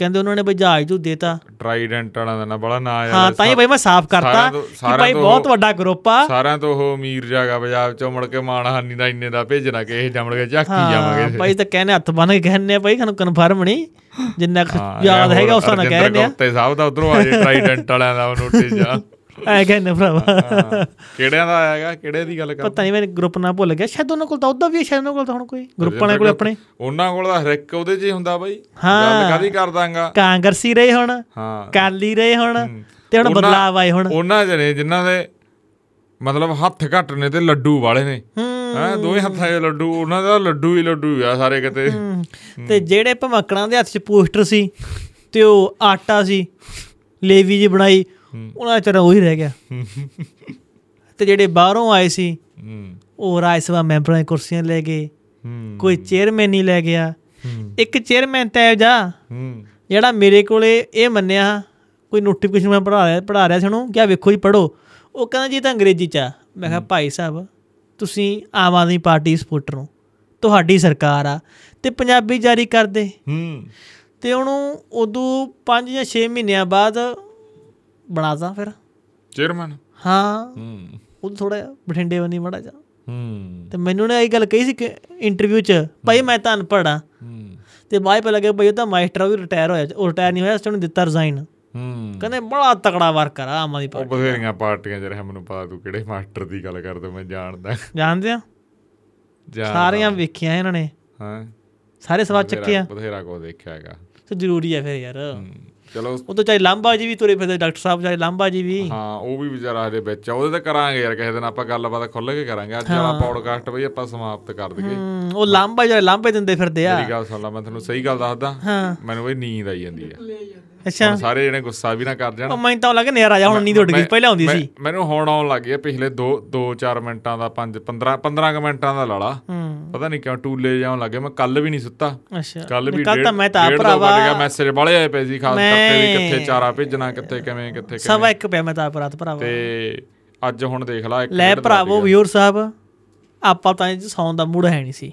ਕਹਿੰਦੇ ਉਹਨਾਂ ਨੇ ਬਈ ਜਹਾਜ਼ ਨੂੰ ਦੇਤਾ। ਟ੍ਰਾਈਡੈਂਟ ਵਾਲਾ ਦਾ ਨਾ ਬੜਾ ਨਾਂ ਆ ਹਾਂ ਤਾਂ ਹੀ ਭਾਈ ਮੈਂ ਸਾਫ਼ ਕਰਤਾ ਤੋਂ- ਕਿ ਤੋਂ ਬਹੁਤ ਵੱਡਾ ਗਰੁੱਪ ਆ। ਸਾਰਿਆਂ ਤੋਂ ਉਹ ਅਮੀਰ ਜਾਗਾ ਪੰਜਾਬ ਚੋਂ ਮੁੜ ਕੇ ਮਾਨਹਾਨੀ ਦਾ ਇੰਨੇ ਦਾ ਭੇਜਣਾ ਕਿ ਇਹ ਜੰਮੜ ਕੇ ਝਾਕੀ ਹਾਂ ਜਾਵਾਂਗੇ। ਭਾਈ ਤਾਂ ਕਹਿੰਦੇ ਹੱਥ ਬੰਨ ਕੇ ਕਹਿੰਦੇ ਆ ਭਾਈ ਸਾਨੂੰ ਕਨਫਰਮ ਨਹੀਂ ਜਿੰਨਾ ਯਾਦ ਹੈਗਾ ਉਸ ਨਾਲ ਕਹਿੰਦੇ ਆ। ਗੁਪਤੇ ਸਾਹਿਬ ਦਾ ਉਧਰੋਂ ਆ ਜੇ ਟ੍ਰਾਈਡੈਂਟ ਵਾਲਿਆਂ ਦਾ ਨੋਟਿਸ ਜਾ ਐ ਕਹਿੰਦੇ ਭਰਾਵਾ। ਕਿਹੜਿਆਂ ਦਾ ਆਏਗਾ ਕਿਹੜੇ ਦੀ ਗੱਲ ਕਰ ਪਤਾ ਨਹੀਂ ਮੈਂ ਗਰੁੱਪ ਨਾ ਭੁੱਲ ਗਿਆ। ਸ਼ਾਇਦ ਉਹਨਾਂ ਕੋਲ ਤਾਂ ਉਹਦਾ ਵੀ ਹੈ, ਸ਼ਾਇਦ ਉਹਨਾਂ ਕੋਲ ਤਾਂ ਹੁਣ ਕੋਈ ਗਰੁੱਪ ਵਾਲਿਆਂ ਕੋਲ ਆਪਣੇ। ਉਹਨਾਂ ਕੋਲ ਤਾਂ ਹਰ ਇੱਕ ਉਹਦੇ 'ਚ ਹੀ ਹੁੰਦਾ ਬਾਈ। ਹਾਂ। ਗੱਲ ਕਾਦੀ ਕਰ ਦਾਂਗਾ ਕਾਂਗਰਸੀ ਰਹੇ ਹੁਣ ਹਾਂ। ਕਾਲੀ ਰਹੇ ਹੁਣ ਤੇ ਹੁਣ ਬਦਲਾਵ ਆਏ ਹੁਣ। ਉਹਨਾਂ ਚ ਨੇ ਜਿਨ੍ਹਾਂ ਦੇ ਮਤਲਬ ਹੱਥ ਘੱਟ ਨੇ ਤੇ ਲੱਡੂ ਵਾਲੇ ਨੇ। ਹੂੰ। ਦੋਵੇਂ ਹੱਥਾਂ 'ਚ ਲੱਡੂ ਉਹਨਾਂ ਦਾ ਲੱਡੂ ਹੀ ਲੱਡੂ ਆ ਸਾਰੇ ਕਿਤੇ। ਤੇ ਜਿਹੜੇ ਭਮਕੜਾਂ ਦੇ ਹੱਥ 'ਚ ਪੋਸਟਰ ਸੀ ਤੇ ਉਹ ਆਟਾ ਸੀ ਲੇਵੀ ਜੀ ਬਣਾਈ ਉਹਨਾਂ ਚ ਉਹੀ ਰਹਿ ਗਿਆ। ਤੇ ਜਿਹੜੇ ਬਾਹਰੋਂ ਆਏ ਸੀ ਉਹ ਰਾਜ ਸਭਾ ਮੈਂਬਰਾਂ ਦੀਆਂ ਕੁਰਸੀਆਂ ਲੈ ਗਏ। ਕੋਈ ਚੇਅਰਮੈਨ ਨਹੀਂ ਲੈ ਗਿਆ। ਇੱਕ ਚੇਅਰਮੈਨ ਤਾਂ ਹੂੰ ਜਿਹੜਾ ਮੇਰੇ ਕੋਲੇ ਇਹ ਮੰਨਿਆ ਕੋਈ ਨੋਟੀਫਿਕੇਸ਼ਨ ਮੈਂ ਪੜਾ ਰਿਹਾ ਪੜਾ ਰਿਹਾ ਸੀ ਉਹਨੂੰ ਕਿਹਾ ਵੇਖੋ ਜੀ ਪੜੋ ਉਹ ਕਹਿੰਦਾ ਜੀ ਤਾਂ ਅੰਗਰੇਜ਼ੀ ਚ ਆ। ਮੈਂ ਕਿਹਾ ਭਾਈ ਸਾਹਿਬ ਤੁਸੀਂ ਆਮ ਆਦਮੀ ਪਾਰਟੀ ਸਪੋਰਟਰ ਹੋ। ਤੁਹਾਡੀ ਸਰਕਾਰ ਆ। ਤੇ ਪੰਜਾਬੀ ਜਾਰੀ ਕਰ ਦੇ। ਹੂੰ। ਤੇ ਉਹਨੂੰ ਉਦੋਂ 5 ਜਾਂ 6 ਮਹੀਨਿਆਂ ਬਾਅਦ ਬਣਾਤਾ ਫਿਰ। ਚੇਅਰਮੈਨ? ਹਾਂ। ਹੂੰ। ਉਹ ਥੋੜਾ ਬਠਿੰਡੇ ਬਣੀ ਮੜਾ ਜਾ ਹੂੰ। ਤੇ ਮੈਨੂੰ ਨੇ ਇਹ ਗੱਲ ਕਹੀ ਸੀ ਕਿ ਇੰਟਰਵਿਊ 'ਚ ਭਾਈ ਮੈਂ ਤਾਂ ਅਨਪੜ੍ਹ ਆ। ਹੂੰ। ਤੇ ਬਾਅਦ ਪਤਾ ਲੱਗਿਆ ਭਾਈ ਉਹ ਤਾਂ ਮਾਸਟਰ ਵੀ ਰਿਟਾਇਰ ਹੋਇਆ ਉਹ ਰਿਟਾਇਰ ਨਹੀਂ ਹੋਇਆ ਉਸ ਉਹਨੇ ਦਿੱਤਾ ਰਿਜ਼ਾਈਨ ਹੂੰ। ਕਹਿੰਦੇ ਬੜਾ ਤਕੜਾ ਵਰਕਰ ਆ ਆਮ ਆਦਮੀ ਉਹ ਪਾਰਟੀ ਬਥੇਰੀਆਂ ਪਾਰਟੀਆਂ ਚ ਰਿਹਾ ਮੈਨੂੰ ਪਤਾ ਤੂੰ ਕਿਹੜੇ ਮਾਸਟਰ ਦੀ ਗੱਲ ਕਰਦਾ ਮੈਂ ਜਾਣਦਾ। ਜਾਣਦੇ ਆ। ਸਾਰੀਆਂ ਵੇਖੀਆਂ ਇਹਨਾਂ ਨੇ। ਹਾਂ। ਸਾਰੇ ਸਵਾਦ ਚੱਕੇ ਆ। ਬਥੇਰਾ ਕੋ ਦੇਖਿਆ ਹੈਗਾ। ਤੇ ਜ਼ਰੂਰੀ ਆ ਫਿਰ ਯਾਰ। ਹੂੰ। ਚਲੋ। ਉਹ ਤਾਂ ਚਾਹੇ ਲਾਂਬਾ ਜੀ ਵੀ ਤੁਰੇ ਫਿਰਦੇ ਡਾਕਟਰ ਸਾਹਿਬ ਚਾਹੇ ਲਾਂਬਾ ਜੀ ਵੀ। ਹਾਂ ਉਹ ਵੀ ਵਿਚਾਰਾ ਹਜੇ ਵਿੱਚ ਆ ਉਹਦੇ ਤੇ ਕਰਾਂਗੇ ਯਾਰ ਕਿਸੇ ਦਿਨ ਆਪਾਂ ਗੱਲਬਾਤ ਖੁੱਲ ਕੇ ਕਰਾਂਗੇ। ਅੱਜ ਵਾਲਾ ਪੌਡਕਾਸਟ ਬਈ ਆਪਾਂ ਸਮਾਪਤ ਕਰ ਦਈਏ। ਹੂੰ, ਉਹ ਲਾਂਬਾ ਜਿਹੜੇ ਲਾਂਬੇ ਦਿੰਦੇ ਫਿਰਦੇ ਆ। ਮੇਰੀ ਗੱਲ ਸੁਣ ਲਾ ਮੈਂ ਤੁਹਾਨੂੰ ਸਹੀ ਗੱਲ ਦੱਸਦਾ। ਹਾਂ। ਮੈਨੂੰ ਬਈ ਨੀਂਦ ਆਈ ਜਾਂਦੀ ਆ। ਅੱਛਾ। ਸਾਰੇ ਜਣੇ ਗੁੱਸਾ ਵੀ ਨਾ ਕਰ ਜਾਣ। ਮੈਨੂੰ ਤਾਂ ਲੱਗਾ ਨੇਰਾ ਜਾ ਹੁਣ ਨੀਂਦ ਉੱਡ ਗਈ ਪਹਿਲਾਂ ਆਉਂਦੀ ਸੀ। ਮੈਨੂੰ ਹੁਣ ਆਉਣ ਲੱਗ ਗਿਆ ਪਿਛਲੇ 2 2 4 ਮਿੰਟਾਂ ਦਾ 5 15 15 ਕੁ ਮਿੰਟਾਂ ਦਾ ਲਾਲਾ। ਪਤਾ ਨਹੀਂ ਕਿਉਂ ਟੂਲੇ ਜਾਉਣ ਲੱਗੇ ਮੈਂ ਕੱਲ ਵੀ ਨਹੀਂ ਸੁੱਤਾ। ਅੱਛਾ। ਕੱਲ ਵੀ ਕੱਲ ਤਾਂ ਮੈਂ ਤਾਂ ਭਰਾਵਾ ਮੈਸੇਜ ਵਾਲੇ ਆਏ ਪਏ ਸੀ ਖਾਸ ਕਰਕੇ ਵੀ ਕਿੱਥੇ ਚਾਰਾ ਭੇਜਣਾ ਕਿੱਥੇ ਕਿਵੇਂ ਕਿੱਥੇ ਸਵਾ ਕਿਵੇਂ ਇੱਕ ਪਿਆ ਮੈਂ ਤਾਂ ਰਾਤ ਭਰਾਵਾ। ਤੇ ਅੱਜ ਹੁਣ ਦੇਖ ਲਾ ਇੱਕ ਲੈ ਭਰਾਵੋ। ਵਿਊਰ ਸਾਹਿਬ ਆਪਾਂ ਤਾਂ ਸੌਣ ਦਾ ਮੂਡ ਹੈ ਨਹੀਂ ਸੀ।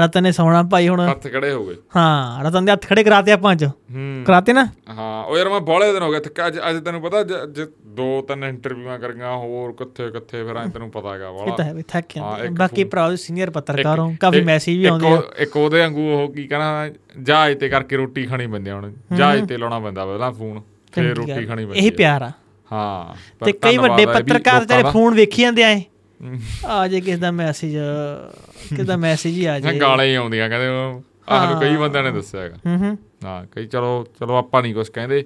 ਰਤਨ ਨੇ ਸੌਣਾ ਭਾਈ ਹੁਣ। ਹੱਥ ਖੜੇ ਹੋ ਗਏ। ਹਾਂ ਰਤਨ ਦੇ ਹੱਥ ਖੜੇ ਕਰਾਤੇ ਆਪਾਂ ਅੱਜ। ਕਰਾਤੇ ਨਾ? ਹਾਂ ਉਹ ਯਾਰ ਮੈਂ ਬੋਲੇ ਦਿਨ ਹੋ ਗਏ ਥੱਕਾ ਅੱਜ ਅੱਜ ਤੈਨੂੰ ਪਤਾ ਦੋ ਤਿੰਨ ਇੰਟਰਵਿਊਆਂ ਕਰੀਆਂ ਹੋਰ ਕਿੱਥੇ ਕਿੱਥੇ ਫਿਰ ਐ ਤੈਨੂੰ ਪਤਾ ਹੈਗਾ ਇਹ ਵਾਲਾ ਤਾਂ ਹੈ ਵੀ ਥੱਕ ਇੱਕ ਬਾਕੀ ਭਰਾ ਸੀਨੀਅਰ ਪੱਤਰਕਾਰ ਹੋ ਕਾਫੀ ਮੈਸੇਜ ਵੀ ਆਉਂਦੇ ਆ। ਇੱਕ ਉਹ- ਇੱਕ ਉਹਦੇ ਵਾਂਗੂ ਉਹ ਕੀ ਕਹਣਾ ਜਹਾਜ਼ ਤੇ ਕਰਕੇ ਰੋਟੀ ਖਾਣੀ ਪੈਂਦੀ ਹੁਣ। ਜਹਾਜ਼ ਤੇ ਲਾਉਣਾ ਪੈਂਦਾ ਪਹਿਲਾਂ ਫੋਨ ਫਿਰ ਰੋਟੀ। ਖਾਣੀ ਪੈਂਦੀ ਇਹੀ। ਪਿਆਰ ਆ। ਹਾਂ ਤੇ ਕਈ ਵੱਡੇ ਪੱਤਰਕਾਰ ਦਾ। ਫੋਨ ਵੇਖੀ ਜਾਂਦੇ ਆਏ। ਆ ਜੇ ਕਿਸ ਦਾ ਮੈਸੇਜ ਕਿਸ ਦਾ ਮੈਸੇਜ ਹੀ ਆ ਜੇ। ਗਾਲਾਂ ਹੀ ਆਉਂਦੀਆਂ ਕਹਿੰਦੇ ਉਹ ਆਹ ਨੂੰ ਕਈ ਬੰਦਿਆਂ ਨੇ ਦੱਸਿਆ ਹੈਗਾ। ਹੂੰ ਹੂੰ। ਹਾਂ ਕਈ ਚਲੋ ਚਲੋ ਆਪਾਂ ਨਹੀਂ ਕੁਝ ਕਹਿੰਦੇ।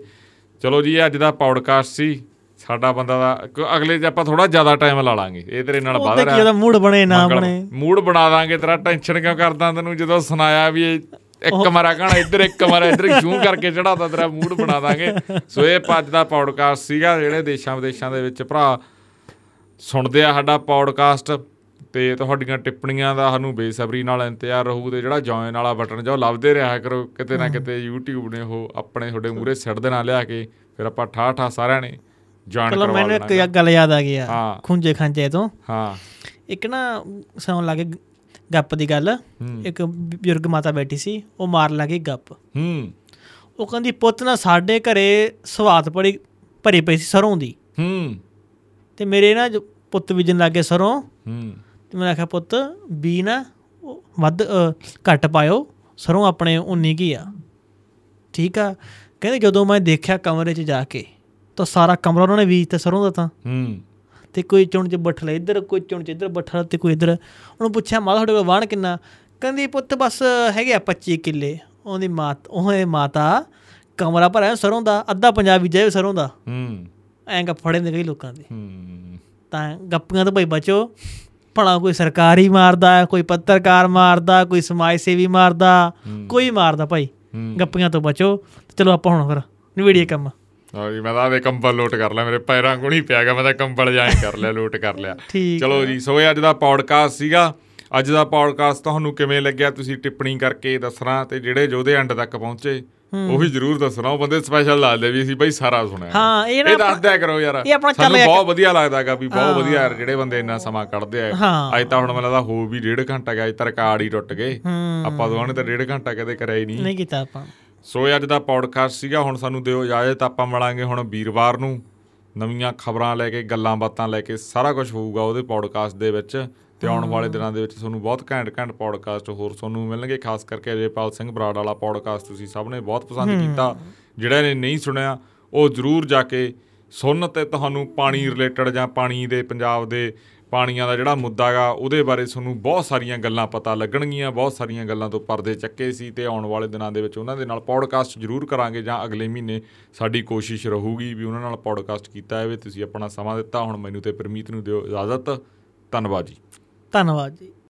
ਚਲੋ ਜੀ ਅੱਜ ਦਾ ਪੌਡਕਾਸਟ ਸੀ। ਸਾਡਾ ਬੰਦਾ ਦਾ ਅਗਲੇ 'ਚ ਆਪਾਂ ਥੋੜਾ ਜ਼ਿਆਦਾ ਟਾਈਮ ਲਾ ਲਾਂਗੇ ਇਹ ਤੇਰੇ ਨਾਲ ਕੀ ਰਿਹਾ ਉਹਦਾ ਮੂਡ ਬਣੇ ਨਾ ਬਣੇ। ਮੂਡ ਬਣਾ ਦਾਂਗੇ ਤੇਰਾ ਟੈਨਸ਼ਨ ਕਿਉਂ ਕਰਦਾ ਤੈਨੂੰ? ਜਦੋਂ ਸੁਣਾਇਆ ਵੀ ਇਹ ਇੱਕ ਮਾਰਾ ਕਹਣਾ ਇੱਧਰ ਇੱਕ ਮਾਰਾ ਇੱਧਰ ਸ਼ੂ ਕਰਕੇ ਚੜਾਤਾ ਤੇਰਾ ਮੂਡ ਬਣਾ ਦਾਂਗੇ। ਸੋ ਇਹ ਅੱਜ ਦਾ ਪੌਡਕਾਸਟ ਸੀਗਾ ਜਿਹੜੇ ਦੇਸ਼ਾਂ ਵਿਦੇਸ਼ਾਂ ਦੇ ਵਿੱਚ ਭਰਾ ਸੁਣਦੇ ਆ ਸਾਡਾ ਪੌਡਕਾਸਟ ਤੇ ਤੁਹਾਡੀਆਂ ਟਿੱਪਣੀਆਂ ਦਾ ਸਾਨੂੰ ਬੇਸਬਰੀ ਨਾਲ ਇੰਤਜ਼ਾਰ ਰਹੂ ਤੇ ਜਿਹੜਾ ਜੁਆਇਨ ਵਾਲਾ ਬਟਨ ਜੋ ਲੱਭਦੇ ਰਿਹਾ ਕਰੋ ਕਿਤੇ ਨਾ ਕਿਤੇ YouTube ਨੇ ਉਹ ਆਪਣੇ ਤੁਹਾਡੇ ਮੂਹਰੇ ਸਿੱਟ ਦੇਣਾ ਲਿਆ ਕੇ ਫਿਰ ਆਪਾਂ ਠਾ ਠਾ ਸਾਰਿਆਂ ਨੇ ਜੁਆਇਨ ਚਲੋ ਕਰਵਾ ਮੈਨੂੰ ਲੈਣਾ। ਇੱਕ ਗੱਲ ਯਾਦ ਆ ਗਈ ਆ। ਖੁੰਝੇ ਖਾਂਜੇ ਤੋਂ। ਹਾਂ। ਇੱਕ ਨਾ ਸੌਣ ਲੱਗੇ ਗੱਪ ਦੀ ਗੱਲ। ਇੱਕ ਬਜ਼ੁਰਗ ਮਾਤਾ ਬੈਠੀ ਸੀ ਉਹ ਮਾਰ ਲੱਗੀ ਗੱਪ। ਹੂੰ। ਉਹ ਕਹਿੰਦੀ ਪੁੱਤ ਨਾ ਸਾਡੇ ਘਰੇ ਸਵਾਦ ਬੜੀ ਭਰੀ ਪਈ ਸੀ ਸਰੋਂ ਦੀ। ਹੂੰ। ਤੇ ਮੇਰੇ ਨਾ ਪੁੱਤ ਬੀਜਣ ਲੱਗੇ ਸਰੋਂ। ਹੂੰ। ਤੇ ਮੈਂ ਆਖਿਆ ਪੁੱਤ ਬੀ ਨਾ ਵੱਧ ਘੱਟ ਪਾਇਓ। ਸਰੋਂ ਆਪਣੇ ਉਨੀ ਕੀ ਆ। ਠੀਕ ਆ? ਕਹਿੰਦੇ ਜਦੋਂ ਮੈਂ ਦੇਖਿਆ ਕਮਰੇ 'ਚ ਜਾ ਕੇ ਤਾਂ ਸਾਰਾ ਕਮਰਾ ਉਹਨਾਂ ਨੇ ਬੀਜ ਤੇ ਸਰੋਂ ਦਾ ਤਾਂ। ਹੂੰ। ਤੇ ਕੋਈ ਚੁਣ 'ਚ ਬੱਠਲ ਇੱਧਰ ਕੋਈ ਚੁਣ 'ਚ ਇੱਧਰ ਬੱਠਲ ਤੇ ਕੋਈ ਇੱਧਰ। ਉਹਨੂੰ ਪੁੱਛਿਆ ਮਾਤਾ ਤੁਹਾਡੇ ਕੋਲ ਵਾਣ ਕਿੰਨਾ? ਕਹਿੰਦੀ ਪੁੱਤ ਬਸ ਹੈਗੇ ਆ 25 ਕਿੱਲੇ। ਉਹਦੀ ਮਾਤ ਉਹਦੇ ਮਾਤਾ ਕਮਰਾ ਭਰਿਆ ਸਰੋਂ ਦਾ ਅੱਧਾ ਪੰਜਾਬੀ ਜਾਏ ਸਰੋਂ ਦਾ। ਹੂੰ। ਐਂ ਗੱਪ ਫੜੇ ਨੇ ਕਈ ਲੋਕਾਂ ਦੇ। ਤਾਂ ਗੱਪੀਆਂ ਤੋਂ ਭਾਈ ਬਚੋ। ਭਲਾ ਕੋਈ ਸਰਕਾਰੀ ਮਾਰਦਾ ਕੋਈ ਪੱਤਰਕਾਰ ਮਾਰਦਾ ਕੋਈ ਸਮਾਜ ਸੇਵੀ ਮਾਰਦਾ ਕੋਈ ਮਾਰਦਾ ਭਾਈ। ਗੱਪੀਆਂ ਤੋਂ ਬਚੋ। ਚਲੋ ਆਪਾਂ ਹੁਣ ਫਿਰ ਨਵੇੜੀਏ ਕੰਮ। ਹਾਂ ਜੀ ਮੈਂ ਤਾਂ ਆਦੇ ਕੰਬਲ ਲੋਟ ਕਰ ਲਿਆ ਮੇਰੇ ਪੈਰਾਂ ਕੋਲ ਨਹੀਂ ਪਿਆ ਗਿਆ ਮੈਂ ਤਾਂ ਕੰਬਲ ਜਾਏ ਕਰ ਲਿਆ ਲੋਟ ਕਰ ਲਿਆ। ਚਲੋ ਜੀ ਸੋ ਇਹ ਅੱਜ ਦਾ ਪੌਡਕਾਸਟ ਸੀਗਾ। ਅੱਜ ਦਾ ਪੌਡਕਾਸਟ ਤੁਹਾਨੂੰ ਕਿਵੇਂ ਲੱਗਿਆ ਤੁਸੀਂ ਟਿੱਪਣੀ ਕਰਕੇ ਦੱਸਣਾ ਤੇ ਜਿਹੜੇ ਯੋਧੇ ਐਂਡ ਤੱਕ ਪਹੁੰਚੇ। ਉਹ ਵੀ ਜਰੂਰ ਦੱਸਣਾ ਉਹ ਬੰਦੇ ਸਪੈਸ਼ਲ ਦੱਸਦੇ ਵੀ ਅਸੀਂ ਬਈ ਸਾਰਾ ਸੁਣਿਆ। ਹਾਂ, ਇਹ ਨਾ ਇਹ ਦੱਸ ਦਿਆ ਕਰੋ ਯਾਰ। ਇਹ ਆਪਣਾ ਚੱਲ ਬਹੁਤ ਵਧੀਆ ਲੱਗਦਾਗਾ ਵੀ ਬਹੁਤ ਵਧੀਆ ਯਾਰ ਜਿਹੜੇ ਬੰਦੇ ਇੰਨਾ ਸਮਾਂ ਕੱਢਦੇ ਆ। ਅੱਜ ਤਾਂ ਹੁਣ ਮੈਨੂੰ ਲੱਗਦਾ ਹੋ ਵੀ ਡੇਢ ਘੰਟਾ ਗਿਆ ਅੱਜ ਤਾਂ ਰਿਕਾਰਡ ਹੀ ਟੁੱਟ ਗਏ। ਆਪਾਂ ਦੋਵਾਂ ਨੇ ਤਾਂ ਡੇਢ ਘੰਟਾ ਕਦੇ ਕਰਿਆ ਹੀ ਨਹੀਂ। ਨਹੀਂ ਕੀਤਾ ਆਪਾਂ। ਸੋ ਅੱਜ ਦਾ ਪੌਡਕਾਸਟ ਸੀਗਾ ਹੁਣ ਸਾਨੂੰ ਦਿਓ ਇਜਾਜ਼ਤ ਆਪਾਂ ਮਿਲਾਂਗੇ ਹੁਣ ਵੀਰਵਾਰ ਨੂੰ। ਨਵੀਆਂ ਖਬਰਾਂ ਲੈ ਕੇ ਗੱਲਾਂ ਬਾਤਾਂ ਲੈ ਕੇ ਸਾਰਾ ਕੁਝ ਹੋਊਗਾ ਉਹਦੇ ਪੌਡਕਾਸਟ ਦੇ ਵਿੱਚ। ਤੇ ਆਉਣ ਵਾਲੇ ਦਿਨਾਂ ਦੇ ਵਿੱਚ ਤੁਹਾਨੂੰ ਬਹੁਤ ਘੈਂਟ ਘੈਂਟ ਪੌਡਕਾਸਟ ਹੋਰ ਤੁਹਾਨੂੰ ਮਿਲਣਗੇ ਖਾਸ ਕਰਕੇ ਅਜੇਪਾਲ ਸਿੰਘ ਬਰਾੜ ਵਾਲਾ ਪੌਡਕਾਸਟ ਤੁਸੀਂ ਸਭ ਨੇ ਬਹੁਤ ਪਸੰਦ ਕੀਤਾ। ਜਿਹੜਾ ਨੇ ਨਹੀਂ ਸੁਣਿਆ ਉਹ ਜ਼ਰੂਰ ਜਾ ਕੇ ਸੁਣ ਤੇ ਤੁਹਾਨੂੰ ਪਾਣੀ ਰਿਲੇਟਡ ਜਾਂ ਪਾਣੀ ਦੇ ਪੰਜਾਬ ਦੇ ਪਾਣੀਆਂ ਦਾ ਜਿਹੜਾ ਮੁੱਦਾ ਗਾ ਉਹਦੇ ਬਾਰੇ ਤੁਹਾਨੂੰ ਬਹੁਤ ਸਾਰੀਆਂ ਗੱਲਾਂ ਪਤਾ ਲੱਗਣਗੀਆਂ ਬਹੁਤ ਸਾਰੀਆਂ ਗੱਲਾਂ ਤੋਂ ਪਰਦੇ ਚੱਕੇ ਸੀ ਤੇ ਆਉਣ ਵਾਲੇ ਦਿਨਾਂ ਦੇ ਵਿੱਚ ਉਹਨਾਂ ਦੇ ਨਾਲ ਪੌਡਕਾਸਟ ਜ਼ਰੂਰ ਕਰਾਂਗੇ ਜਾਂ ਅਗਲੇ ਮਹੀਨੇ ਸਾਡੀ ਕੋਸ਼ਿਸ਼ ਰਹੂਗੀ ਵੀ ਉਹਨਾਂ ਨਾਲ ਪੌਡਕਾਸਟ ਕੀਤਾ ਜਾਵੇ। ਤੁਸੀਂ ਆਪਣਾ ਸਮਾਂ ਦਿੱਤਾ ਹੁਣ ਮੈਨੂੰ ਤੇ ਪਰਮੀਤ ਨੂੰ ਦਿਓ ਇਜਾਜ਼ਤ। ਧੰਨਵਾਦ ਜੀ। ਧੰਨਵਾਦ ਜੀ